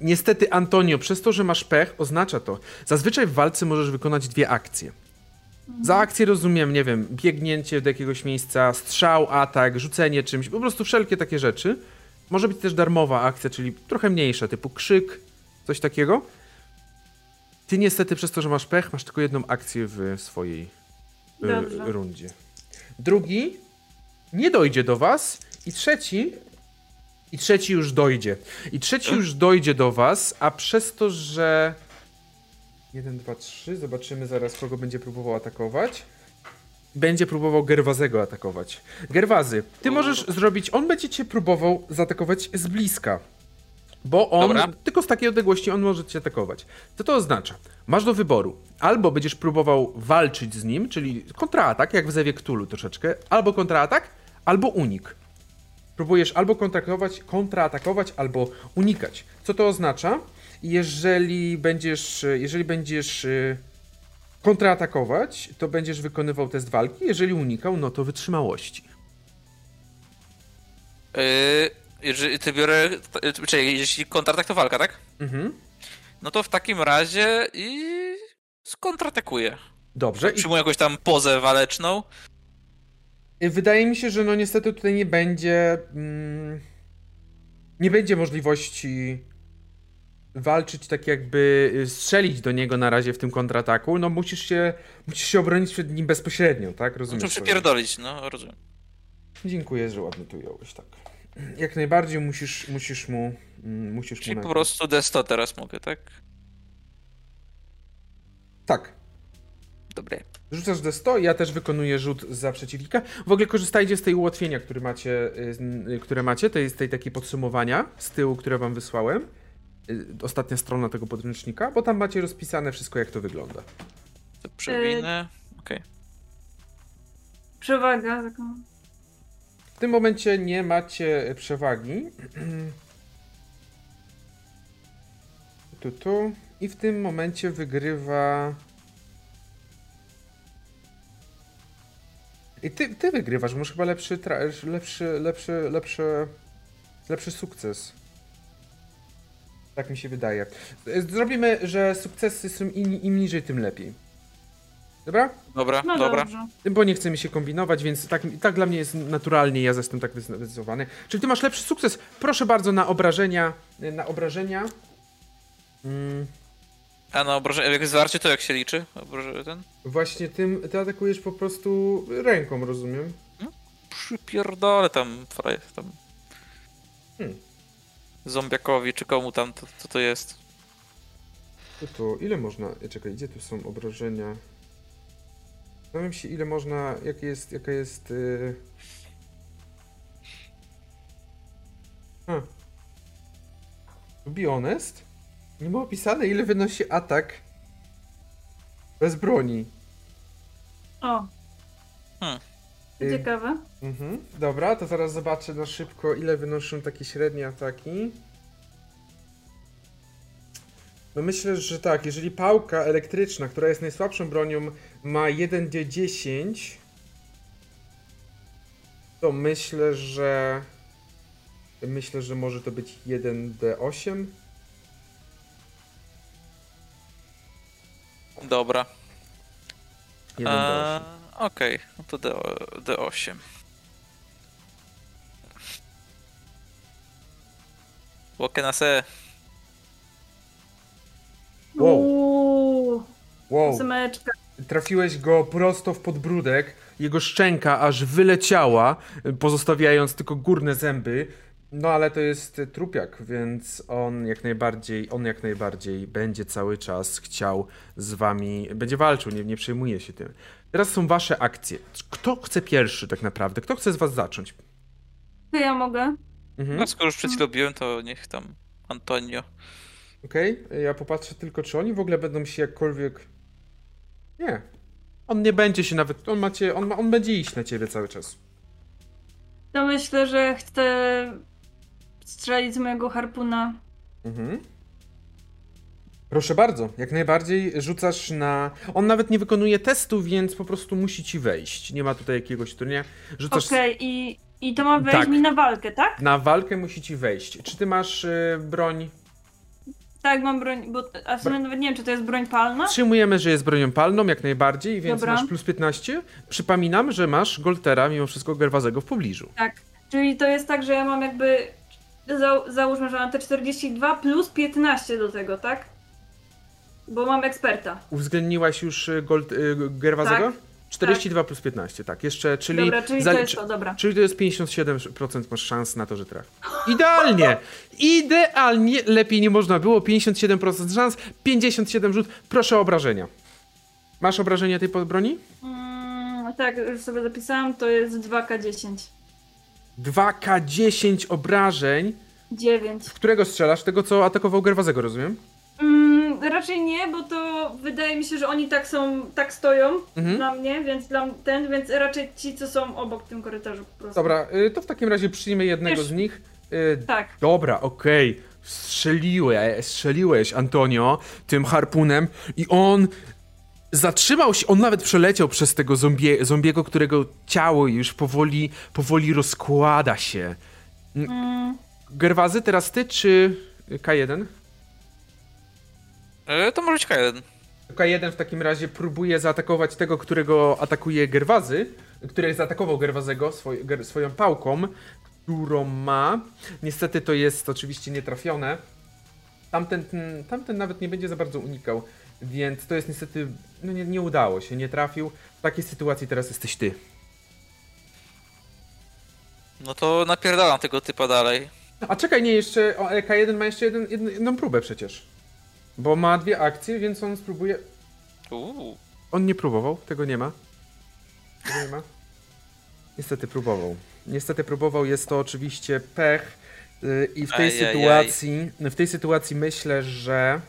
Niestety, Antonio, przez to, że masz pech, oznacza to. Zazwyczaj w walce możesz wykonać dwie akcje. Za akcję rozumiem, nie wiem, biegnięcie do jakiegoś miejsca, strzał, atak, rzucenie czymś, po prostu wszelkie takie rzeczy. Może być też darmowa akcja, czyli trochę mniejsza, typu krzyk, coś takiego. Ty niestety przez to, że masz pech, masz tylko jedną akcję w swojej y, Dobrze. rundzie. Drugi nie dojdzie do was i trzeci i trzeci już dojdzie. I trzeci już dojdzie do was, a przez to, że 1, 2, 3, zobaczymy zaraz kogo będzie próbował atakować. Będzie próbował Gerwazego atakować. Gerwazy, ty możesz zrobić, on będzie cię próbował zaatakować z bliska. Bo on, Dobra. tylko z takiej odległości on może cię atakować. Co to oznacza? Masz do wyboru. Albo będziesz próbował walczyć z nim, czyli kontraatak, jak w Zewie Cthulhu troszeczkę, albo kontraatak, albo unik. Próbujesz albo kontraatakować, kontraatakować, albo unikać. Co to oznacza? Jeżeli będziesz, jeżeli będziesz y, kontraatakować, to będziesz wykonywał test walki. Jeżeli unikał, no to wytrzymałości. Yy, jeżeli ty biorę. Czyli jeśli kontratak to walka, tak? Mhm. No to w takim razie i skontratakuję. Dobrze. I Przyjmuję jakąś tam pozę waleczną. wydaje mi się, że no niestety tutaj nie będzie. Mm, nie będzie możliwości walczyć tak jakby y, strzelić do niego na razie w tym kontrataku. No musisz się, musisz się obronić przed nim bezpośrednio, tak? Rozumiem. Muszę przypierdolić, no rozumiem. Dziękuję, że ładnie tu ująłeś, tak. Jak najbardziej musisz, musisz mu. mm, Musisz Czyli mu po prostu D100 teraz mogę, tak? Tak. Dobre. Rzucasz D100, ja też wykonuję rzut za przeciwnika. W ogóle korzystajcie z tej ułatwienia, który macie, y, y, które macie, tej, tej takiej podsumowania z tyłu, które wam wysłałem. Y, Ostatnia strona tego podręcznika, bo tam macie rozpisane wszystko, jak to wygląda. To przewinę. Okej. Przewaga. Taką. W tym momencie nie macie y, przewagi. Tu, tu. I w tym momencie wygrywa. I ty, ty wygrywasz, masz chyba lepszy, tra- lepszy, lepszy, lepszy, lepszy sukces. Tak mi się wydaje. Zrobimy, że sukcesy są im, im niżej, tym lepiej. Dobra? Dobra, No dobra. dobrze. Bo nie chcemy się kombinować, więc tak, tak dla mnie jest naturalnie, ja jestem tak zdecydowany. Czyli ty masz lepszy sukces. Proszę bardzo na obrażenia. Na obrażenia. Mm, A no, obrażenie, jak zwarcie to jak się liczy? Obrażenie ten? właśnie tym, ty atakujesz po prostu ręką, rozumiem? Przypierdolę tam, fraj, tam. Hmm. Zombiakowi, czy komu tam, to, co to jest? To, to ile można. e, Czekaj, gdzie tu są obrażenia? Zastanawiam się, ile można. Jakie jest. Jaka jest. Yy... Huh. To be honest? Nie ma opisane, ile wynosi atak bez broni. O, Y, ciekawe. Mhm. Dobra, to zaraz zobaczę na szybko, ile wynoszą takie średnie ataki. No myślę, że tak, jeżeli pałka elektryczna, która jest najsłabszą bronią, ma 1d10, to myślę, że myślę, że może to być 1d8. Dobra. 1d8. Eee, Okej, no to D, D8. Łokenase. Wow. Uuu, Wow. ósemeczka. Trafiłeś go prosto w podbródek, jego szczęka aż wyleciała, pozostawiając tylko górne zęby. No ale to jest trupiak, więc on jak najbardziej, on jak najbardziej będzie cały czas chciał z wami, będzie walczył, nie, nie przejmuje się tym. Teraz są wasze akcje. Kto chce pierwszy tak naprawdę? Kto chce z was zacząć? To ja mogę. Mhm. No skoro już przed chwilą biłem, to niech tam Antonio. Okej, ja popatrzę tylko, czy oni w ogóle będą się jakkolwiek... Nie. On nie będzie się nawet, on macie, on, ma, on będzie iść na ciebie cały czas. To myślę, że chcę strzelić z mojego harpuna. Mhm. Proszę bardzo, jak najbardziej rzucasz na. On nawet nie wykonuje testu, więc po prostu musi ci wejść. Nie ma tutaj jakiegoś turnieja. Rzucasz Okej, i, i to ma wejść Tak. mi na walkę, tak? na walkę, musi ci wejść. Czy ty masz y, broń? Tak, mam broń, bo a w sumie nawet nie wiem, czy to jest broń palna. Przyjmujemy, że jest bronią palną, jak najbardziej, więc Dobra. masz plus 15. Przypominam, że masz Goltera, mimo wszystko Gerwazego w pobliżu. Tak, czyli to jest tak, że ja mam jakby, za, załóżmy, że mam te 42 plus 15 do tego, tak? Bo mam eksperta. Uwzględniłaś już y, Gold, y, Gerwazego? Tak. 42 plus 15, tak. Jeszcze, czyli. Dobra, czyli to zalicz- jest to, dobra. Czyli to jest 57% masz szans na to, że trafi. Idealnie! Idealnie! Lepiej nie można było. 57% szans, 57 rzut. Proszę o obrażenia. Masz obrażenia tej broni? Mm, tak, już sobie zapisałam, to jest 2K10. 2K10 obrażeń. 9. W którego strzelasz? Tego, co atakował Gerwazego, rozumiem? Mm, raczej nie, bo to wydaje mi się, że oni tak są, tak stoją Mhm. dla mnie, więc dla ten, więc raczej ci, co są obok w tym korytarzu po prostu. Dobra, y, to w takim razie przyjmę jednego Wiesz- z nich. Y, Tak. Dobra, okej. Strzeliłeś, strzeliłeś, Antonio, tym harpunem i on zatrzymał się, on nawet przeleciał przez tego zombie, zombiego, którego ciało już powoli, powoli rozkłada się. Mm, Gerwazy, teraz ty czy K1? E, to może być K1. K1 w takim razie próbuje zaatakować tego, którego atakuje Gerwazy, który zaatakował Gerwazego swoj, ger, swoją pałką, którą ma. Niestety to jest oczywiście nietrafione. Tamten, ten, tamten nawet nie będzie za bardzo unikał, więc to jest niestety, no nie, nie udało się, nie trafił. W takiej sytuacji teraz jesteś ty. No to napierdalam tego typa dalej. A czekaj, nie, jeszcze o, e, K1 ma jeszcze jeden, jedną, jedną próbę przecież. Bo ma dwie akcje, więc on spróbuje... Uuu. On nie próbował, tego nie ma. Tego nie ma. Niestety próbował. Niestety próbował, jest to oczywiście pech. yy, I w tej Ajajaj. sytuacji, w tej sytuacji myślę, że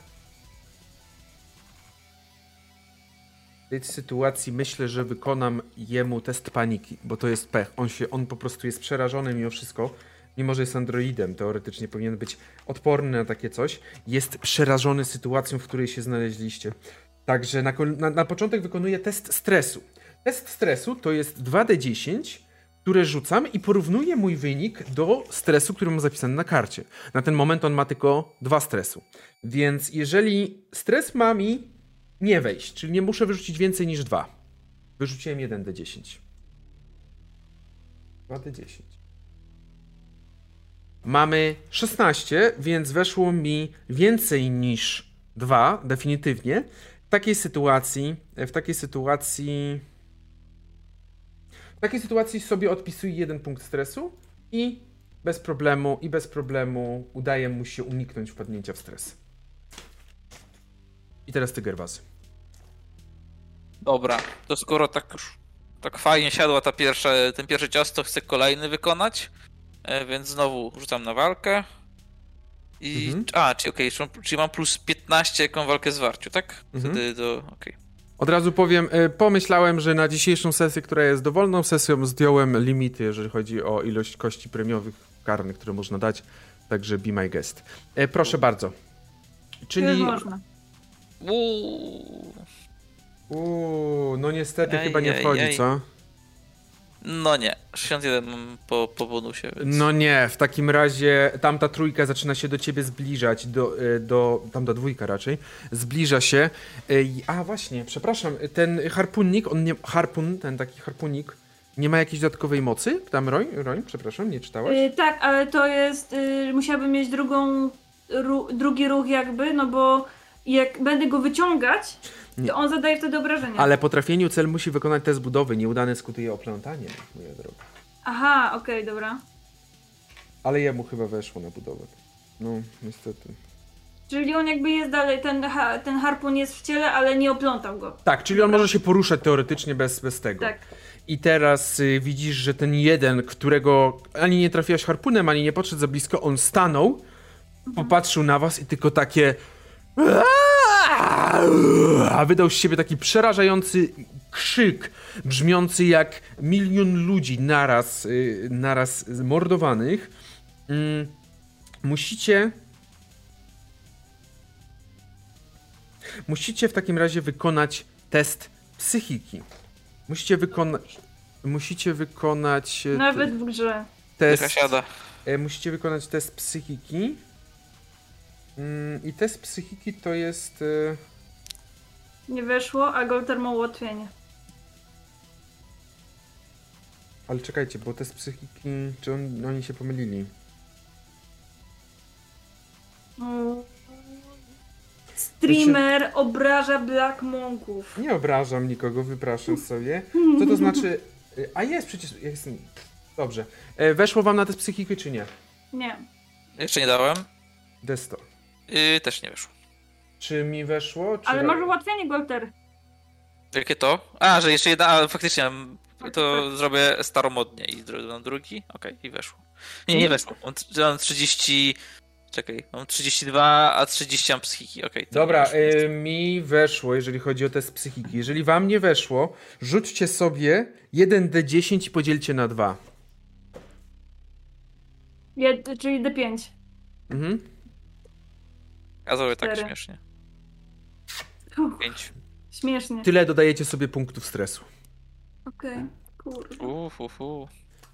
w tej sytuacji myślę, że wykonam jemu test paniki, bo to jest pech. On się, on po prostu jest przerażony mimo wszystko. Mimo, że jest androidem, teoretycznie powinien być odporny na takie coś. Jest przerażony sytuacją, w której się znaleźliście. Także na, na, na początek wykonuję test stresu. Test stresu to jest 2d10 które rzucam i porównuję mój wynik do stresu, który mam zapisany na karcie. Na ten moment on ma tylko dwa stresu. Więc jeżeli stres ma mi nie wejść, czyli nie muszę wyrzucić więcej niż dwa. Wyrzuciłem 1d10. 2d10. Mamy 16, więc weszło mi więcej niż 2, definitywnie. W takiej sytuacji, w takiej sytuacji w takiej sytuacji sobie odpisuję jeden punkt stresu i bez problemu i bez problemu udaje mu się uniknąć wpadnięcia w stres. I teraz ty Gerwazy. Dobra, to skoro tak już tak fajnie siadła ta pierwsza, ten pierwszy cios, to chcę kolejny wykonać. E, więc znowu rzucam na walkę. I. Mhm. A, czyli okej, czyli mam- czyli mam plus 15 jaką walkę zwarciu, tak? Mhm. Wtedy do. Okej. Od razu powiem, y, pomyślałem, że na dzisiejszą sesję, która jest dowolną sesją, zdjąłem limity, jeżeli chodzi o ilość kości premiowych karnych, które można dać. Także be my guest. E, proszę bardzo. Czyli... Czyli. można. Uuu. Uuu, no niestety Ej, chyba nie ej, wchodzi, ej. co? No nie, 61 mam po, po bonusie, więc. No nie, w takim razie tamta trójka zaczyna się do ciebie zbliżać, do, y, do tamta dwójka raczej, zbliża się. Y, i- A właśnie, przepraszam, ten harpunnik, on nie, harpun, ten taki harpunik, nie ma jakiejś dodatkowej mocy? Tam Roń, Roń, przepraszam, nie czytałaś? Y, tak, ale to jest. Y, musiałabym mieć drugą, ru, drugi ruch, jakby, no bo jak będę go wyciągać, Nie. to on zadaje wtedy obrażenia. Ale po trafieniu cel musi wykonać test budowy, nieudany skutuje oplątaniem, moja droga. Aha, okej, dobra. Ale jemu chyba weszło na budowę. No, niestety. Czyli on jakby jest dalej, ten, ha, ten harpun jest w ciele, ale nie oplątał go. Tak, czyli on może się poruszać teoretycznie bez, bez tego. Tak. I teraz y, widzisz, że ten jeden, którego ani nie trafiłaś harpunem, ani nie podszedł za blisko, on stanął, popatrzył na was i tylko takie. A wydał z siebie taki przerażający krzyk, brzmiący jak milion ludzi naraz, y, naraz mordowanych. Mm, musicie. Musicie w takim razie wykonać test psychiki. Musicie wykonać. Musicie wykonać. e, Nawet w grze. test. E, musicie wykonać test psychiki. Mm, I test psychiki to jest. e, Nie weszło, a Golter ma ułatwienie. Ale czekajcie, bo test psychiki. Czy on, oni się pomylili? Mm. Streamer obraża Black Monków. Nie obrażam nikogo, wypraszam sobie. Co to znaczy. e, A jest przecież. ja Jestem... Dobrze. E, Weszło wam na test psychiki, czy nie? Nie. Jeszcze nie dałem. Desto. Yy, też nie wyszło. Czy mi weszło? Czy... Ale masz ułatwienie, Golter. Jakie to? A, że jeszcze jedna, faktycznie mm, to zrobię staromodnie i dru- mam drugi. Okej, i weszło. Nie, nie weszło. Mam, mam 30. Czekaj, mam 32, a 30 mam psychiki. Okej. to Dobra, weszło. y, mi weszło, jeżeli chodzi o test psychiki. Jeżeli wam nie weszło, rzućcie sobie 1d10 i podzielcie na 2. Jed, czyli D5. Mhm. A zrobię tak cztery. śmiesznie. Uff, 5. śmiesznie. Tyle dodajecie sobie punktów stresu. Okej, kurde. Uf, uf, uf.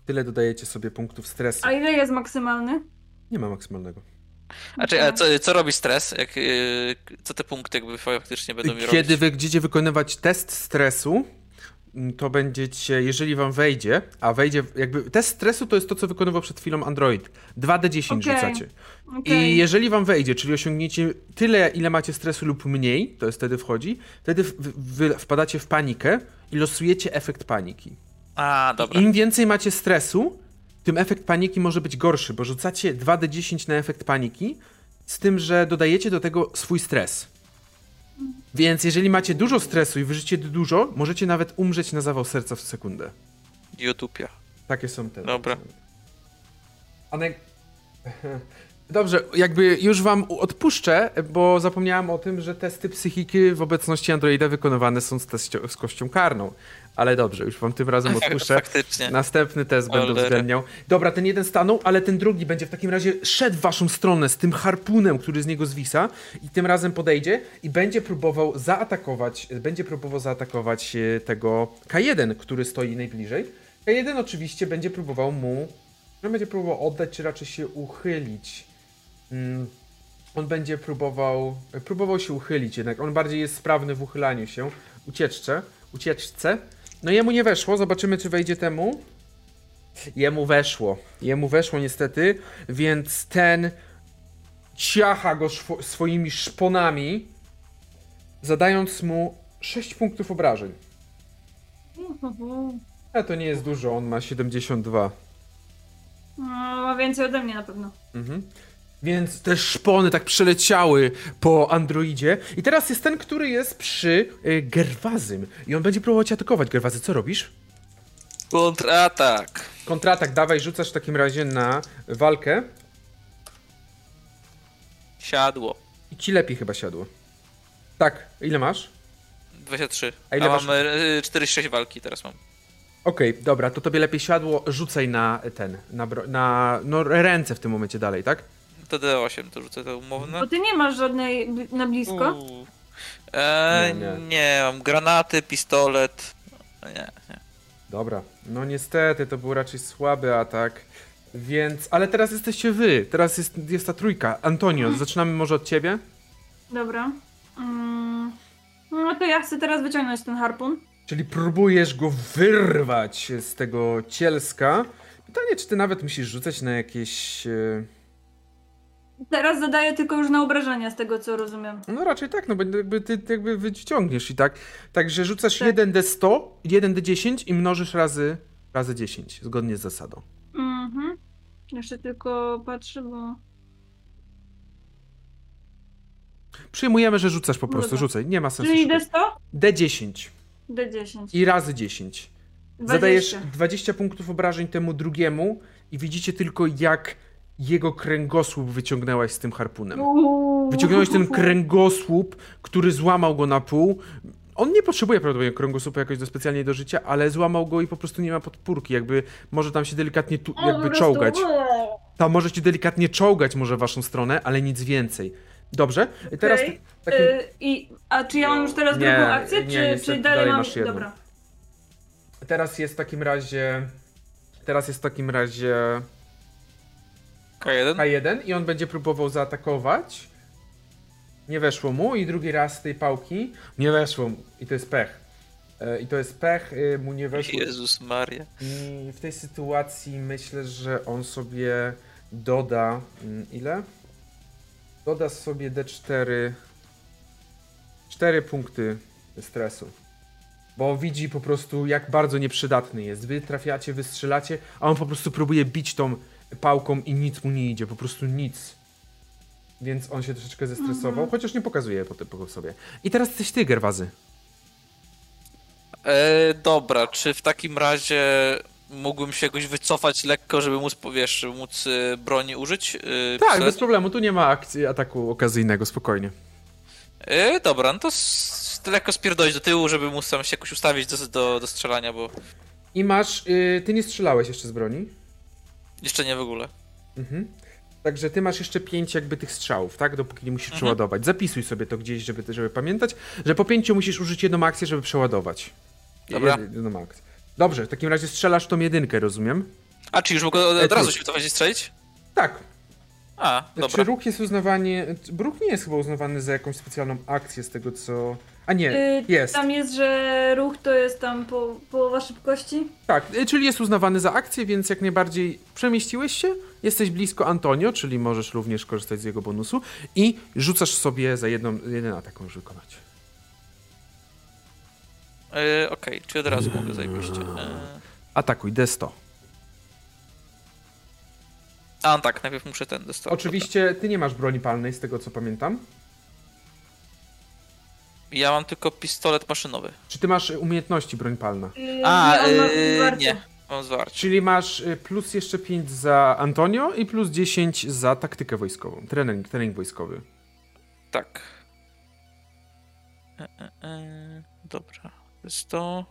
Tyle dodajecie sobie punktów stresu. A ile jest maksymalny? Nie ma maksymalnego. A, czy, a co, co robi stres? Jak, yy, co te punkty jakby faktycznie będą mi Kiedy robić? wy będziecie wykonywać test stresu, to będziecie, jeżeli wam wejdzie, a wejdzie, jakby test stresu to jest to, co wykonywał przed chwilą Android. 2d10 Okej. rzucacie. Okej. I jeżeli wam wejdzie, czyli osiągniecie tyle, ile macie stresu lub mniej, to jest wtedy wchodzi, wtedy wy wpadacie w panikę i losujecie efekt paniki. A, dobra. Im więcej macie stresu, tym efekt paniki może być gorszy, bo rzucacie 2d10 na efekt paniki, z tym, że dodajecie do tego swój stres. Więc jeżeli macie dużo stresu i wyrzucicie dużo, możecie nawet umrzeć na zawał serca w sekundę. Utopia. Takie są te. Dobra. Dobrze, jakby już wam odpuszczę, bo zapomniałem o tym, że testy psychiki w obecności Androida wykonywane są z, teścio- z kością karną. Ale dobrze, już wam tym razem odpuszczę. Faktycznie. Następny test będę Cholera. uwzględniał. Dobra, ten jeden stanął, ale ten drugi będzie w takim razie szedł w waszą stronę z tym harpunem, który z niego zwisa i tym razem podejdzie i będzie próbował zaatakować, będzie próbował zaatakować e, tego K1, który stoi najbliżej. K1 oczywiście będzie próbował mu. On będzie próbował oddać, czy raczej się uchylić. Mm, on będzie próbował. Próbował się uchylić jednak. On bardziej jest sprawny w uchylaniu się. Ucieczce. Ucieczce. No jemu nie weszło. Zobaczymy, czy wejdzie temu. Jemu weszło. Jemu weszło niestety, więc ten ciacha go szwo- swoimi szponami, zadając mu 6 punktów obrażeń. Ale to nie jest dużo, on ma 72. No, ma więcej ode mnie na pewno. Mhm. Więc te szpony tak przeleciały po androidzie. I teraz jest ten, który jest przy y, Gerwazym. I on będzie próbował cię atakować. Gerwazy, co robisz? Kontratak. Kontratak, dawaj, rzucasz w takim razie na walkę. Siadło. I ci lepiej chyba siadło. Tak, ile masz? 23. A A, ile mam masz? y, 46 walki teraz mam. Okej, dobra, to tobie lepiej siadło. Rzucaj na ten, na, bro- na no, ręce w tym momencie dalej, tak? To D8 to rzucę to umowne. Bo ty nie masz żadnej na blisko. Uuu. Eee, Nie, nie, nie. mam granaty, pistolet. Nie, nie. Dobra, no niestety to był raczej słaby atak, więc... Ale teraz jesteście wy, teraz jest, jest ta trójka. Antonio, zaczynamy może od ciebie? Dobra. Mm. No to ja chcę teraz wyciągnąć ten harpun. Czyli próbujesz go wyrwać z tego cielska. Pytanie, czy ty nawet musisz rzucać na jakieś... e, Teraz zadaję tylko już na obrażenia z tego co rozumiem. No raczej tak, no bo jakby ty ty jakby wyciągniesz i tak. Także rzucasz Tak. 1d100, 1d10 i mnożysz razy, razy 10, zgodnie z zasadą. Mhm. Jeszcze tylko patrzę, bo. Przyjmujemy, że rzucasz po prostu, Dobra. rzucaj, nie ma sensu Czyli szukać. D100? D10 D10. i razy 10. 20. Zadajesz 20 punktów obrażeń temu drugiemu i widzicie tylko jak jego kręgosłup wyciągnęłaś z tym harpunem. Wyciągnąłeś ten kręgosłup, który złamał go na pół. On nie potrzebuje prawdopodobnie kręgosłupa jakoś do specjalnie do życia, ale złamał go i po prostu nie ma podpórki, jakby może tam się delikatnie tu, jakby czołgać. Tam może się delikatnie czołgać może w waszą stronę, ale nic więcej. Dobrze? I Teraz takim, Y, i, a czy ja mam już teraz Nie, drugą akcję, nie, czy, niestety, czy dalej, dalej mam... masz jedną. Dobra. teraz jest w takim razie teraz jest w takim razie K1? K1 i on będzie próbował zaatakować. Nie weszło mu i drugi raz z tej pałki nie weszło mu i to jest pech. E, I to jest pech, y, mu nie weszło. Jezus Maria. I w tej sytuacji myślę, że on sobie doda. mm, Ile? Doda sobie D4. 4 punkty stresu. Bo widzi po prostu, jak bardzo nieprzydatny jest. Wy trafiacie, wystrzelacie, a on po prostu próbuje bić tą pałką i nic mu nie idzie. Po prostu nic. Więc on się troszeczkę zestresował, chociaż nie pokazuje po, po sobie. I teraz jesteś ty, Gerwazy. E, dobra, czy w takim razie mógłbym się jakoś wycofać lekko, żeby móc, wiesz, żeby móc y, broni użyć? Y, Tak, pistoletu? bez problemu. Tu nie ma akcji ataku okazyjnego, spokojnie. E, dobra, no to s- lekko spierdolić do tyłu, żeby móc tam się jakoś ustawić do, do, do strzelania, bo I masz. Y, ty nie strzelałeś jeszcze z broni. Jeszcze nie w ogóle. Mhm. Także ty masz jeszcze pięć jakby tych strzałów, tak? Dopóki nie musisz Mhm. przeładować. Zapisuj sobie to gdzieś, żeby, żeby pamiętać, że po pięciu musisz użyć jedną akcję, żeby przeładować. Dobra. Jed- Jedną akcję. Dobrze, w takim razie strzelasz tą jedynkę, rozumiem? A, czy już mogę od, E, od razu się wycofać i strzelić? Tak. A, Czy dobra. ruch jest uznawany. Ruch nie jest chyba uznawany za jakąś specjalną akcję z tego co. A nie, Y, jest. Tam jest, że ruch to jest tam po, połowa szybkości. Tak, y, czyli jest uznawany za akcję, więc jak najbardziej przemieściłeś się, jesteś blisko Antonio, czyli możesz również korzystać z jego bonusu i rzucasz sobie za jedną, jeden atak możesz wykonać. E, Okej, czy od razu mogę zajebiście. E, Atakuj, D100. a, tak, najpierw muszę ten dostać. Oczywiście ty nie masz broni palnej, z tego co pamiętam. Ja mam tylko pistolet maszynowy. Czy ty masz umiejętności broń palna? Y, A, on ma yy, nie. Mam zwarcie. Czyli masz y, plus jeszcze 5 za Antonio i plus 10 za taktykę wojskową, trening, trening wojskowy. Tak. E, e, e, dobra. Jest to.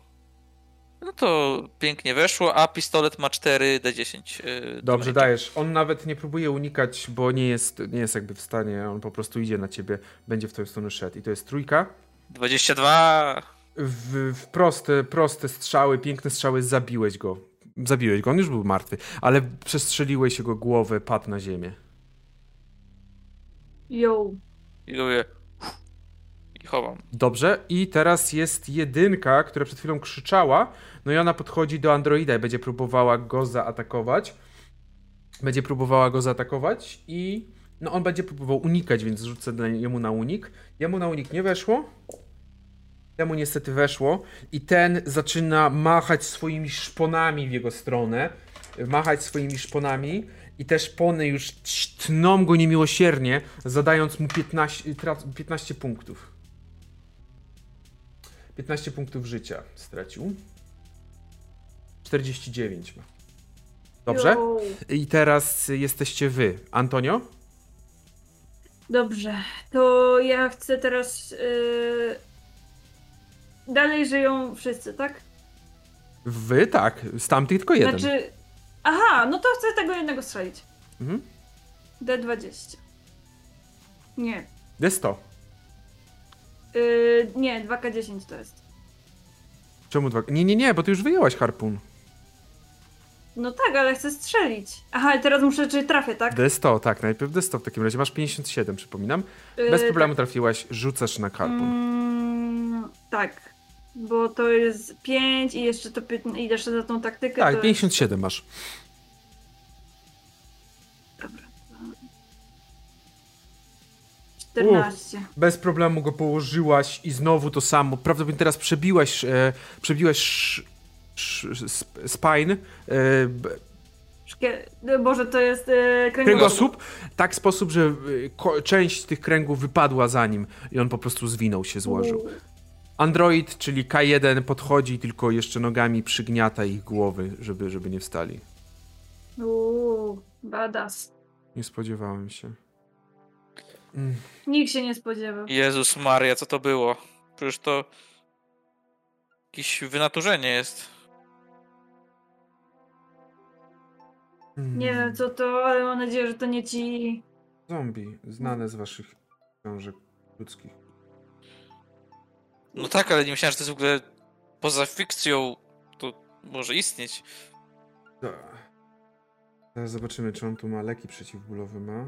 No to pięknie weszło, a pistolet ma 4D10. e, Dobrze, dajesz. On nawet nie próbuje unikać, bo nie jest, nie jest jakby w stanie, on po prostu idzie na ciebie, będzie w twoją stronę szedł. I to jest trójka. 22. W, w proste, proste strzały, piękne strzały zabiłeś go. zabiłeś go, on już był martwy, ale przestrzeliłeś jego głowę, padł na ziemię. Yo. I robię... I chowam. Dobrze, i teraz jest jedynka, która przed chwilą krzyczała, no i ona podchodzi do androida i będzie próbowała go zaatakować. Będzie próbowała go zaatakować i no on będzie próbował unikać, więc rzucę jemu na unik. Jemu na unik nie weszło. Temu niestety weszło i ten zaczyna machać swoimi szponami w jego stronę. Machać swoimi szponami i te szpony już tną go niemiłosiernie, zadając mu 15, trac- 15 punktów. 15 punktów życia stracił. 49 ma. Dobrze? I teraz jesteście wy. Antonio? Dobrze, to ja chcę teraz. Yy... Dalej żyją wszyscy, tak? Wy tak, z tamtych tylko jeden. Znaczy. Aha, no to chcę tego jednego strzelić. Mhm. D20. Nie. D100. Yy, nie, 2K10 to jest. Czemu dwa? Nie, nie, nie, bo ty już wyjęłaś harpun. No tak, ale chcę strzelić. Aha, i teraz muszę, czy trafię, tak? D100, tak, najpierw D100 w takim razie. Masz 57, przypominam. Yy, Bez problemu trafiłaś, rzucasz na Tak. harpun. Mm, tak. Bo to jest 5 i jeszcze to i jeszcze za tą taktykę. Tak, to 57 masz. Dobra. 14. Bez problemu go położyłaś i znowu to samo. Prawdopodobnie teraz przebiłaś, e, przebiłaś sz, sz, sp, spine, e, b- no Boże, to jest yy, kręgosłup. kręgosłup, tak sposób, że e, część tych kręgów wypadła za nim i on po prostu zwinął się, złożył. Android, czyli K1 podchodzi tylko jeszcze nogami przygniata ich głowy, żeby, żeby nie wstali. Uuu, badass. Nie spodziewałem się. Mm. Nikt się nie spodziewał. Jezus Maria, co to było? Przecież to... Jakieś wynaturzenie jest. Mm. Nie wiem co to, ale mam nadzieję, że to nie ci. Zombie, znane z waszych książek ludzkich. No tak, ale nie myślałem, że to jest w ogóle poza fikcją. To może istnieć. Tak. Zaraz zobaczymy, czy on tu ma leki przeciwbólowe ma.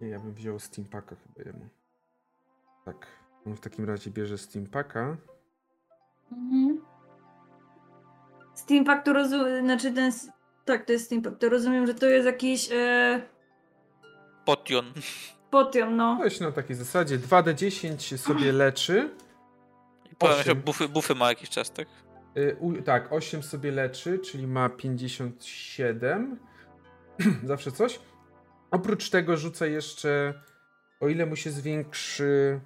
Nie, ja bym wziął Steampaka chyba jemu. Tak. On w takim razie bierze Steampaka. Mhm. Steampack to rozumiem, znaczy ten. Tak, to jest Steampack. To rozumiem, że to jest jakiś e, Potion. Potion, no. Coś na takiej zasadzie. 2D10 sobie leczy. I powiem, bufy, bufy ma jakiś czas, tak? Y, u, tak, 8 sobie leczy, czyli ma 57. Zawsze coś. Oprócz tego rzuca jeszcze, o ile mu się zwiększy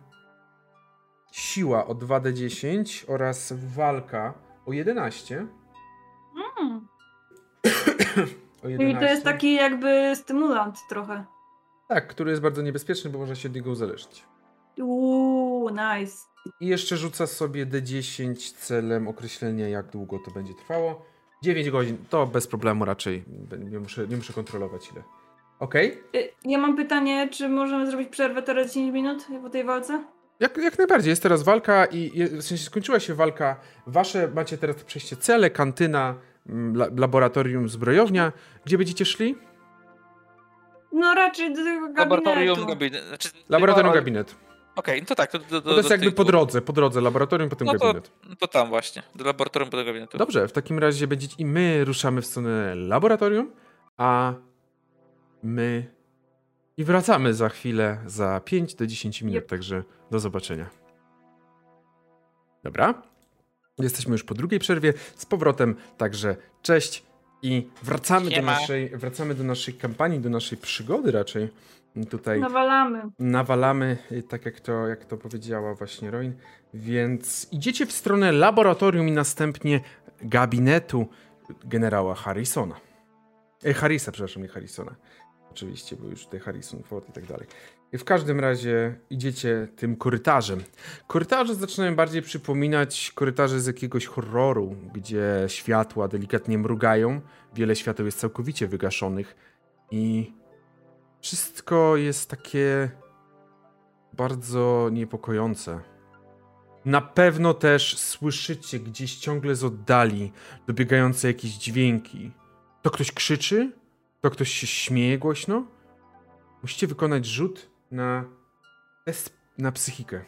siła o 2d10 oraz walka o 11. Mm. O Czyli to 11. jest taki jakby stymulant trochę. Tak, który jest bardzo niebezpieczny, bo można się od niego uzależnić. Uuu, nice. I jeszcze rzuca sobie D10 celem określenia, jak długo to będzie trwało. 9 godzin, to bez problemu raczej. Nie muszę, nie muszę kontrolować ile. Okej? Y, Ja mam pytanie, czy możemy zrobić przerwę teraz 10 minut po tej walce? Jak, jak najbardziej, jest teraz walka i w sensie skończyła się walka. Wasze macie teraz przejście cele, kantyna, mm, la, laboratorium, zbrojownia. Gdzie będziecie szli? No raczej do tego gabinetu. Laboratorium, gabinet. Znaczy, Laboratorium, no, gabinet. Okej, no to tak. To, do, do, To jest do jakby tych po drodze, po drodze. Laboratorium, potem No to, gabinet. to tam właśnie. Do laboratorium, do gabinetu. Dobrze, w takim razie będziecie i my ruszamy w stronę laboratorium, a my i wracamy za chwilę, za 5 do 10 minut, Yep. także do zobaczenia. Dobra. Jesteśmy już po drugiej przerwie z powrotem, także cześć i wracamy do naszej wracamy do naszej kampanii, do naszej przygody raczej. Tutaj Nawalamy. nawalamy, y, tak jak to, jak to powiedziała właśnie Roin. Więc idziecie w stronę laboratorium i następnie gabinetu generała Harrisona. E, Harrisa, przepraszam, nie Harrisona. Oczywiście, bo już tutaj Harrison Ford i tak dalej. I w każdym razie idziecie tym korytarzem. Korytarze zaczynają bardziej przypominać korytarze z jakiegoś horroru, gdzie światła delikatnie mrugają, wiele świateł jest całkowicie wygaszonych i wszystko jest takie bardzo niepokojące. Na pewno też słyszycie gdzieś ciągle z oddali dobiegające jakieś dźwięki. To ktoś krzyczy? To ktoś się śmieje głośno? Musicie wykonać rzut na test na psychikę.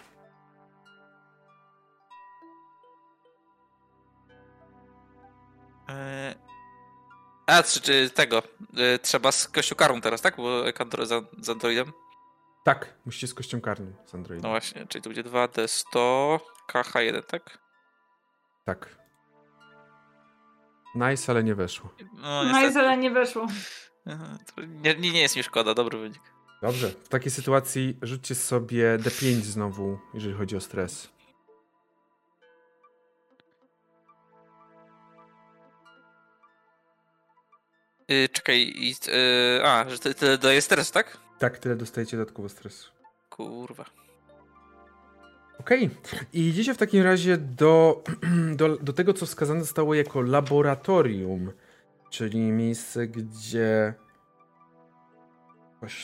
Eee, A, czy, czy tego? e, Trzeba z kością karą teraz, tak? Bo jak andro, za, z Androidem. Tak, musicie z kością karną z No Androidem. właśnie, czyli to będzie 2D100, KH1, tak? Tak. Nice, ale nie weszło. No, No i niestety. zale nie weszło. Nie, nie jest mi szkoda, dobry wynik. Dobrze, w takiej sytuacji rzućcie sobie D5 znowu, jeżeli chodzi o stres. Yy, czekaj, yy, a, że ty, ty daje stres, tak? Tak, tyle dostajecie dodatkowo stresu. Kurwa. Okej, i idziecie w takim razie do, do, do tego, co wskazane zostało jako laboratorium, czyli miejsce, gdzie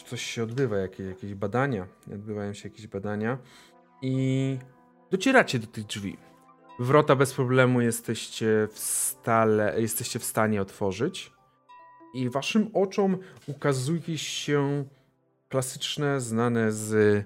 coś, się odbywa, jakieś, jakieś badania, odbywają się jakieś badania i docieracie do tych drzwi. Wrota bez problemu jesteście w, stale, jesteście w stanie otworzyć i waszym oczom ukazuje się klasyczne, znane z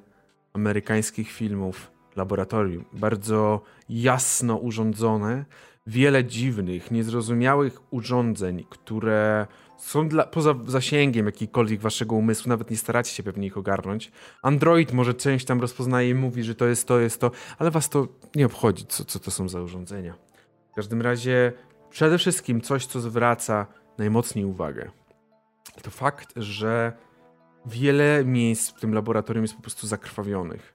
amerykańskich filmów laboratorium. Bardzo jasno urządzone, wiele dziwnych, niezrozumiałych urządzeń, które są dla, poza zasięgiem jakikolwiek waszego umysłu, nawet nie staracie się pewnie ich ogarnąć. Android może część tam rozpoznaje i mówi, że to jest to, jest to, ale was to nie obchodzi, co, co to są za urządzenia. W każdym razie, przede wszystkim coś, co zwraca najmocniej uwagę. To fakt, że wiele miejsc w tym laboratorium jest po prostu zakrwawionych.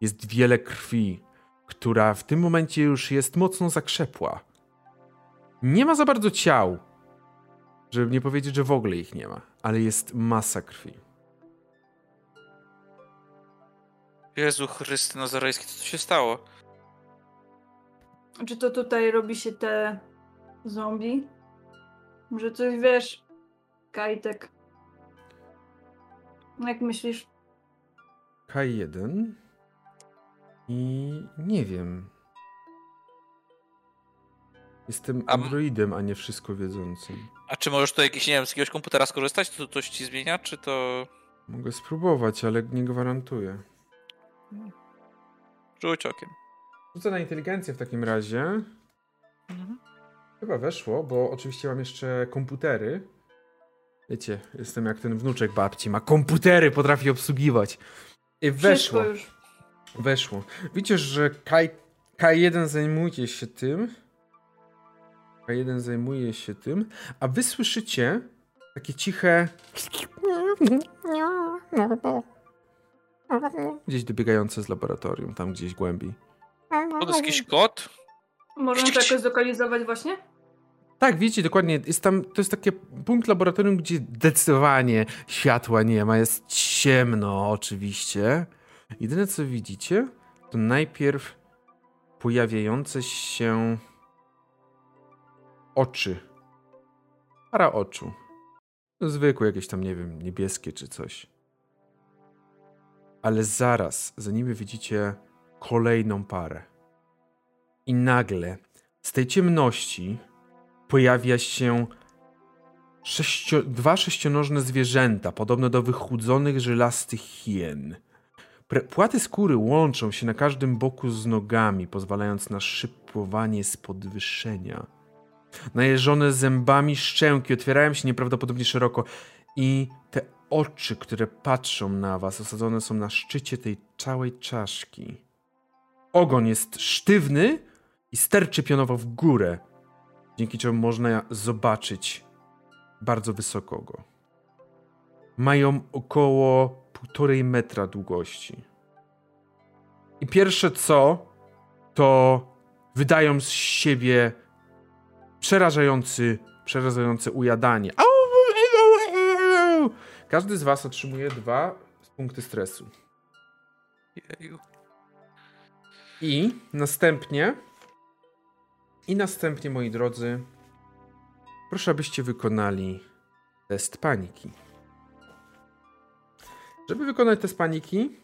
Jest wiele krwi, która w tym momencie już jest mocno zakrzepła. Nie ma za bardzo ciał, żeby nie powiedzieć, że w ogóle ich nie ma, ale jest masa krwi. Jezu Chrysty Nazarejski, co tu się stało? Czy to tutaj robi się te zombie? Może coś wiesz, Kajtek? Jak myślisz? K1 i nie wiem. Jestem androidem, a nie wszystko wiedzącym. A czy możesz tu jakiś, nie wiem, z jakiegoś komputera skorzystać? To coś ci zmienia, czy to... Mogę spróbować, ale nie gwarantuję. Rzuć okiem. Rzucę na inteligencję w takim razie. Mhm. Chyba weszło, bo oczywiście mam jeszcze komputery. Wiecie, jestem jak ten wnuczek babci. Ma komputery, potrafi obsługiwać. I weszło. Weszło. Widzicie, że K, K1 zajmuje się tym. K1 zajmuje się tym, a wy słyszycie takie ciche. Gdzieś dobiegające z laboratorium, tam gdzieś głębiej. To jest jakiś kot? Możemy to jakoś zlokalizować właśnie? Tak, wiecie, dokładnie. Jest tam, to jest taki punkt laboratorium, gdzie zdecydowanie światła nie ma. Jest ciemno, oczywiście. Jedyne co widzicie, to najpierw pojawiające się oczy. Para oczu. Zwykłe jakieś tam, nie wiem, niebieskie czy coś. Ale zaraz za nimi widzicie kolejną parę. I nagle z tej ciemności pojawia się sześcio, dwa sześcionożne zwierzęta, podobne do wychudzonych, żelastych hien. Płaty skóry łączą się na każdym boku z nogami, pozwalając na szypowanie z podwyższenia. Najeżone zębami szczęki otwierają się nieprawdopodobnie szeroko i te oczy, które patrzą na was, osadzone są na szczycie tej całej czaszki. Ogon jest sztywny i sterczy pionowo w górę, dzięki czemu można zobaczyć bardzo wysoko go. Mają około półtorej metra długości. I pierwsze co, to wydają z siebie przerażający, przerażające ujadanie. Każdy z was otrzymuje dwa punkty stresu. I następnie, i następnie, moi drodzy, proszę, abyście wykonali test paniki. Żeby wykonać test paniki,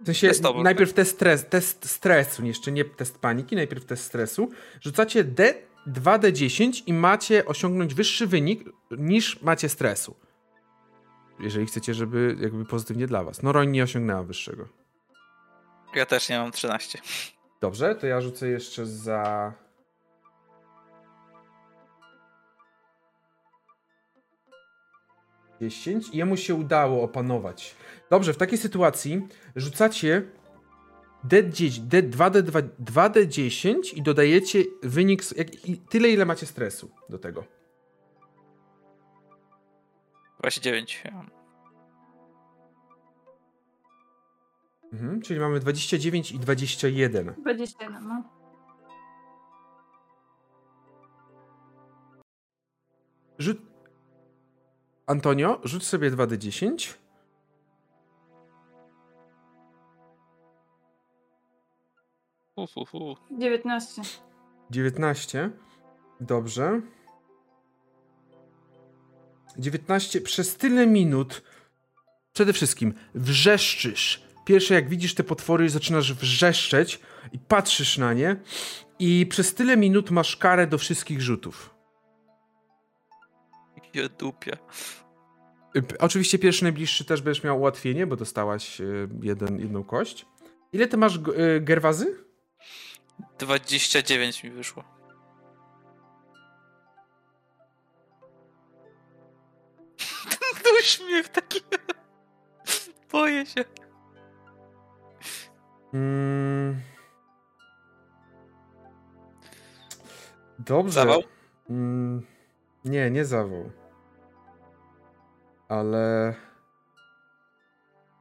W sensie Testowo, najpierw test, stres, test stresu, jeszcze nie test paniki, najpierw test stresu. Rzucacie D, 2D10 i macie osiągnąć wyższy wynik niż macie stresu. Jeżeli chcecie, żeby jakby pozytywnie dla was. No Roń nie osiągnęła wyższego. Ja też nie mam 13. Dobrze, to ja rzucę jeszcze za... Dziesięć i jemu się udało opanować. Dobrze, w takiej sytuacji rzucacie D10, D, 2D, 2D10 i dodajecie wynik, jak, i tyle ile macie stresu do tego. 29. Ja mam. Mhm, czyli mamy 29 i 21. 21, no. Rzut... Antonio, rzuć sobie 2D10. Fu, fu, fu. 19. 19. Dobrze. 19 przez tyle minut. Przede wszystkim wrzeszczysz. Pierwsze, jak widzisz te potwory, zaczynasz wrzeszczeć i patrzysz na nie. I przez tyle minut masz karę do wszystkich rzutów. Ja dupia. Oczywiście pierwszy najbliższy też będziesz miał ułatwienie, bo dostałaś y, jeden, jedną kość. Ile ty masz y, gerwazy? 29 mi wyszło. Ten uśmiech taki. Boję się. Mm. Dobrze. Zawał? Mm. Nie, nie zawał. Ale.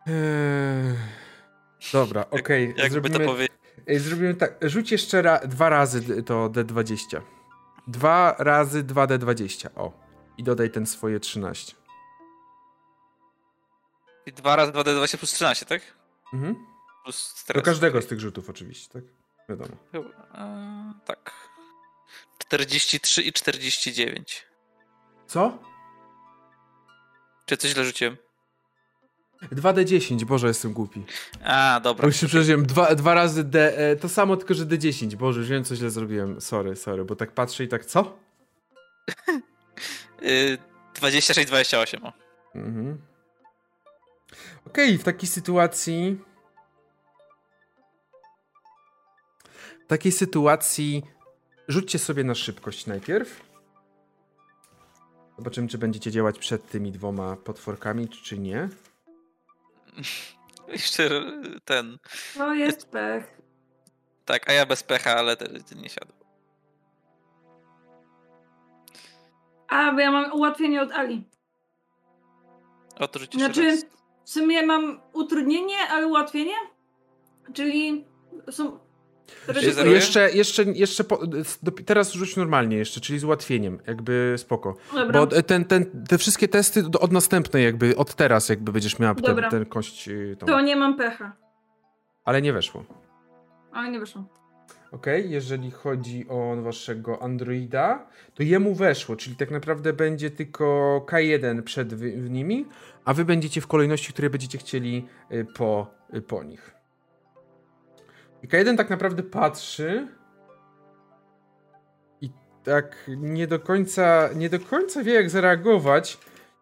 Eee. Dobra, okej. Jakby zrobimy, to powiedzieć. Ej, zrobimy tak. Rzuć jeszcze ra, dwa razy to D20. Dwa razy 2D20. O. I dodaj ten swoje 13. I Dwa razy 2D20 plus 13, tak? Mhm. Plus Do stres. każdego z tych rzutów, oczywiście, tak? Wiadomo. Eee, tak. 43 i 49. Co? Czy coś źle rzuciłem? 2D10, Boże, jestem głupi. A, dobra. Bo się przeżyłem dwa, dwa razy D, e, to samo, tylko że D10. Boże, już wiem, co źle zrobiłem. Sorry, sorry, bo tak patrzę i tak, co? Y, 26, 28. O. Mhm. Okej, w takiej sytuacji... W takiej sytuacji rzućcie sobie na szybkość najpierw. Zobaczymy, czy będziecie działać przed tymi dwoma potworkami, czy nie. Jeszcze ten. To jest pech. Tak, a ja bez pecha, ale ten nie siadł. A, bo ja mam ułatwienie od Ali. Jeszcze Znaczy, raz. w sumie mam utrudnienie, ale ułatwienie? Czyli są... Zeruje? Jeszcze, jeszcze, jeszcze po, teraz rzuć normalnie jeszcze, czyli z ułatwieniem, jakby spoko. Dobra, Bo ten, ten, te wszystkie testy do- od następnej jakby, od teraz jakby będziesz miała ten, Dobra. ten kość y, tą. to nie mam pecha. Ale nie weszło. Ale nie wyszło. Okej, jeżeli chodzi o waszego Androida, to jemu weszło, czyli tak naprawdę będzie tylko K1 przed nimi, a wy będziecie w kolejności, której będziecie chcieli y, po, y, po nich. I K1 tak naprawdę patrzy i tak nie do końca, nie do końca wie jak zareagować,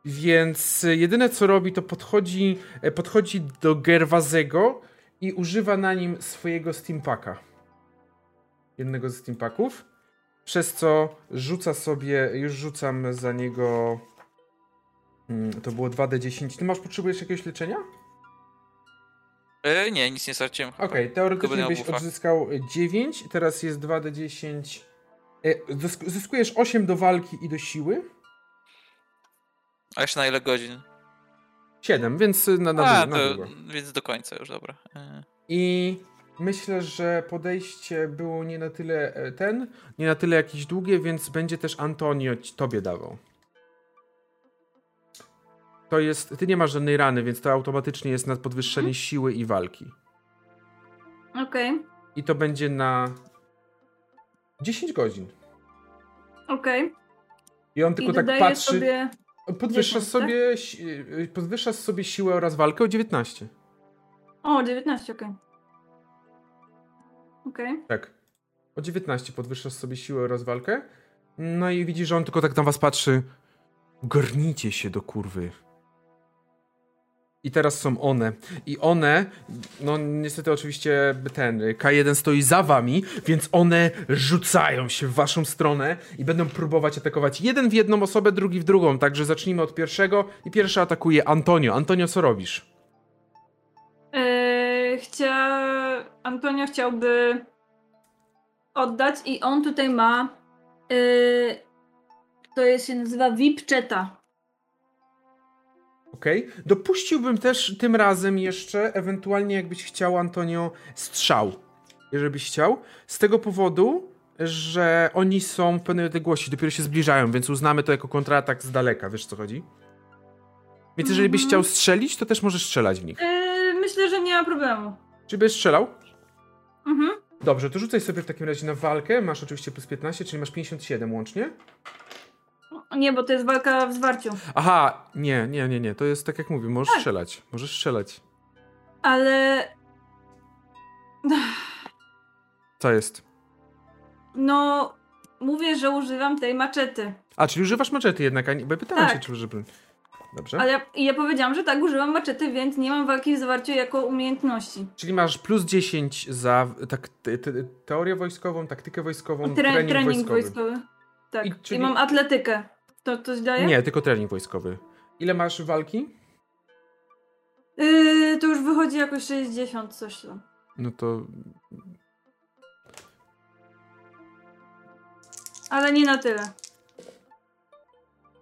więc jedyne co robi to podchodzi, e, podchodzi do Gerwazego i używa na nim swojego Steampaka jednego z steampaków, przez co rzuca sobie, już rzucam za niego, mm, to było 2d10. Ty masz, potrzebujesz jakiegoś leczenia? E, nie, nic nie straciłem. Okej, Tylko teoretycznie byś buffa. odzyskał 9, teraz jest 2d10. E, zysk- Zyskujesz 8 do walki i do siły. A jeszcze na ile godzin? 7, więc na, na, A, na to, długo. więc do końca już, dobra. E, I myślę, że podejście było nie na tyle e, ten, nie na tyle jakieś długie, więc będzie też Antonio tobie dawał. To jest, ty nie masz żadnej rany, więc to automatycznie jest na podwyższenie siły i walki. Okej, I to będzie na 10 godzin. okej. I on I tylko tak dodaję patrzy. sobie... Podwyższasz 10, tak? sobie, si- y, podwyższasz sobie siłę oraz walkę o 19. O, 19, okej. Okej. Tak. O 19 podwyższasz sobie siłę oraz walkę. No i widzisz, że on tylko tak na was patrzy. Gornijcie się do kurwy. I teraz są one. I one, no niestety oczywiście ten K1 stoi za wami, więc one rzucają się w waszą stronę i będą próbować atakować jeden w jedną osobę, drugi w drugą. Także zacznijmy od pierwszego i pierwszy atakuje Antonio. Antonio, co robisz? Yy, chcia... Antonio chciałby oddać i on tutaj ma yy, to jest, się nazywa VIP Cheta. Okej. Okay. Dopuściłbym też tym razem jeszcze, ewentualnie jakbyś chciał, Antonio, strzał. Jeżeli byś chciał. Z tego powodu, że oni są w pewnej odległości, dopiero się zbliżają, więc uznamy to jako kontratak z daleka. Wiesz co chodzi? Więc jeżeli byś mhm. chciał strzelić, to też możesz strzelać w nich. Yy, myślę, że nie ma problemu. Czy byś strzelał? Mhm. Dobrze, to rzucaj sobie w takim razie na walkę. Masz oczywiście plus 15, czyli masz 57 łącznie. Nie, bo to jest walka w zwarciu. Aha, nie, nie, nie, nie. To jest tak jak mówię, możesz tak. strzelać. Możesz strzelać. Ale. Co jest? No, mówię, że używam tej maczety. A, czyli używasz maczety jednak, a nie, bo pytałem tak. się, czy używam. Dobrze. Ale ja, ja powiedziałam, że tak, używam maczety, więc nie mam walki w zwarciu jako umiejętności. Czyli masz plus 10 za tak, te, te, teorię wojskową, taktykę wojskową, Tre trening, trening wojskowy. wojskowy. Tak, I, czyli... I mam atletykę. To coś daje? Nie, tylko trening wojskowy. Ile masz walki? Yy, to już wychodzi jakoś 60 coś tam. No to... Ale nie na tyle.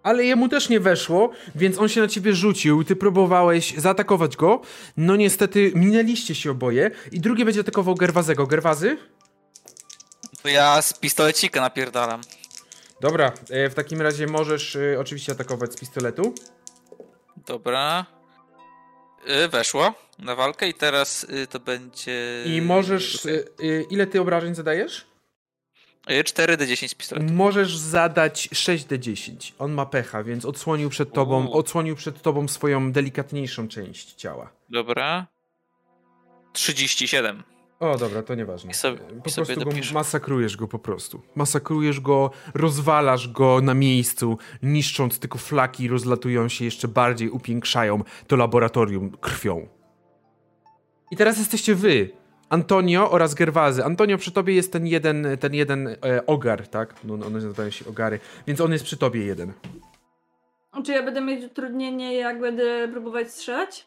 Ale jemu też nie weszło, więc on się na ciebie rzucił. Ty próbowałeś zaatakować go. No niestety minęliście się oboje. I drugi będzie atakował Gerwazego. Gerwazy? To ja z pistolecika napierdalam. Dobra, e, w takim razie możesz e, oczywiście atakować z pistoletu. Dobra. E, weszło na walkę i teraz to będzie... I możesz... Ile ty obrażeń zadajesz? 4d10 z pistoletu. Możesz zadać 6d10. On ma pecha, więc odsłonił przed tobą, odsłonił przed tobą swoją delikatniejszą część ciała. Dobra. 37. O, dobra, to nieważne. I sobie, po i prostu go masakrujesz go po prostu. Masakrujesz go, rozwalasz go na miejscu, niszcząc tylko flaki rozlatują się jeszcze bardziej, upiększają to laboratorium krwią. I teraz jesteście wy, Antonio oraz Gerwazy. Antonio, przy tobie jest ten jeden, ten jeden e, ogar, tak? No, one nazywają się ogary, więc on jest przy tobie jeden. Czy ja będę mieć utrudnienie, jak będę próbować strzelać?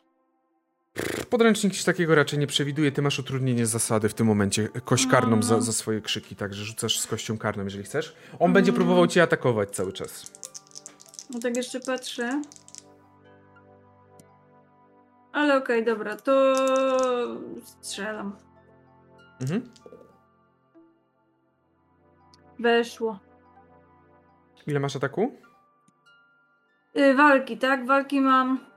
Podręcznik się takiego raczej nie przewiduje. Ty masz utrudnienie z zasady w tym momencie. Kość karną za, za swoje krzyki, także rzucasz z kością karną, jeżeli chcesz. On mm. będzie próbował cię atakować cały czas. No tak jeszcze patrzę. Ale okej, okay, dobra, to strzelam. Mhm. Weszło. Ile masz ataku? Yy, walki, tak? Walki mam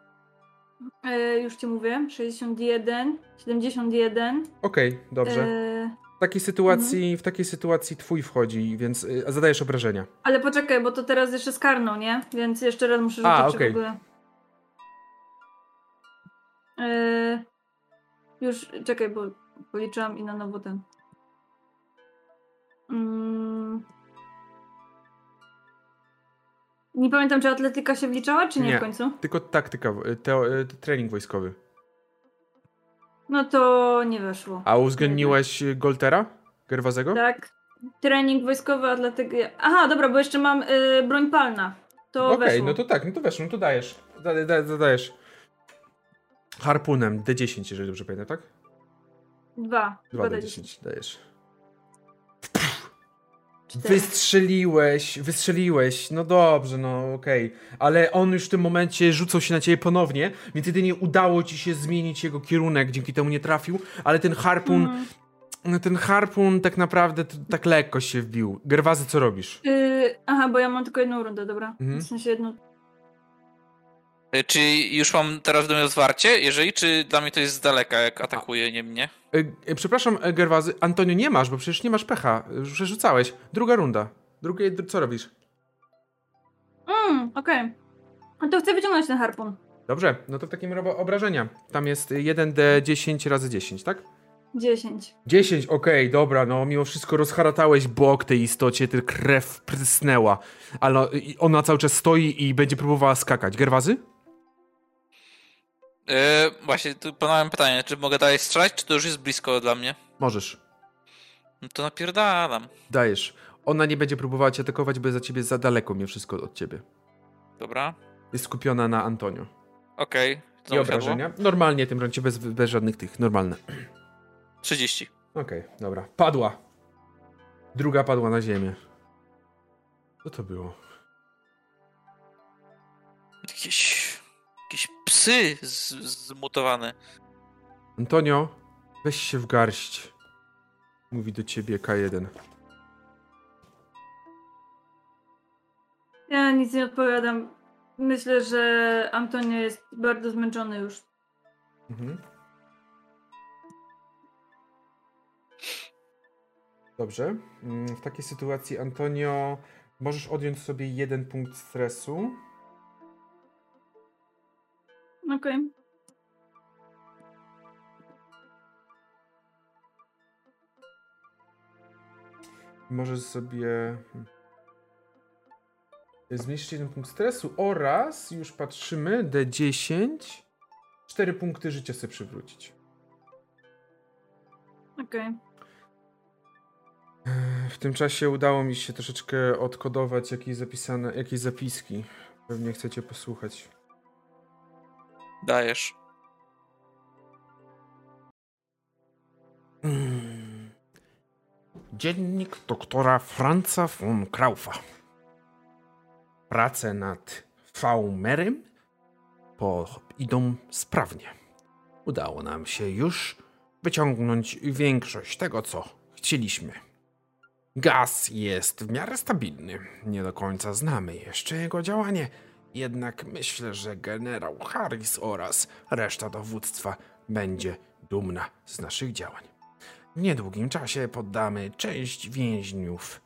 E, już ci mówię, 61, 71. Okej, okay, dobrze. E... W takiej sytuacji, mhm. w takiej sytuacji twój wchodzi, więc y, zadajesz obrażenia. Ale poczekaj, bo to teraz jeszcze skarną, nie? Więc jeszcze raz muszę rzucić A, okay. w ogóle. E... Już, czekaj, bo policzyłam i na nowo ten. Mm. Nie pamiętam, czy atletyka się wliczała, czy nie, nie w końcu? tylko taktyka, te, trening wojskowy. No to nie weszło. A uwzględniłeś Goltera? Gerwazego? Tak. Trening wojskowy, atletyka. Aha, dobra, bo jeszcze mam y, broń palna. To Okej, okay, no to tak, no to weszło, no to dajesz. Zadajesz. Harpunem D10, jeżeli dobrze pamiętam, tak? Dwa. Dwa D10 dajesz. Wystrzeliłeś, wystrzeliłeś, no dobrze, no okej. Okay. Ale on już w tym momencie rzucał się na ciebie ponownie, więc jedynie udało ci się zmienić jego kierunek, dzięki temu nie trafił, ale ten harpun, mm. ten harpun tak naprawdę tak lekko się wbił. Gerwazy, co robisz? Yy, aha, bo ja mam tylko jedną rundę, dobra? Mhm. W sensie jedną. Y, czy już mam teraz do mnie zwarcie, jeżeli, czy dla mnie to jest z daleka, jak atakuje nie mnie? E, e, przepraszam, e, Gerwazy, Antonio, nie masz, bo przecież nie masz pecha. Przerzucałeś. Druga runda. Drugie, co robisz? Mm, okej. Okay. To chcę wyciągnąć ten harpun. Dobrze, no to w takim razie obrażenia. Tam jest 1d10 razy 10, tak? 10. 10, okej, dobra, no mimo wszystko rozharatałeś bok tej istocie, tylko krew prysnęła. Ale ona cały czas stoi i będzie próbowała skakać. Gerwazy? Yy, właśnie, tu ponownie pytanie, czy mogę dalej strzelać, czy to już jest blisko dla mnie? Możesz. No to napierdalam. Dajesz. Ona nie będzie próbowała cię atakować, bo jest za ciebie za daleko mimo wszystko od ciebie. Dobra. Jest skupiona na Antonio. Okej. I Znowu obrażenia? Normalnie tym rącie, bez, bez żadnych tych, normalne. siadło. 30. Okej, dobra. Padła. Druga padła na ziemię. Co to było? Jakieś, jakieś psy z, zmutowane. Antonio, weź się w garść. Mówi do ciebie K1. Ja nic nie odpowiadam. Myślę, że Antonio jest bardzo zmęczony już. Mhm. Dobrze. Mm, W takiej sytuacji, Antonio, możesz odjąć sobie jeden punkt stresu. Okej. Możesz sobie zmniejszyć jeden punkt stresu oraz, już patrzymy, D10, 4 punkty życia sobie przywrócić. Okej. W tym czasie udało mi się troszeczkę odkodować jakieś zapisane, jakieś zapiski. Pewnie chcecie posłuchać. Dajesz. Mm. Dziennik doktora Franza von Kraufa. Prace nad Faumerem po, idą sprawnie. Udało nam się już wyciągnąć większość tego, co chcieliśmy. Gaz jest w miarę stabilny. Nie do końca znamy jeszcze jego działanie. Jednak myślę, że generał Harris oraz reszta dowództwa będzie dumna z naszych działań. W niedługim czasie poddamy część więźniów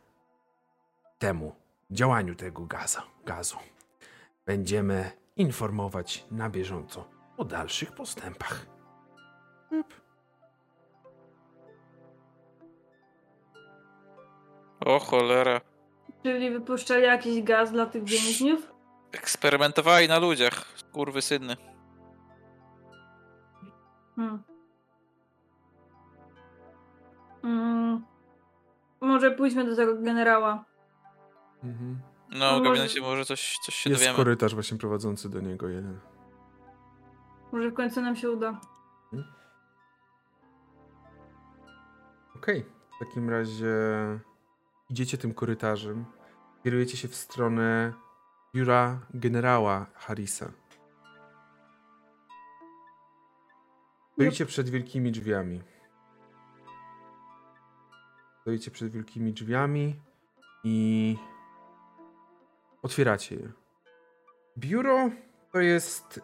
temu działaniu tego gaza, gazu. Będziemy informować na bieżąco o dalszych postępach. Yep. O cholera. Czyli wypuszczali jakiś gaz dla tych więźniów? Eksperymentowali na ludziach. Kurwy syny. Hmm. Mm. Może pójdźmy do tego generała. Mhm. No, No w może- gabinecie może coś, coś się Jest dowiemy. korytarz właśnie prowadzący do niego jeden. Może w końcu nam się uda. Okej, w takim razie idziecie tym korytarzem, kierujecie się w stronę biura generała Harrisa. Stoicie przed wielkimi drzwiami. Stoicie przed wielkimi drzwiami i otwieracie je. Biuro to jest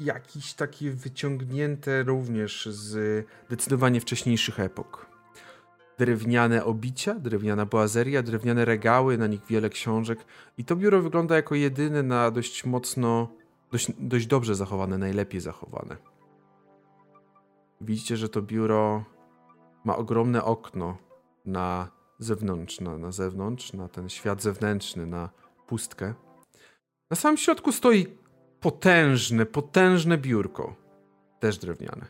jakiś taki wyciągnięte również z zdecydowanie wcześniejszych epok. Drewniane obicia, drewniana boazeria, drewniane regały, na nich wiele książek. I to biuro wygląda jako jedyne na dość mocno, dość, dość dobrze zachowane, najlepiej zachowane. Widzicie, że to biuro ma ogromne okno na zewnątrz, na, na zewnątrz, na ten świat zewnętrzny, na pustkę. Na samym środku stoi potężne, potężne biurko, też drewniane.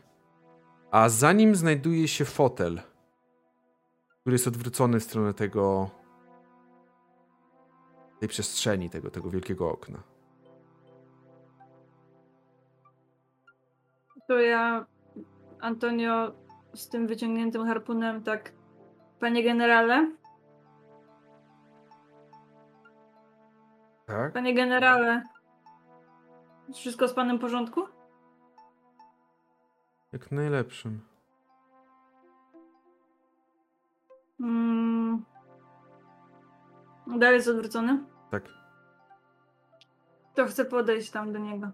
A za nim znajduje się fotel, który jest odwrócony w stronę tego tej przestrzeni, tego, tego wielkiego okna. To ja, Antonio, z tym wyciągniętym harpunem, tak. Panie generale? Tak? Panie generale. Wszystko z panem w porządku? Jak najlepszym. Mm. Dalej jest odwrócony? Tak. To chcę podejść tam do niego.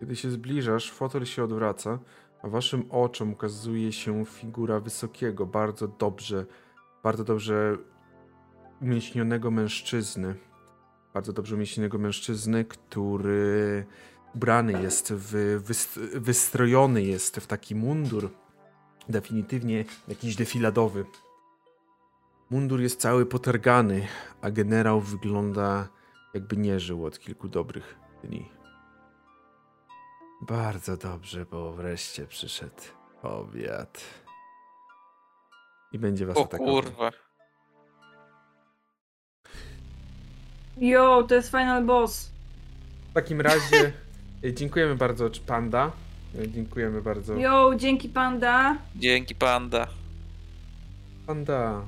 Kiedy się zbliżasz, fotel się odwraca, a waszym oczom ukazuje się figura wysokiego, bardzo dobrze, bardzo dobrze umieśnionego mężczyzny. Bardzo dobrze umieśnionego mężczyzny, który ubrany jest, w, wyst wystrojony jest w taki mundur, definitywnie jakiś defiladowy. Mundur jest cały potargany, a generał wygląda jakby nie żył od kilku dobrych dni. Bardzo dobrze, bo wreszcie przyszedł obiad. I będzie was O atakował. kurwa. Yo, to jest final boss. W takim razie y, dziękujemy bardzo Panda. Y, Dziękujemy bardzo. Yo, dzięki panda. Dzięki panda. Panda.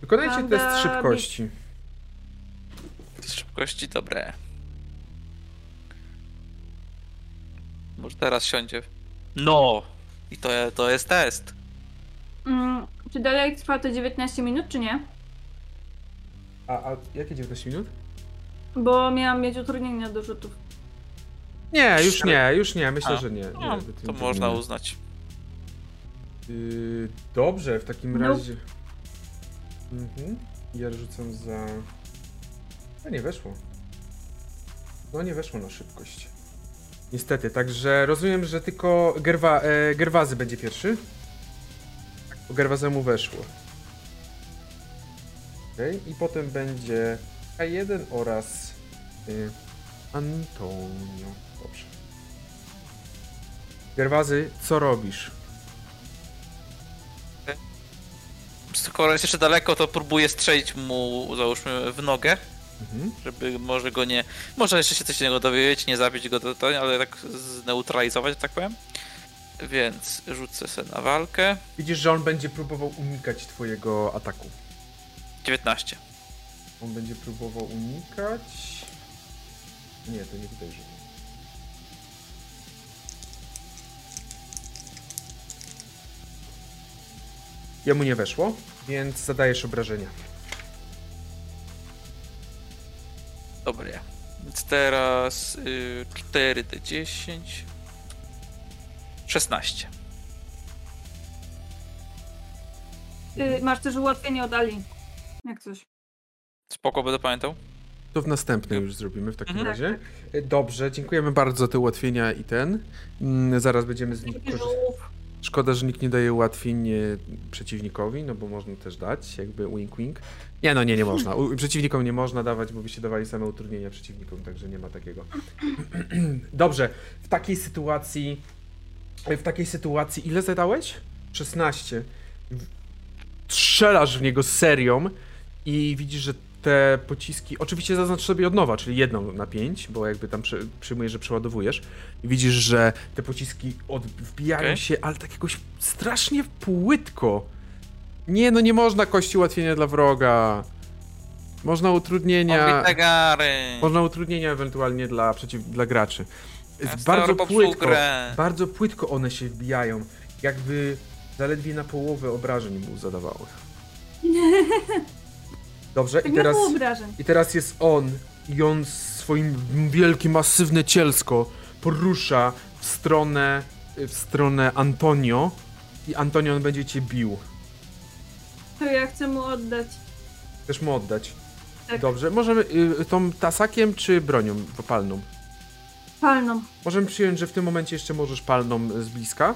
Wykonajcie Panda test szybkości. Z szybkości dobre. Może teraz siądzie. No! I to, to jest test. Mm, czy dalej trwa to 19 minut, czy nie? A, a jakie 19 minut? Bo miałam mieć utrudnienia do rzutów. Nie, już nie, już nie. Myślę, A, że nie. nie No, to można uznać. Yy, dobrze, w takim Nope. razie. Mhm. Ja rzucam za. A nie weszło. No nie weszło na szybkość. Niestety, także rozumiem, że tylko Gerwa, e, Gerwazy będzie pierwszy. Bo Gerwazemu weszło. Okej, i potem będzie K1 oraz y, Antonio. Dobrze. Gerwazy, co robisz? Skoro jest jeszcze daleko, to próbuję strzelić mu, załóżmy, w nogę, Mhm. żeby może go nie... Może jeszcze się coś innego dowiedzieć, nie zabić go, to, to, ale tak zneutralizować, tak powiem. Więc rzucę sobie na walkę. Widzisz, że on będzie próbował unikać twojego ataku. 19. On będzie próbował unikać. Nie, to nie tutaj rzucę. Jemu nie weszło, więc zadajesz obrażenia. Dobra. Więc teraz y, 4d10. 16. Y, masz też ułatwienie od Ali. Jak coś. Spoko, będę pamiętał. To w następnym już zrobimy w takim Mhm. razie. Dobrze, dziękujemy bardzo za te ułatwienia i ten. Mm, Zaraz będziemy z nich korzystać. Szkoda, że nikt nie daje ułatwień e, przeciwnikowi, no bo można też dać, jakby wink wink. Nie no, nie, nie można. U, przeciwnikom nie można dawać, bo byście dawali same utrudnienia przeciwnikom, także nie ma takiego. Dobrze, w takiej sytuacji, w takiej sytuacji, ile zadałeś? 16. W- Strzelasz w niego serią i widzisz, że te pociski, oczywiście zaznacz sobie od nowa, czyli jedną na 5, bo jakby tam przy, przyjmujesz, że przeładowujesz i widzisz, że te pociski od, wbijają Okej. się, ale tak jakoś strasznie płytko. Nie, no nie można kości ułatwienia dla wroga. Można utrudnienia. Można utrudnienia ewentualnie dla, przeciw, dla graczy. Jest bardzo płytko. Bardzo płytko one się wbijają. Jakby zaledwie na połowę obrażeń mu zadawały. Dobrze, Tak i było teraz, i teraz jest on i on swoim wielkie, masywne cielsko porusza w stronę, w stronę Antonio i Antonio on będzie cię bił. To ja chcę mu oddać. Chcesz mu oddać. Tak. Dobrze, możemy y, tą tasakiem czy bronią palną? Palną. Możemy przyjąć, że w tym momencie jeszcze możesz palną z bliska.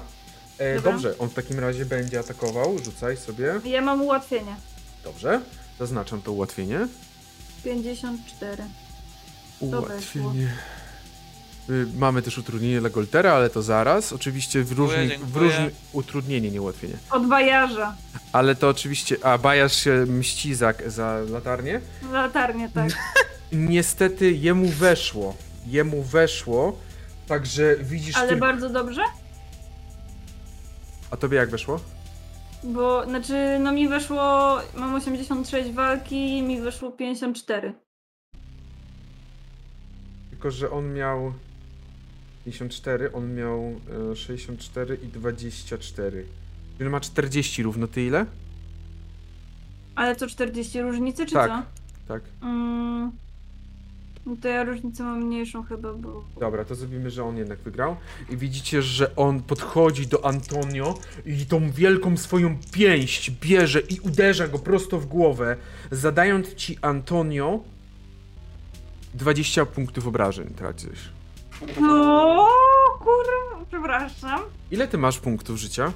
E, dobrze, on w takim razie będzie atakował. Rzucaj sobie. Ja mam ułatwienie. Dobrze. Zaznaczam to ułatwienie. 54. Ułatwienie. Y, Mamy też utrudnienie dla Goltera, ale to zaraz. Oczywiście w różnych, w różnych utrudnienie, nie ułatwienie. Od bajarza. Ale to oczywiście. A Bajasz się mści za, za latarnię. Latarnie, tak. Niestety jemu weszło. Jemu weszło. Także widzisz. Ale tylko... bardzo dobrze? A tobie jak weszło? Bo, znaczy, no mi weszło, mam 86 walki, mi weszło 54. Tylko, że on miał 54, on miał e, 64 i 24. Czyli ma 40 równo, ty ile? Ale co, 40 różnicy, czy Tak. co? Tak. Mm, no to ja różnicę mam mniejszą chyba, bo... Dobra, to zrobimy, że on jednak wygrał. I widzicie, że on podchodzi do Antonio i tą wielką swoją pięść bierze i uderza go prosto w głowę, zadając ci Antonio 20 punktów obrażeń tracisz. No, kurwa, przepraszam. Ile ty masz punktów życia?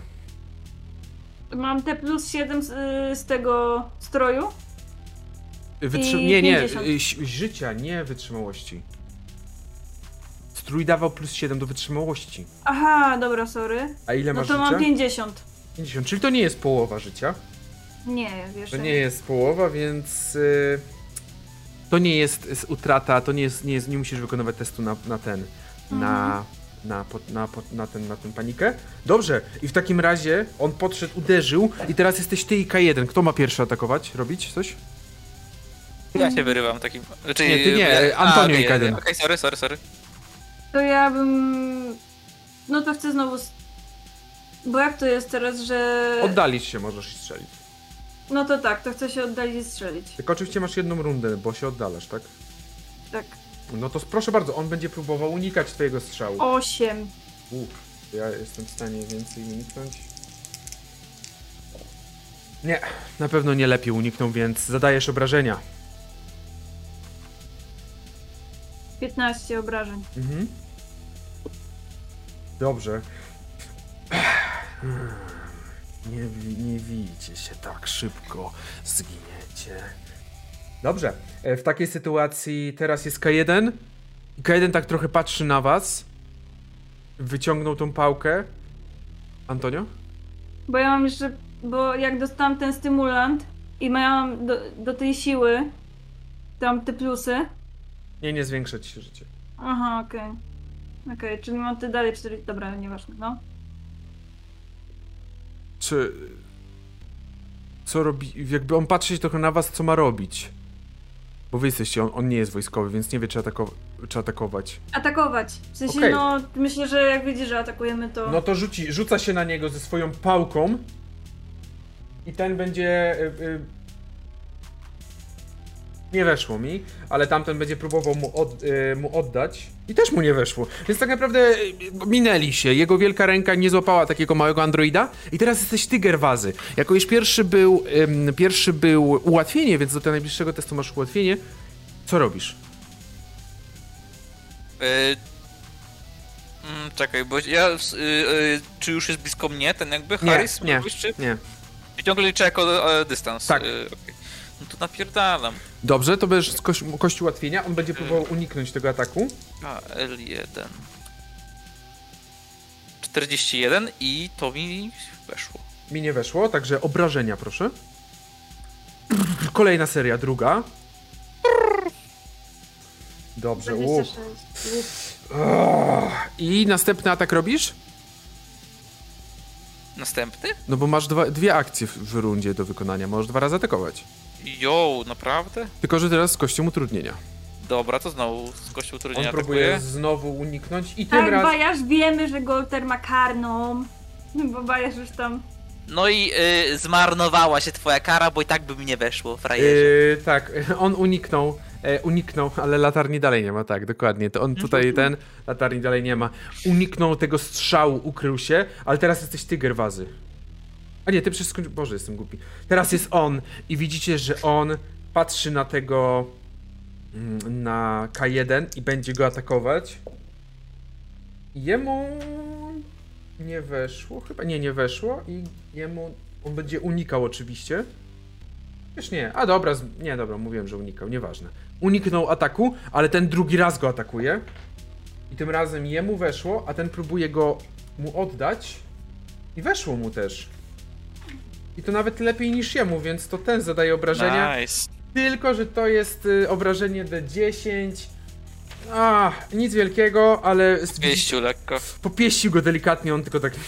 Mam te plus 7 z, y, z tego stroju. Wytrzy- nie, nie, 50. y, życia, nie wytrzymałości. Strój dawał plus 7 do wytrzymałości. Aha, dobra, sorry. A ile No masz to życia? mam 50. 50, czyli to nie jest połowa życia. Nie, wiesz. To nie jest połowa, więc y, to nie jest utrata, to nie jest, nie jest, nie musisz wykonywać testu na, na ten, na, na, pod- na, pod- na, ten, na tę panikę. Dobrze, i w takim razie on podszedł, uderzył i teraz jesteś ty i K1. Kto ma pierwszy atakować? Robić coś? Ja się wyrywam takim. Znaczy, Nie, ty nie, Antonio i Kaden. nie, Okej, sorry, sorry, sorry. To ja bym. No to chcę znowu. Bo jak to jest teraz, że. Oddalić się możesz i strzelić. No to tak, to chcę się oddalić i strzelić. Tylko oczywiście masz jedną rundę, bo się oddalasz, tak? Tak. No to proszę bardzo, on będzie próbował unikać twojego strzału. 8. Uff, ja jestem w stanie więcej uniknąć. Nie, na pewno nie lepiej uniknął, więc zadajesz obrażenia. 15 obrażeń. Mhm. Dobrze. Nie, nie widzicie się tak szybko, zginiecie. Dobrze, e, w takiej sytuacji teraz jest K1. K1 tak trochę patrzy na was. Wyciągnął tą pałkę. Antonio? Bo ja mam jeszcze. Bo jak dostałam ten stymulant i miałam do, do tej siły tam te plusy. Nie, nie zwiększa ci się życie. Aha, okej. Okej, czyli mam te dalej 4. Dobra, nieważne, no. Czy. Co robi. Jakby on patrzy trochę na was, co ma robić. Bo wy jesteście, on, on nie jest wojskowy, więc nie wie, czy, atako, czy atakować. Atakować. W sensie, Okej. no, myślę, że jak widzi, że atakujemy, to. No to rzuci, rzuca się na niego ze swoją pałką. I ten będzie. Y, y, nie weszło mi, ale tamten będzie próbował mu, od, y, mu oddać. I też mu nie weszło. Więc tak naprawdę y, minęli się. Jego wielka ręka nie złapała takiego małego androida. I teraz jesteś tyger wazy. Jako już pierwszy był, pierwszy był ułatwienie, więc do tego najbliższego testu masz ułatwienie. Co robisz? Y, mm, czekaj, bo ja. Y, czy już jest blisko mnie ten jakby Nie, Harris? nie. Mówisz, czy? Nie. Ciągle liczę jako e, dystans? Tak. Y, okej. No to napierdalam. Dobrze, to będziesz z kości, kości ułatwienia. On będzie próbował uniknąć tego ataku. A, L1. 41 i to mi weszło. Mi nie weszło, także obrażenia, proszę. Kolejna seria, druga. Dobrze, uff. 26. I następny atak robisz? Następny? No bo masz dwa, dwie akcje w, w rundzie do wykonania, możesz dwa razy atakować. Jo, naprawdę? Tylko, że teraz z kością utrudnienia. Dobra, to znowu z kością On utrudnienia próbuje atakuje. znowu uniknąć i tym Tak, razem... Bajarz wiemy, że Golter ma karną. Bo Bajarz już tam. No i y, zmarnowała się twoja kara, bo i tak by mi nie weszło, frajerze. Yy, tak, on uniknął, e, uniknął, ale latarni dalej nie ma, tak, dokładnie. To on tutaj ten, latarni dalej nie ma. Uniknął tego strzału, ukrył się, ale teraz jesteś tyger wazy. A nie, ty przecież Boże, jestem głupi. Teraz jest on i widzicie, że on patrzy na tego, mm, na K1 i będzie go atakować. Jemu nie weszło, chyba nie, nie weszło i jemu, on będzie unikał oczywiście. Wiesz nie, a dobra, z... nie dobra, mówiłem, że unikał, nieważne. Uniknął ataku, ale ten drugi raz go atakuje. I tym razem jemu weszło, a ten próbuje go mu oddać. I weszło mu też. I to nawet lepiej niż jemu, więc to ten zadaje obrażenia. Nice. Tylko, że to jest y, obrażenie D10. A, nic wielkiego, ale z- lekko. popieścił go delikatnie, on tylko tak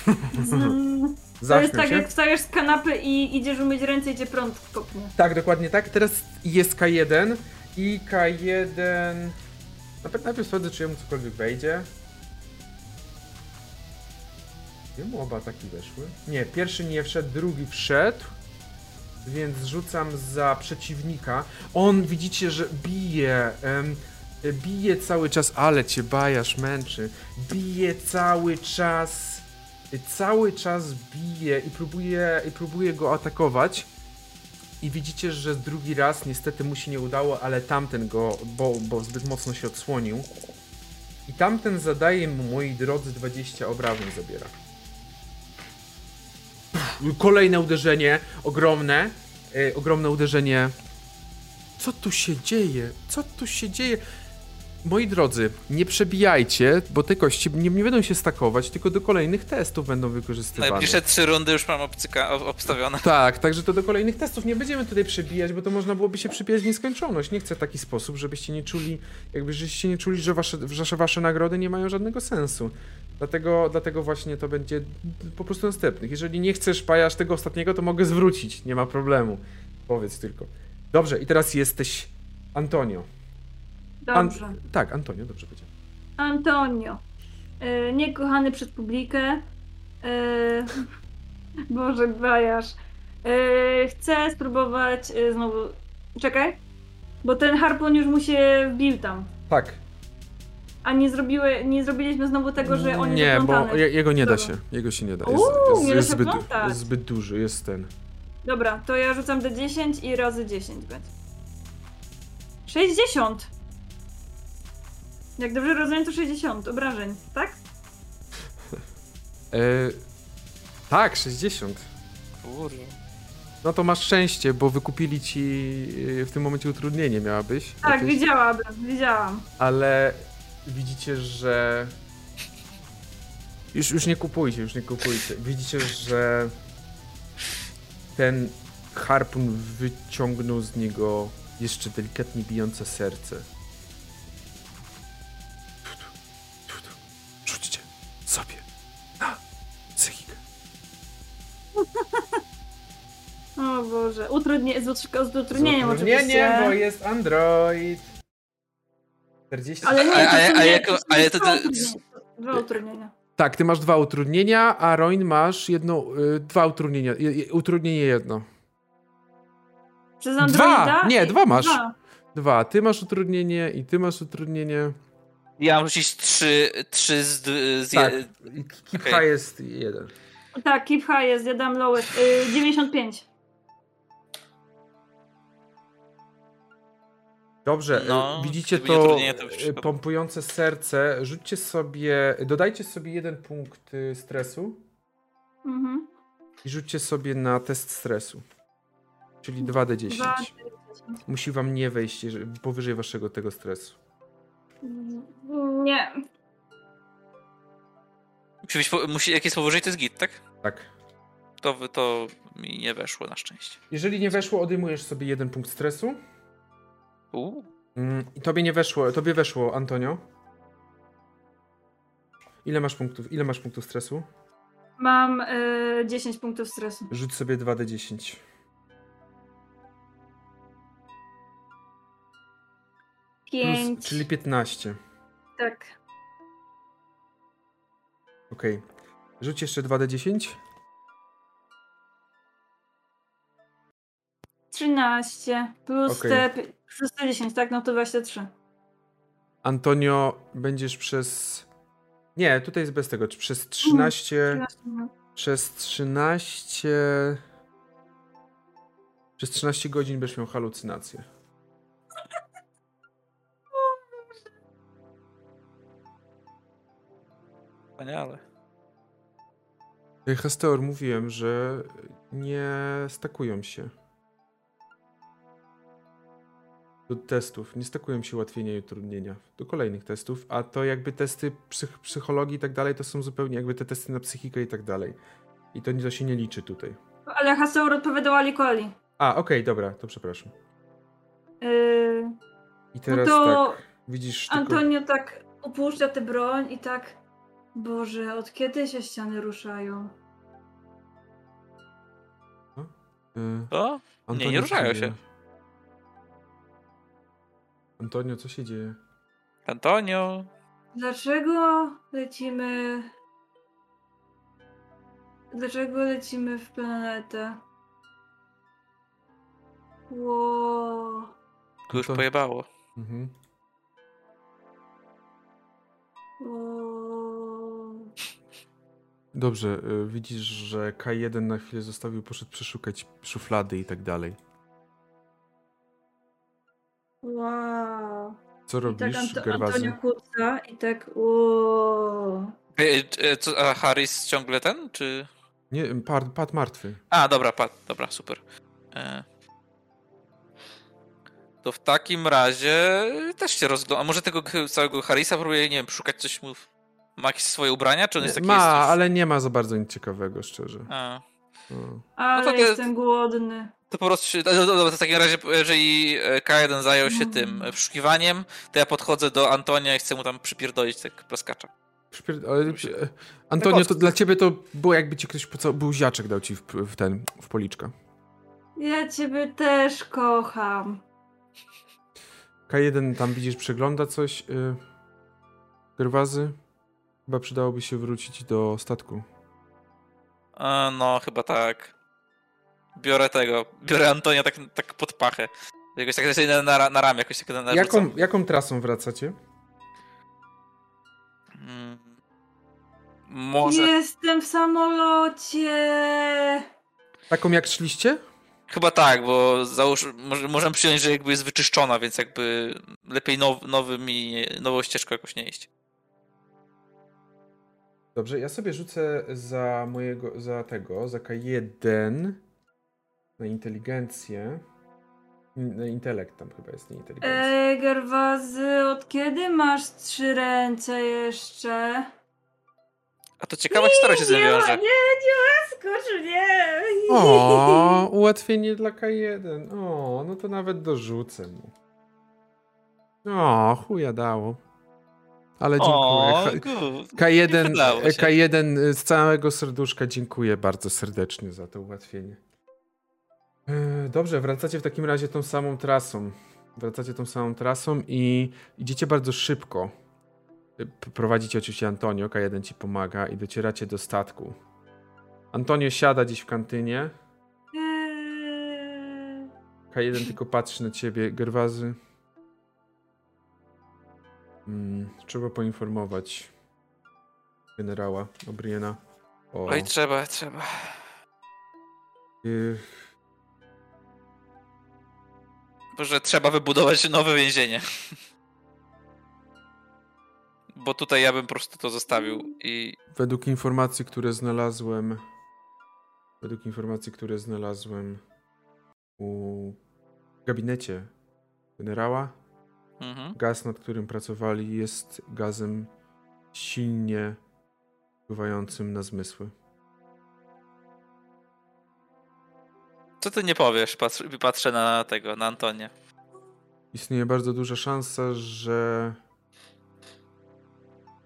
Mm, to jest tak, się. jak wstajesz z kanapy i idziesz umyć ręce i cię prąd kopnie. Tak, dokładnie tak. Teraz jest K1 i K1... Najpierw, najpierw sprawdzę, czy jemu cokolwiek wejdzie. Oba ataki weszły? Nie, pierwszy nie wszedł, drugi wszedł. Więc rzucam za przeciwnika. On, widzicie, że bije. bije cały czas, ale cię bajasz męczy. Bije cały czas. Cały czas bije i próbuje, i próbuje go atakować. I widzicie, że drugi raz niestety mu się nie udało, ale tamten go, bo, bo zbyt mocno się odsłonił. I tamten zadaje mu, moi drodzy, 20 obrażeń zabiera. Kolejne uderzenie, ogromne. E, ogromne uderzenie. Co tu się dzieje? Co tu się dzieje? Moi drodzy, nie przebijajcie, bo te kości nie, nie będą się stakować, tylko do kolejnych testów będą wykorzystywane. Najbliższe trzy rundy już mam obcyka, ob- obstawione. Tak, także to do kolejnych testów nie będziemy tutaj przebijać, bo to można byłoby się przebijać w nieskończoność. Nie chcę w taki sposób, żebyście nie czuli, jakby żeście nie czuli, że wasze, że wasze nagrody nie mają żadnego sensu. Dlatego, dlatego właśnie to będzie po prostu następnych. Jeżeli nie chcesz pajasz tego ostatniego, to mogę zwrócić, nie ma problemu. Powiedz tylko. Dobrze, i teraz jesteś Antonio. An- Dobrze. tak, Antonio, dobrze powiedział. Antonio. E, niekochany przez publikę. E, Boże, bajasz. E, chcę spróbować znowu. Czekaj. Bo ten harpun już mu się wbił tam. Tak. A nie, zrobiły, nie zrobiliśmy znowu tego, że on Nie, jest bo je, jego nie da się. Jego się nie da. Uuu, nie da się zbyt, jest zbyt duży, jest ten. Dobra, to ja rzucam D10 i razy 10 będzie. 60! Jak dobrze rozumiem, to 60 obrażeń, tak? E, tak, 60. Kurwa. No to masz szczęście, bo wykupili ci y, w tym momencie utrudnienie miałabyś. Tak, jakieś, widziałabym, widziałam. Ale widzicie, że... Już, już nie kupujcie, już nie kupujcie. Widzicie, że ten harpun wyciągnął z niego jeszcze delikatnie bijące serce. Rzućcie sobie na psychikę. O Boże, utrudnie, z, utr- z utrudnieniem Nie, oczywiście. nie, bo jest Android. 40. Ale nie, A- to a- są a jako- ale to- dwa to- utrudnienia. Dwa utrudnienia. Tak, ty masz dwa utrudnienia, a Roin masz jedno, y, dwa utrudnienia. Je, utrudnienie jedno. Przez Dwa! Androida? Nie, dwa masz. Dwa. Dwa. Ty masz utrudnienie i ty masz utrudnienie. Ja mam rzucić trzy, trzy z, z Tak. je- high jest jeden. Tak, keep high jest, ja dam. Y, 95. Dobrze, No, y, widzicie to to y, pompujące serce. Rzućcie sobie, dodajcie sobie jeden punkt y, stresu Mhm. i rzućcie sobie na test stresu. Czyli 2d10. Dwa, Musi wam nie wejść powyżej waszego tego stresu. Nie. Musi być, musi, jak jest powyżej, to jest git, tak? Tak. To, to mi nie weszło na szczęście. Jeżeli nie weszło, odejmujesz sobie jeden punkt stresu. Uuu. Mm, I tobie nie weszło, tobie weszło, Antonio. Ile masz punktów, ile masz punktów stresu? Mam y, 10 punktów stresu. Rzuć sobie 2d10. 5. Plus, czyli 15. Tak. Okej. Rzuć jeszcze 2d10. 13. Plus Okej. te. Pi- Plus te 10, tak? No to 23. Antonio, będziesz przez... Nie, tutaj jest bez tego. czy Przez 13... 13. mhm. Przez 13... Przez 13 godzin będziesz miał halucynację. Wspaniale. Hestor, mówiłem, że nie stakują się. Do testów. Nie stakują się ułatwienia i utrudnienia. Do kolejnych testów. A to jakby testy psych psychologii i tak dalej, to są zupełnie jakby te testy na psychikę i tak dalej. I to, to się nie liczy tutaj. Ale Haseur odpowiadał Alikoli. A, okej, dobra, to przepraszam. Yy, I no teraz to tak, widzisz tylko... Antonio tak opuszcza tę broń i tak. Boże, od kiedy się ściany ruszają? y, To? Antonio, nie co ruszają się. Antonio, co się dzieje? Antonio. Dlaczego lecimy. Dlaczego lecimy w planetę? Ło. Go już to- pojebało. Mhm. Dobrze, y, widzisz, że K1 na chwilę zostawił, poszedł przeszukać szuflady i tak dalej. Wow. Co I tak robisz, Anto- Gerwazy? Antonio i tak uuu. E, e, co, a Harris ciągle ten, czy... Nie, pad, pad martwy. A, dobra, pat, dobra, super. E... To w takim razie też się rozgląda. A może tego całego Harrisa próbuje, nie wiem, szukać coś mu. Ma jakieś swoje ubrania, czy on jest taki. Ma, jest już... ale nie ma za bardzo nic ciekawego, szczerze. A. Ale to nie- jestem głodny. to po prostu. się- no, Dobra, to w takim razie, jeżeli e, K1 zajął się Mm. tym e, przeszukiwaniem, to ja podchodzę do Antonia i chcę mu tam przypierdolić tak plaskacza. Ale, e, Antonio, to Wychodź. dla ciebie to było jakby ci ktoś poca- buziaczek dał ci w, w ten, w policzka. Ja ciebie też kocham. K1 tam widzisz, przegląda coś. Y... Gerwazy? Chyba przydałoby się wrócić do statku. A, no, chyba tak. Biorę tego. Biorę Antonia tak, tak pod pachę. Jakoś tak na, na, na ramię, jakoś tak na, Jaką, jaką trasą wracacie? Mm. Może. Jestem w samolocie. Taką jak szliście? Chyba tak, bo załóż, może, możemy przyjąć, że jakby jest wyczyszczona, więc jakby lepiej now, nowym i nową ścieżką jakoś nie iść. Dobrze, ja sobie rzucę za mojego, za tego, za K1 na inteligencję. In- Na intelekt tam chyba jest, nie inteligencja. Ej, Gerwazy, od kiedy masz trzy ręce jeszcze? A to ciekawa historia się z tym nie, nie, nie skocz, nie. O, ułatwienie dla K1. O, no to nawet dorzucę mu. O, chuja dało. Ale O, dziękuję. good. K1, wydało się. K1 z całego serduszka dziękuję bardzo serdecznie za to ułatwienie. E, Dobrze, wracacie w takim razie tą samą trasą. Wracacie tą samą trasą i idziecie bardzo szybko. P- Prowadzicie oczywiście Antonio, K1 ci pomaga i docieracie do statku. Antonio siada gdzieś w kantynie. Eee, K1 tylko patrzy na ciebie. Gerwazy. Mm, trzeba poinformować generała O'Briena o... Oj, trzeba, trzeba. y, Że trzeba wybudować nowe więzienie. Bo tutaj ja bym po prostu to zostawił i według informacji, które znalazłem według informacji, które znalazłem u w gabinecie generała, mhm. gaz, nad którym pracowali, jest gazem silnie wpływającym na zmysły. Co ty nie powiesz? Patrz, patrzę na tego, na Antonia. Istnieje bardzo duża szansa, że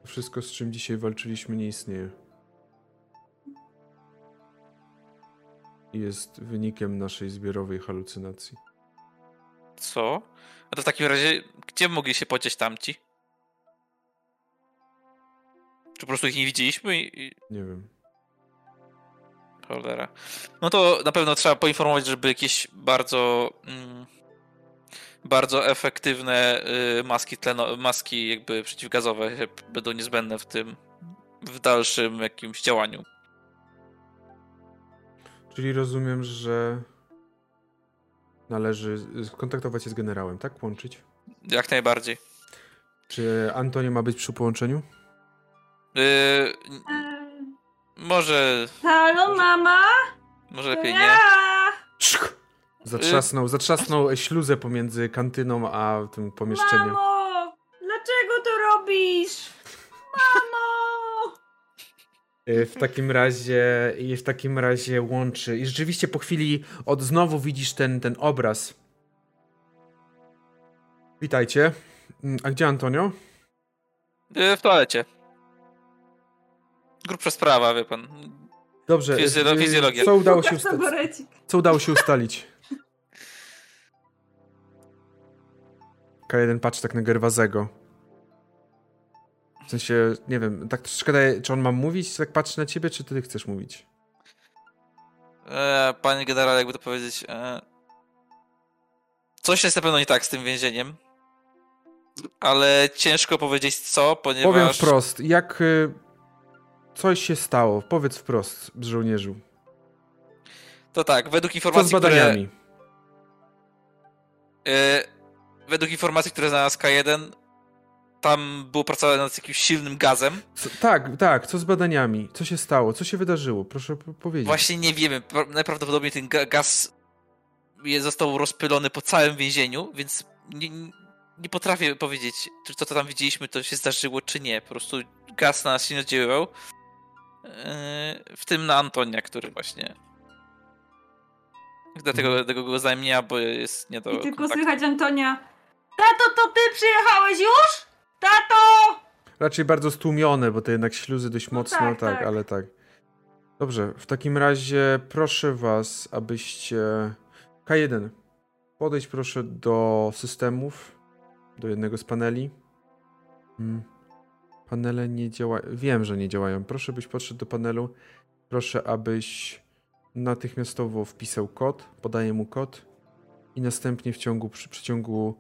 wszystko, z czym dzisiaj walczyliśmy, nie istnieje. Jest wynikiem naszej zbiorowej halucynacji. Co? A to w takim razie, gdzie mogli się pocieć tamci? Czy po prostu ich nie widzieliśmy i... Nie wiem. Cholera. No to na pewno trzeba poinformować, żeby jakieś bardzo... Mm, bardzo efektywne y, maski tleno, maski jakby przeciwgazowe będą niezbędne w tym w dalszym jakimś działaniu. Czyli rozumiem, że należy skontaktować się z generałem, tak? Łączyć. Jak najbardziej. Czy Antonio ma być przy połączeniu? Y, eee, może, Halo, mama? może lepiej nie. Zatrzasnął, zatrzasnął śluzę pomiędzy kantyną a tym pomieszczeniem. Mamo! Dlaczego to robisz? Mamo! Y, W takim razie i w takim razie łączy. I rzeczywiście po chwili od znowu widzisz ten, ten obraz. Witajcie. Mm, A gdzie Antonio? Y, w toalecie. Grubsza sprawa, wie pan. Dobrze. Fizjolo- y, fizjologia. Co udało się, Łukasz usta- Taborecik. co udało się ustalić? K1 patrzy tak na Gerwazego. W sensie, nie wiem, tak troszkę daje, czy on ma mówić, tak patrzy na ciebie, czy ty chcesz mówić? E, panie generale, jakby to powiedzieć. E, coś jest na pewno nie tak z tym więzieniem. Ale ciężko powiedzieć co, ponieważ. Powiem wprost, jak y, coś się stało, powiedz wprost, żołnierzu. To tak, według Co z informacji, które. badaniami? E, według informacji, które znalazł K1, tam było pracowane nad jakimś silnym gazem. Co, tak, tak, co z badaniami? Co się stało? Co się wydarzyło? Proszę powiedzieć. Właśnie nie wiemy. Pra- Najprawdopodobniej ten ga- gaz został rozpylony po całym więzieniu, więc nie, nie potrafię powiedzieć, czy to, co tam widzieliśmy, to się zdarzyło, czy nie. Po prostu gaz na nas się nie oddziaływał. Yy, W tym na Antonia, który właśnie. Dlatego, Mhm. dlatego go zajmia, bo jest nie do. I tylko kontaktu. słychać Antonia. Tato, to ty przyjechałeś już? Tato! Raczej bardzo stłumione, bo to jednak śluzy dość No mocno, tak, tak, tak. ale tak. Dobrze, w takim razie proszę was, abyście... K1, podejdź proszę do systemów, do jednego z paneli. Hmm. Panele nie działają, wiem, że nie działają. Proszę, byś podszedł do panelu. Proszę, abyś natychmiastowo wpisał kod, podaję mu kod i następnie w ciągu, przy przeciągu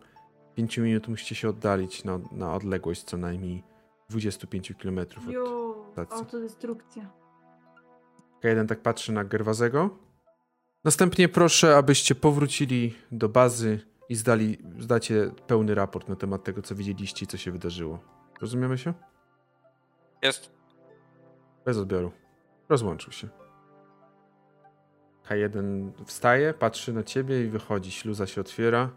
5 minut musicie się oddalić na, na odległość co najmniej 25 km od Jo, stacji. autodestrukcja. K1 tak patrzy na Gerwazego. Następnie proszę, abyście powrócili do bazy i zdali, zdacie pełny raport na temat tego, co widzieliście i co się wydarzyło. Rozumiemy się? Jest. Bez odbioru. Rozłączył się. K1 wstaje, patrzy na ciebie i wychodzi. Śluza się otwiera.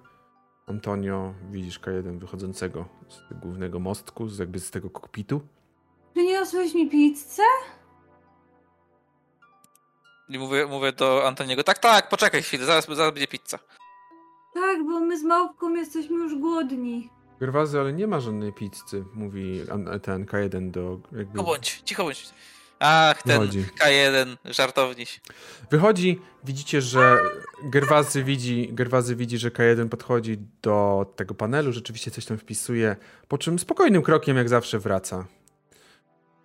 Antonio, widzisz K1 wychodzącego z głównego mostku, z jakby z tego kokpitu. Przyniosłeś mi pizzę? I mówię, mówię do Antoniego, tak, tak, poczekaj chwilę, zaraz, zaraz będzie pizza. Tak, bo my z małpką jesteśmy już głodni. Gerwazy, ale nie ma żadnej pizzy, mówi ten K1 do jakby... Cicho bądź, cicho bądź. Ach, ten Wychodzi. K1, żartowniś. Wychodzi, widzicie, że Gerwazy widzi, Gerwazy widzi, że K1 podchodzi do tego panelu, rzeczywiście coś tam wpisuje, po czym spokojnym krokiem jak zawsze wraca.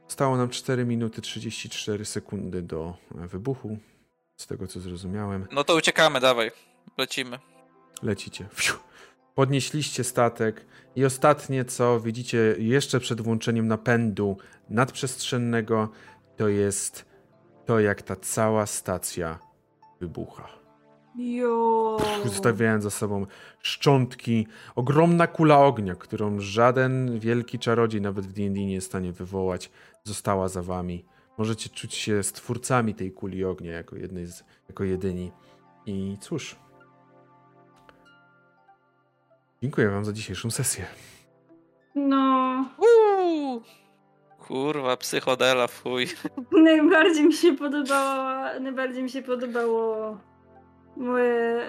Stało nam 4 minuty 34 sekundy do e, wybuchu, z tego co zrozumiałem. No to uciekamy, dawaj. Lecimy. Lecicie. Fiu. Podnieśliście statek i ostatnie co widzicie jeszcze przed włączeniem napędu nadprzestrzennego to jest to jak ta cała stacja wybucha. Jo. Zostawiając za sobą szczątki, ogromna kula ognia, którą żaden wielki czarodziej nawet w D&D nie jest w stanie wywołać, została za wami. Możecie czuć się stwórcami tej kuli ognia jako jednej z, jako jedyni. I cóż. Dziękuję wam za dzisiejszą sesję. No, Uuu. Kurwa, psychodela, fuj. najbardziej mi się podobało, najbardziej mi się podobało moje,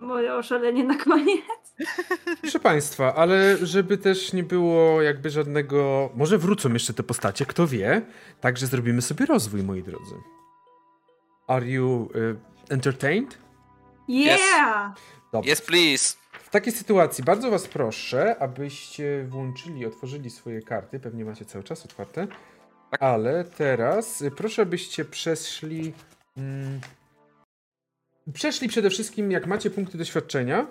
moje oszalenie na koniec. Proszę Państwa, ale żeby też nie było jakby żadnego. Może wrócą jeszcze te postacie, kto wie. Także zrobimy sobie rozwój, moi drodzy. Are you y, entertained? Yeah! Dobrze. Yes, please. Takiej sytuacji bardzo Was proszę, abyście włączyli, otworzyli swoje karty. Pewnie macie cały czas otwarte. Tak. Ale teraz y, proszę, abyście przeszli. Mm, przeszli przede wszystkim, jak macie punkty doświadczenia.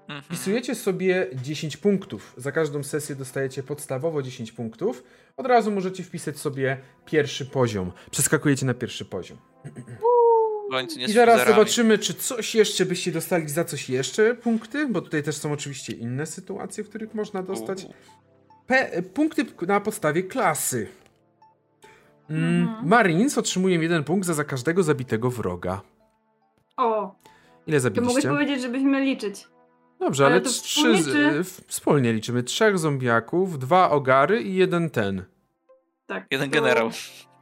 Mhm. Wpisujecie sobie 10 punktów. Za każdą sesję dostajecie podstawowo 10 punktów. Od razu możecie wpisać sobie pierwszy poziom. Przeskakujecie na pierwszy poziom. W końcu nie I zaraz zobaczymy, czy coś jeszcze byście dostali za coś jeszcze punkty, bo tutaj też są oczywiście inne sytuacje, w których można dostać. Punkty na podstawie klasy. Mm, Mhm. Marines otrzymują jeden punkt za, za każdego zabitego wroga. O, Ile to mogłeś zabiliście? powiedzieć, żebyśmy liczyć. Dobrze, Ale ale to trzy, wspólnie, wspólnie liczymy. Trzech zombiaków, dwa ogary i jeden ten. Tak. Jeden to- generał.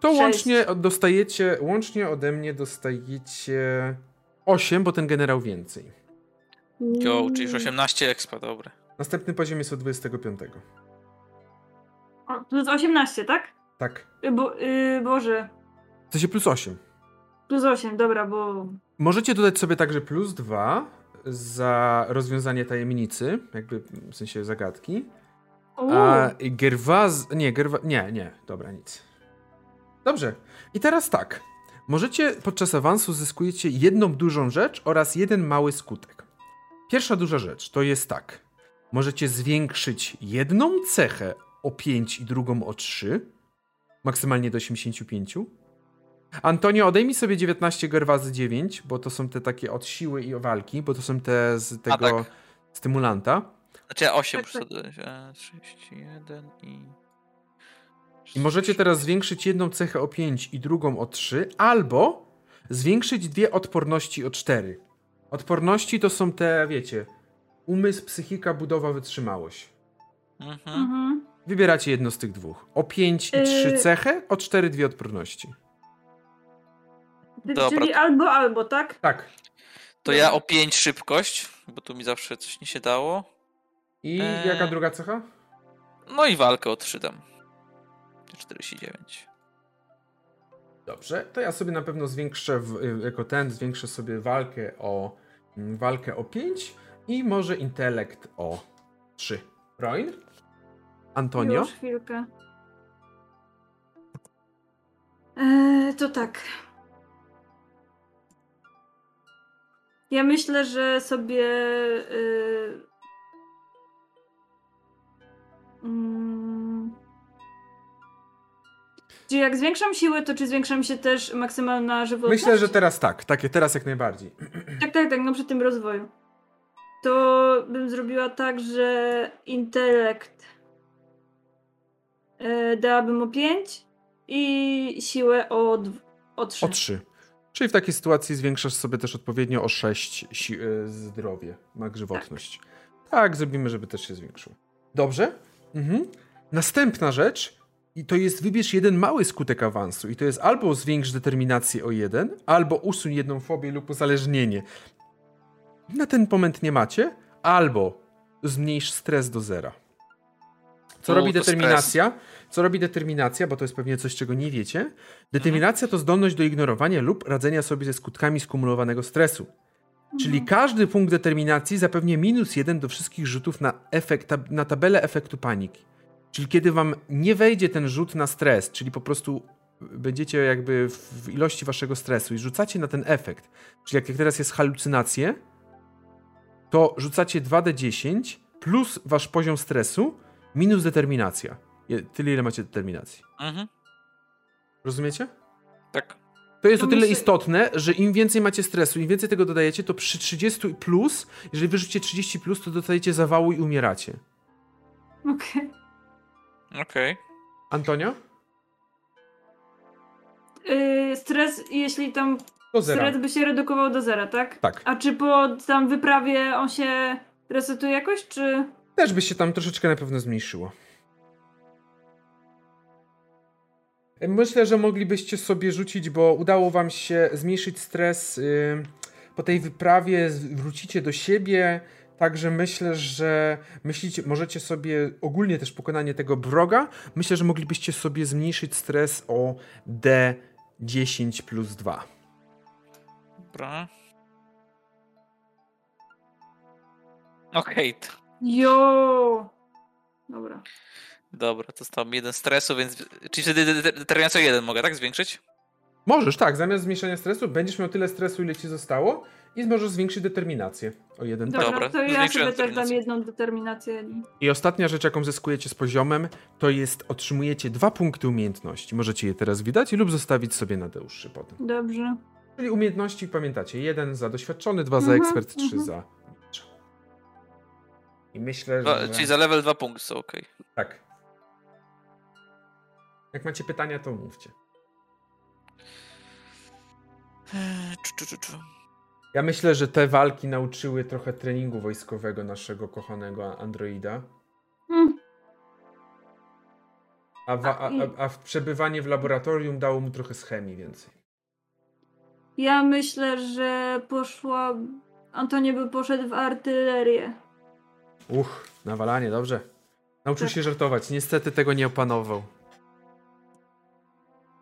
To Sześć. łącznie dostajecie, łącznie ode mnie dostajecie 8, bo ten generał więcej. Jo, czyli już 18 expa, dobre. Następny poziom jest od 25. O, plus 18, tak? Tak. Y, Bo, y, Boże, To się plus 8. plus 8, dobra, bo... Możecie dodać sobie także plus 2 za rozwiązanie tajemnicy, jakby w sensie zagadki. Uuu, A Gerwaz... Nie, Gerwa... Nie, nie, dobra, nic. Dobrze. I teraz tak. Możecie podczas awansu zyskujecie jedną dużą rzecz oraz jeden mały skutek. Pierwsza duża rzecz to jest tak. Możecie zwiększyć jedną cechę o 5 i drugą o 3, maksymalnie do 85. Antonio, odejmij sobie 19 Gerwazy 9, bo to są te takie od siły i walki, bo to są te z tego tak. stymulanta. Znaczy ja 8 Tak, tak. przyszedłem. 31 i... I możecie teraz zwiększyć jedną cechę o 5 i drugą o 3, albo zwiększyć dwie odporności o 4. Odporności to są te, wiecie, umysł, psychika, budowa, wytrzymałość. Mhm. Mhm. Wybieracie jedno z tych dwóch. O 5 i 3 Yy. cechę, o 4 dwie odporności. Dobra. Czyli albo, albo, tak? Tak. To ja o 5 szybkość, bo tu mi zawsze coś nie się dało. I Eee. jaka druga cecha? No i walkę o 3 dam. 49. Dobrze, to ja sobie na pewno zwiększę, w, y, jako ten, zwiększę sobie walkę o, mm, walkę o 5 i może intelekt o 3. Roin? Antonio? Już chwilkę. Eee, to tak. Ja myślę, że sobie. Yy... Mm... Czy jak zwiększam siłę, to czy zwiększa mi się też maksymalna żywotność? Myślę, że teraz tak, takie teraz jak najbardziej. Tak, tak, tak, no przy tym rozwoju. To bym zrobiła tak, że intelekt e, dałabym o 5 i siłę o, dw- o 3. O 3. Czyli w takiej sytuacji zwiększasz sobie też odpowiednio o 6 si- y, zdrowie, mak żywotność. Tak. zrobimy, żeby też się zwiększył. Dobrze? Mhm. Następna rzecz, i to jest wybierz jeden mały skutek awansu. I to jest albo zwiększ determinację o jeden, albo usuń jedną fobię lub uzależnienie. Na ten moment nie macie, albo zmniejsz stres do zera. Co U, robi determinacja? Co robi determinacja, bo to jest pewnie coś, czego nie wiecie. Determinacja to zdolność do ignorowania lub radzenia sobie ze skutkami skumulowanego stresu. Czyli każdy punkt determinacji zapewnia minus jeden do wszystkich rzutów na, efekt, na tabelę efektu paniki. Czyli kiedy wam nie wejdzie ten rzut na stres, czyli po prostu będziecie jakby w, ilości waszego stresu i rzucacie na ten efekt, czyli jak teraz jest halucynacje, to rzucacie 2d10 plus wasz poziom stresu minus determinacja. Tyle, ile macie determinacji. Mhm. Rozumiecie? Tak. To jest o tyle myślę- istotne, że im więcej macie stresu, im więcej tego dodajecie, to przy 30 plus, jeżeli wyrzucicie 30 plus, to dostajecie zawału i umieracie. Okej. Okej. Antonio? Yy, stres, jeśli tam Do zera. stres by się redukował do zera, tak? Tak. A czy po tam wyprawie on się resetuje jakoś, czy... Też by się tam troszeczkę na pewno zmniejszyło. Myślę, że moglibyście sobie rzucić, bo udało wam się zmniejszyć stres yy, po tej wyprawie, wrócicie do siebie, także myślę, że myślicie, możecie sobie ogólnie też pokonanie tego wroga, myślę, że moglibyście sobie zmniejszyć stres o D10 plus 2. Dobra. Okej, to- Jo! Dobra. dobra, to tam jeden stresu, więc. Czyli wtedy de- de- determinację jeden mogę, tak? Zwiększyć? Możesz, tak, zamiast zmniejszenia stresu, będziesz miał tyle stresu, ile ci zostało i możesz zwiększyć determinację o jeden Dobra, Dobra, to ja sobie też dam determinację. jedną determinację. I ostatnia rzecz, jaką zyskujecie z poziomem, to jest otrzymujecie dwa punkty umiejętności. Możecie je teraz wydać lub zostawić sobie na dłuższy potem. Dobrze. Czyli umiejętności pamiętacie, jeden za doświadczony, dwa za Mhm, ekspert, trzy mhm. za. I myślę, że... Czyli za level dwa punkty są, okej. Tak. Jak macie pytania, to mówcie. Eee, czu, czu, czu, czu. Ja myślę, że te walki nauczyły trochę treningu wojskowego naszego kochanego androida. Mm, A, wa- a, A, a, w przebywanie w laboratorium dało mu trochę z chemii więcej. Ja myślę, że poszła... Antonio by poszedł w artylerię. Uch, nawalanie, dobrze. Nauczył Tak. się żartować. Niestety tego nie opanował.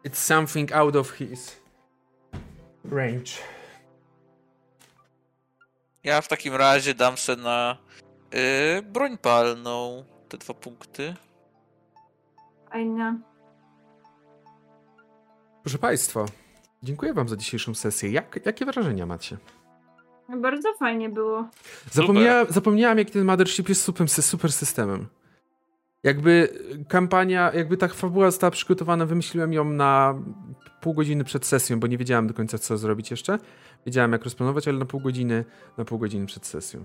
It's something out of his range. Ja w takim razie dam se na yy, broń palną te dwa punkty. Fajna. Proszę Państwa, dziękuję Wam za dzisiejszą sesję. Jak, jakie wrażenia macie? Bardzo fajnie było. Zapomniałem, zapomniałem, jak ten Mothership jest super, super systemem. Jakby kampania, jakby ta fabuła została przygotowana, wymyśliłem ją na pół godziny przed sesją, bo nie wiedziałem do końca, co zrobić jeszcze. Wiedziałem, jak rozplanować, ale na pół godziny, na pół godziny przed sesją.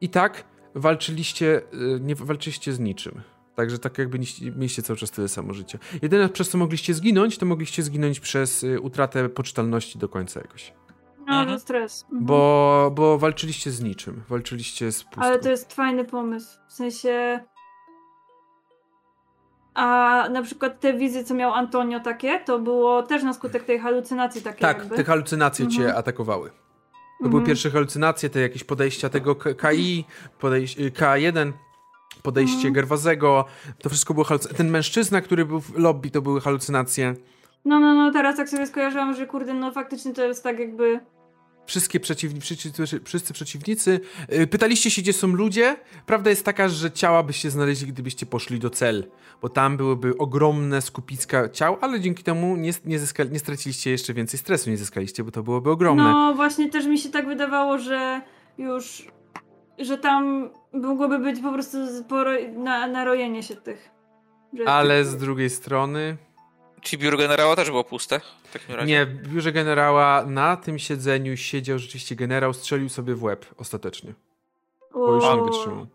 I tak, walczyliście, y, nie walczyliście z niczym. Także tak jakby mieliście cały czas tyle samo życia. Jedyne przez co mogliście zginąć, to mogliście zginąć przez y, utratę poczytalności do końca jakoś. No, Mhm. że stres. Mhm. Bo, bo walczyliście z niczym. Walczyliście z pustką. Ale to jest fajny pomysł. W sensie. A na przykład te wizje, co miał Antonio takie, to było też na skutek tej halucynacji takiej Tak, jakby. te halucynacje cię Mhm. atakowały. To Mhm. były pierwsze halucynacje, te jakieś podejścia tego KI, podejś- y, K1, podejście Mhm. Gerwazego, to wszystko było halucynacje. Ten mężczyzna, który był w lobby, to były halucynacje. No, no, no, teraz tak sobie skojarzyłam, że kurde, no faktycznie to jest tak jakby. Wszystkie przeciwni, wszyscy, wszyscy przeciwnicy. Y, Pytaliście się, gdzie są ludzie. Prawda jest taka, że ciała byście znaleźli, gdybyście poszli do cel, bo tam byłyby ogromne skupiska ciał, ale dzięki temu nie, nie, zyska, nie straciliście jeszcze więcej stresu, nie zyskaliście, bo to byłoby ogromne. No, właśnie też mi się tak wydawało, że już. że tam mogłoby być po prostu sporo na, narojenie się tych. rzeczy. Ale z drugiej strony, Czy biuro generała też było puste? Nie, w biurze generała na tym siedzeniu siedział rzeczywiście generał, strzelił sobie w łeb ostatecznie, bo już nie wytrzymał.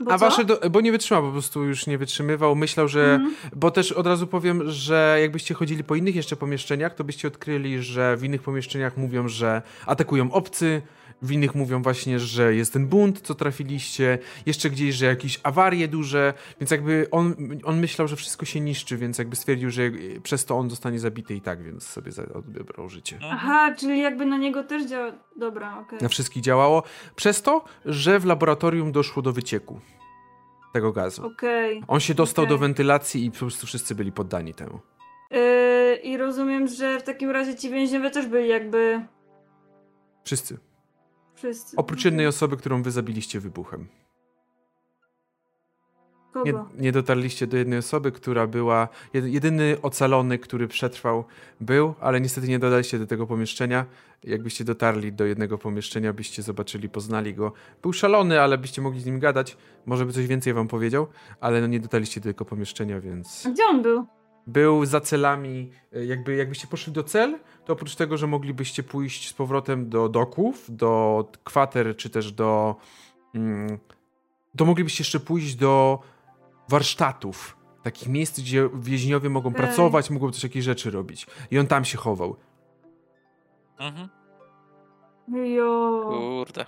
bo A co? wasze, do, bo nie wytrzymał, po prostu już nie wytrzymywał. Myślał, że. Mhm. Bo też od razu powiem, że jakbyście chodzili po innych jeszcze pomieszczeniach, to byście odkryli, że w innych pomieszczeniach mówią, że atakują obcy. W innych mówią właśnie, że jest ten bunt, co trafiliście, jeszcze gdzieś, że jakieś awarie duże, więc jakby on, on myślał, że wszystko się niszczy, więc jakby stwierdził, że przez to on zostanie zabity i tak, więc sobie odebrał życie. Mhm. Aha, czyli jakby na niego też działa. Dobra, okej. Na wszystkich działało, przez to, że w laboratorium doszło do wycieku tego gazu. Okej. On się dostał do Okej. wentylacji i po prostu wszyscy byli poddani temu. Yy, I rozumiem, że w takim razie ci więźniowie też byli jakby Wszyscy. Wszyscy. Oprócz jednej osoby, którą wy zabiliście wybuchem. Kogo? Nie, nie dotarliście do jednej osoby, która była. jed- Jedyny ocalony, który przetrwał, był, ale niestety nie dodaliście do tego pomieszczenia. Jakbyście dotarli do jednego pomieszczenia, byście zobaczyli, poznali go. Był szalony, ale byście mogli z nim gadać. Może by coś więcej wam powiedział, ale no nie dotarliście do tego pomieszczenia, więc. A Gdzie on był? Był za celami. y, Jakby, jakbyście poszli do cel, to oprócz tego, że moglibyście pójść z powrotem do doków, do kwater, czy też do. Mm, to moglibyście jeszcze pójść do warsztatów. Takich miejsc, gdzie więźniowie mogą Okej. pracować, mogą też jakieś rzeczy robić. I on tam się chował. Mhm. Jo. Kurde.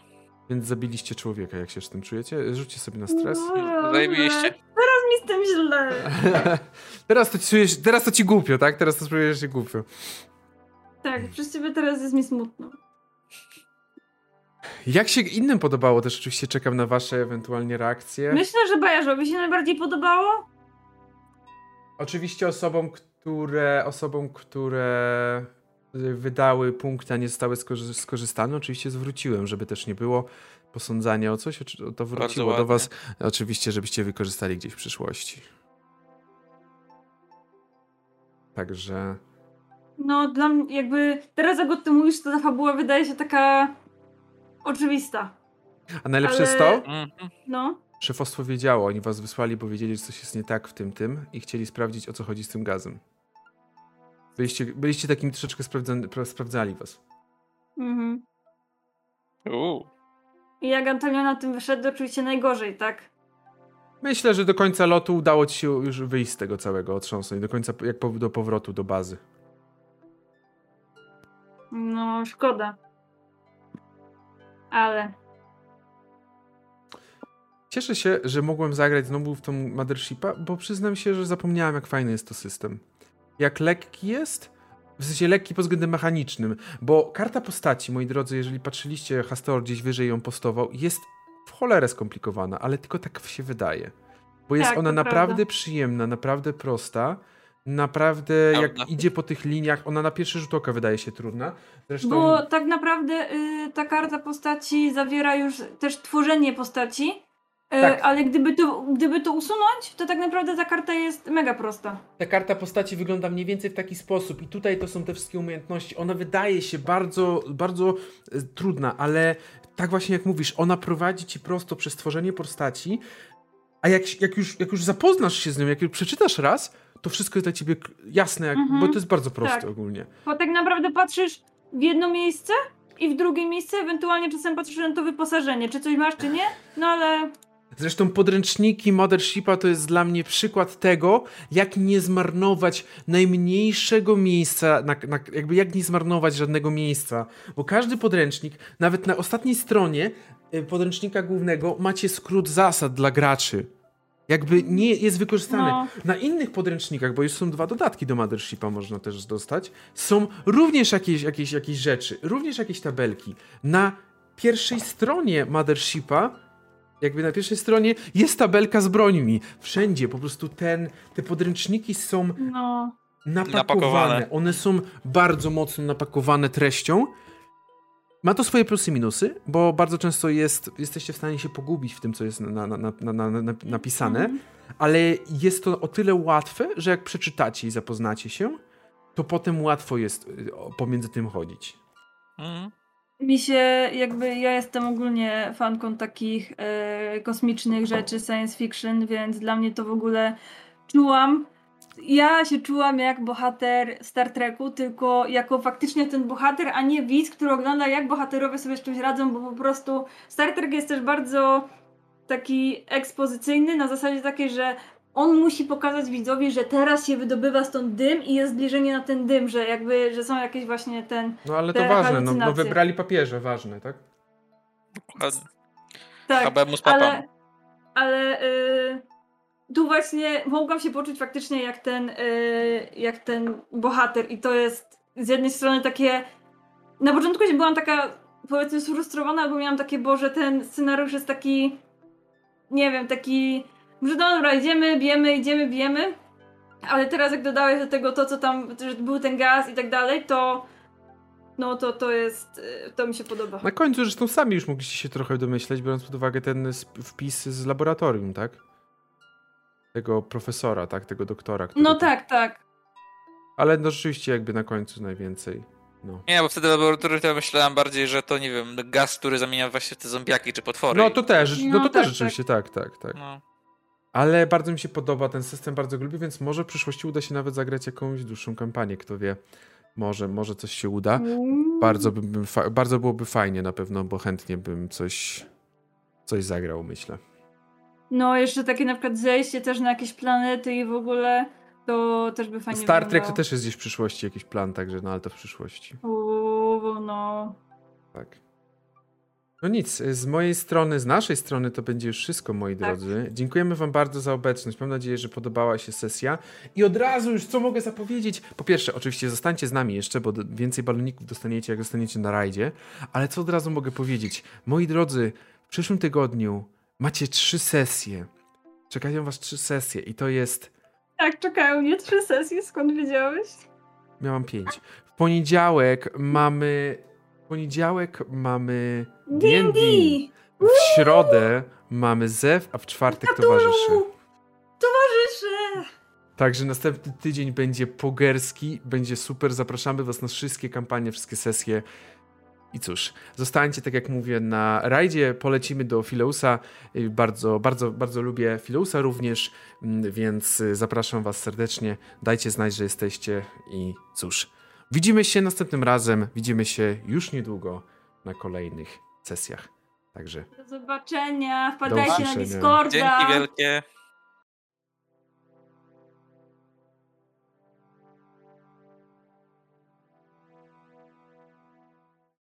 Więc zabiliście człowieka, jak się z tym czujecie. Rzućcie sobie na stres. No, Zajebiście. Teraz mi z tym źle. teraz, to ci czujesz, teraz to ci głupio, tak? Teraz to czujesz się głupio. Tak, przez ciebie teraz jest mi smutno. Jak się innym podobało, też oczywiście czekam na wasze ewentualnie reakcje. Myślę, że Bajarzowi się najbardziej podobało. Oczywiście osobom, które, osobom, które y, wydały punkty, a nie zostały skorzy- skorzystane, oczywiście zwróciłem, żeby też nie było posądzania o coś, to wróciło do was, oczywiście, żebyście wykorzystali gdzieś w przyszłości. Także No, dla mnie jakby teraz jak o tym mówisz, to ta fabuła wydaje się taka oczywista. A najlepsze Ale- jest to, Mhm. No. szefostwo wiedziało, oni was wysłali, bo wiedzieli, że coś jest nie tak w tym tym i chcieli sprawdzić, o co chodzi z tym gazem. Byliście, byliście takimi troszeczkę sprawdzani, sprawdzali was. Mhm. Uuu. I jak Antonio na tym wyszedł, oczywiście najgorzej, tak? Myślę, że do końca lotu udało ci się już wyjść z tego całego otrząsnąć, do końca, jak po, do powrotu do bazy. No, szkoda. Ale. Cieszę się, że mogłem zagrać znowu w tą Mothershipa, bo przyznam się, że zapomniałem, jak fajny jest to system. Jak lekki jest, w sensie lekki pod względem mechanicznym, bo karta postaci, moi drodzy, jeżeli patrzyliście, Hastor gdzieś wyżej ją postował, jest cholerę skomplikowana, ale tylko tak się wydaje. Bo jest Tak, ona naprawdę prawda. przyjemna, naprawdę prosta, naprawdę jak idzie po tych liniach, ona na pierwszy rzut oka wydaje się trudna. Zresztą... Bo tak naprawdę y, ta karta postaci zawiera już też tworzenie postaci. y, Tak. Ale gdyby to, gdyby to usunąć, to tak naprawdę ta karta jest mega prosta. Ta karta postaci wygląda mniej więcej w taki sposób i tutaj to są te wszystkie umiejętności. Ona wydaje się bardzo, bardzo e, trudna, ale tak właśnie jak mówisz, ona prowadzi ci prosto przez tworzenie postaci, a jak, jak, już, jak już zapoznasz się z nią, jak już przeczytasz raz, to wszystko jest dla ciebie jasne, jak, Mhm. bo to jest bardzo proste Tak. ogólnie. Bo tak naprawdę patrzysz w jedno miejsce i w drugie miejsce ewentualnie czasem patrzę na to wyposażenie, czy coś masz, czy nie, no ale Zresztą podręczniki Mothershipa to jest dla mnie przykład tego, jak nie zmarnować najmniejszego miejsca, na, na, jakby jak nie zmarnować żadnego miejsca. Bo każdy podręcznik, nawet na ostatniej stronie y, podręcznika głównego, macie skrót zasad dla graczy. Jakby nie jest wykorzystany. No. Na innych podręcznikach, bo już są dwa dodatki do Mothershipa, można też dostać, są również jakieś, jakieś, jakieś rzeczy, również jakieś tabelki. Na pierwszej stronie Mothershipa jakby na pierwszej stronie jest tabelka z brońmi. Wszędzie po prostu ten, te podręczniki są no. napakowane. Napakowane. One są bardzo mocno napakowane treścią. Ma to swoje plusy i minusy, bo bardzo często jest, jesteście w stanie się pogubić w tym, co jest na, na, na, na, na, na, napisane, Mhm. ale jest to o tyle łatwe, że jak przeczytacie i zapoznacie się, to potem łatwo jest y, pomiędzy tym chodzić. Mhm. Mi się jakby, ja jestem ogólnie fanką takich e, kosmicznych rzeczy, science fiction, więc dla mnie to w ogóle czułam, ja się czułam jak bohater Star Treku, tylko jako faktycznie ten bohater, a nie widz, który ogląda jak bohaterowie sobie z czymś radzą, bo po prostu Star Trek jest też bardzo taki ekspozycyjny, na zasadzie takiej, że on musi pokazać widzowi, że teraz się wydobywa stąd dym i jest zbliżenie na ten dym, że jakby, że są jakieś właśnie ten No ale to ważne, no, no wybrali papieże, ważne, tak? Dokładnie. Tak, ale, ale y, tu właśnie mogłam się poczuć faktycznie jak ten, y, jak ten bohater i to jest z jednej strony takie na początku się byłam taka powiedzmy sfrustrowana, bo miałam takie, Boże, ten scenariusz jest taki nie wiem, taki no dobra, idziemy, bijemy, idziemy, bijemy ale teraz jak dodałeś do tego to, co tam, że był ten gaz i tak dalej, to no to to jest, y, to mi się podoba. Na końcu zresztą sami już mogliście się trochę domyśleć, biorąc pod uwagę ten wpis z laboratorium, tak? Tego profesora, tak? Tego doktora. Który No tam- tak, tak. Ale no rzeczywiście jakby na końcu najwięcej. No. Nie, bo wtedy laboratorium to myślałem bardziej, że to nie wiem, gaz, który zamienia właśnie w te zombiaki czy potwory. no to też, no, No to tak, też rzeczywiście, tak, tak, tak. No. Ale bardzo mi się podoba ten system, bardzo lubię, więc może w przyszłości uda się nawet zagrać jakąś dłuższą kampanię, kto wie. Może, może coś się uda. Mm. Bardzo, bym, bardzo byłoby fajnie na pewno, bo chętnie bym coś, coś zagrał, myślę. No, jeszcze takie na przykład zejście też na jakieś planety i w ogóle, to też by fajnie Star Trek to też jest gdzieś w przyszłości jakiś plan, także no ale to w przyszłości. Uuu, no. Tak. No nic, z mojej strony, z naszej strony to będzie już wszystko, moi Tak. drodzy. Dziękujemy wam bardzo za obecność. Mam nadzieję, że podobała się sesja. I od razu już co mogę zapowiedzieć? Po pierwsze, oczywiście zostańcie z nami jeszcze, bo więcej baloników dostaniecie, jak zostaniecie na rajdzie. Ale co od razu mogę powiedzieć? Moi drodzy, w przyszłym tygodniu macie trzy sesje. Czekają was trzy sesje i to jest... Tak, czekają mnie trzy sesje, skąd wiedziałeś? Miałam pięć. W poniedziałek mamy... W poniedziałek mamy D&D! W środę mamy Zew, a w czwartek towarzyszy. Towarzysze! Także następny tydzień będzie pogerski, będzie super. Zapraszamy Was na wszystkie kampanie, wszystkie sesje. I cóż, zostańcie, tak jak mówię, na rajdzie. Polecimy do Fileusa. Y, Bardzo, bardzo, bardzo lubię Fileusa również, mm, więc y, zapraszam Was serdecznie. Dajcie znać, że jesteście. I cóż, widzimy się następnym razem. Widzimy się już niedługo na kolejnych sesjach. Także Do zobaczenia, wpadajcie na usłyszenia. Discorda. Dzięki wielkie.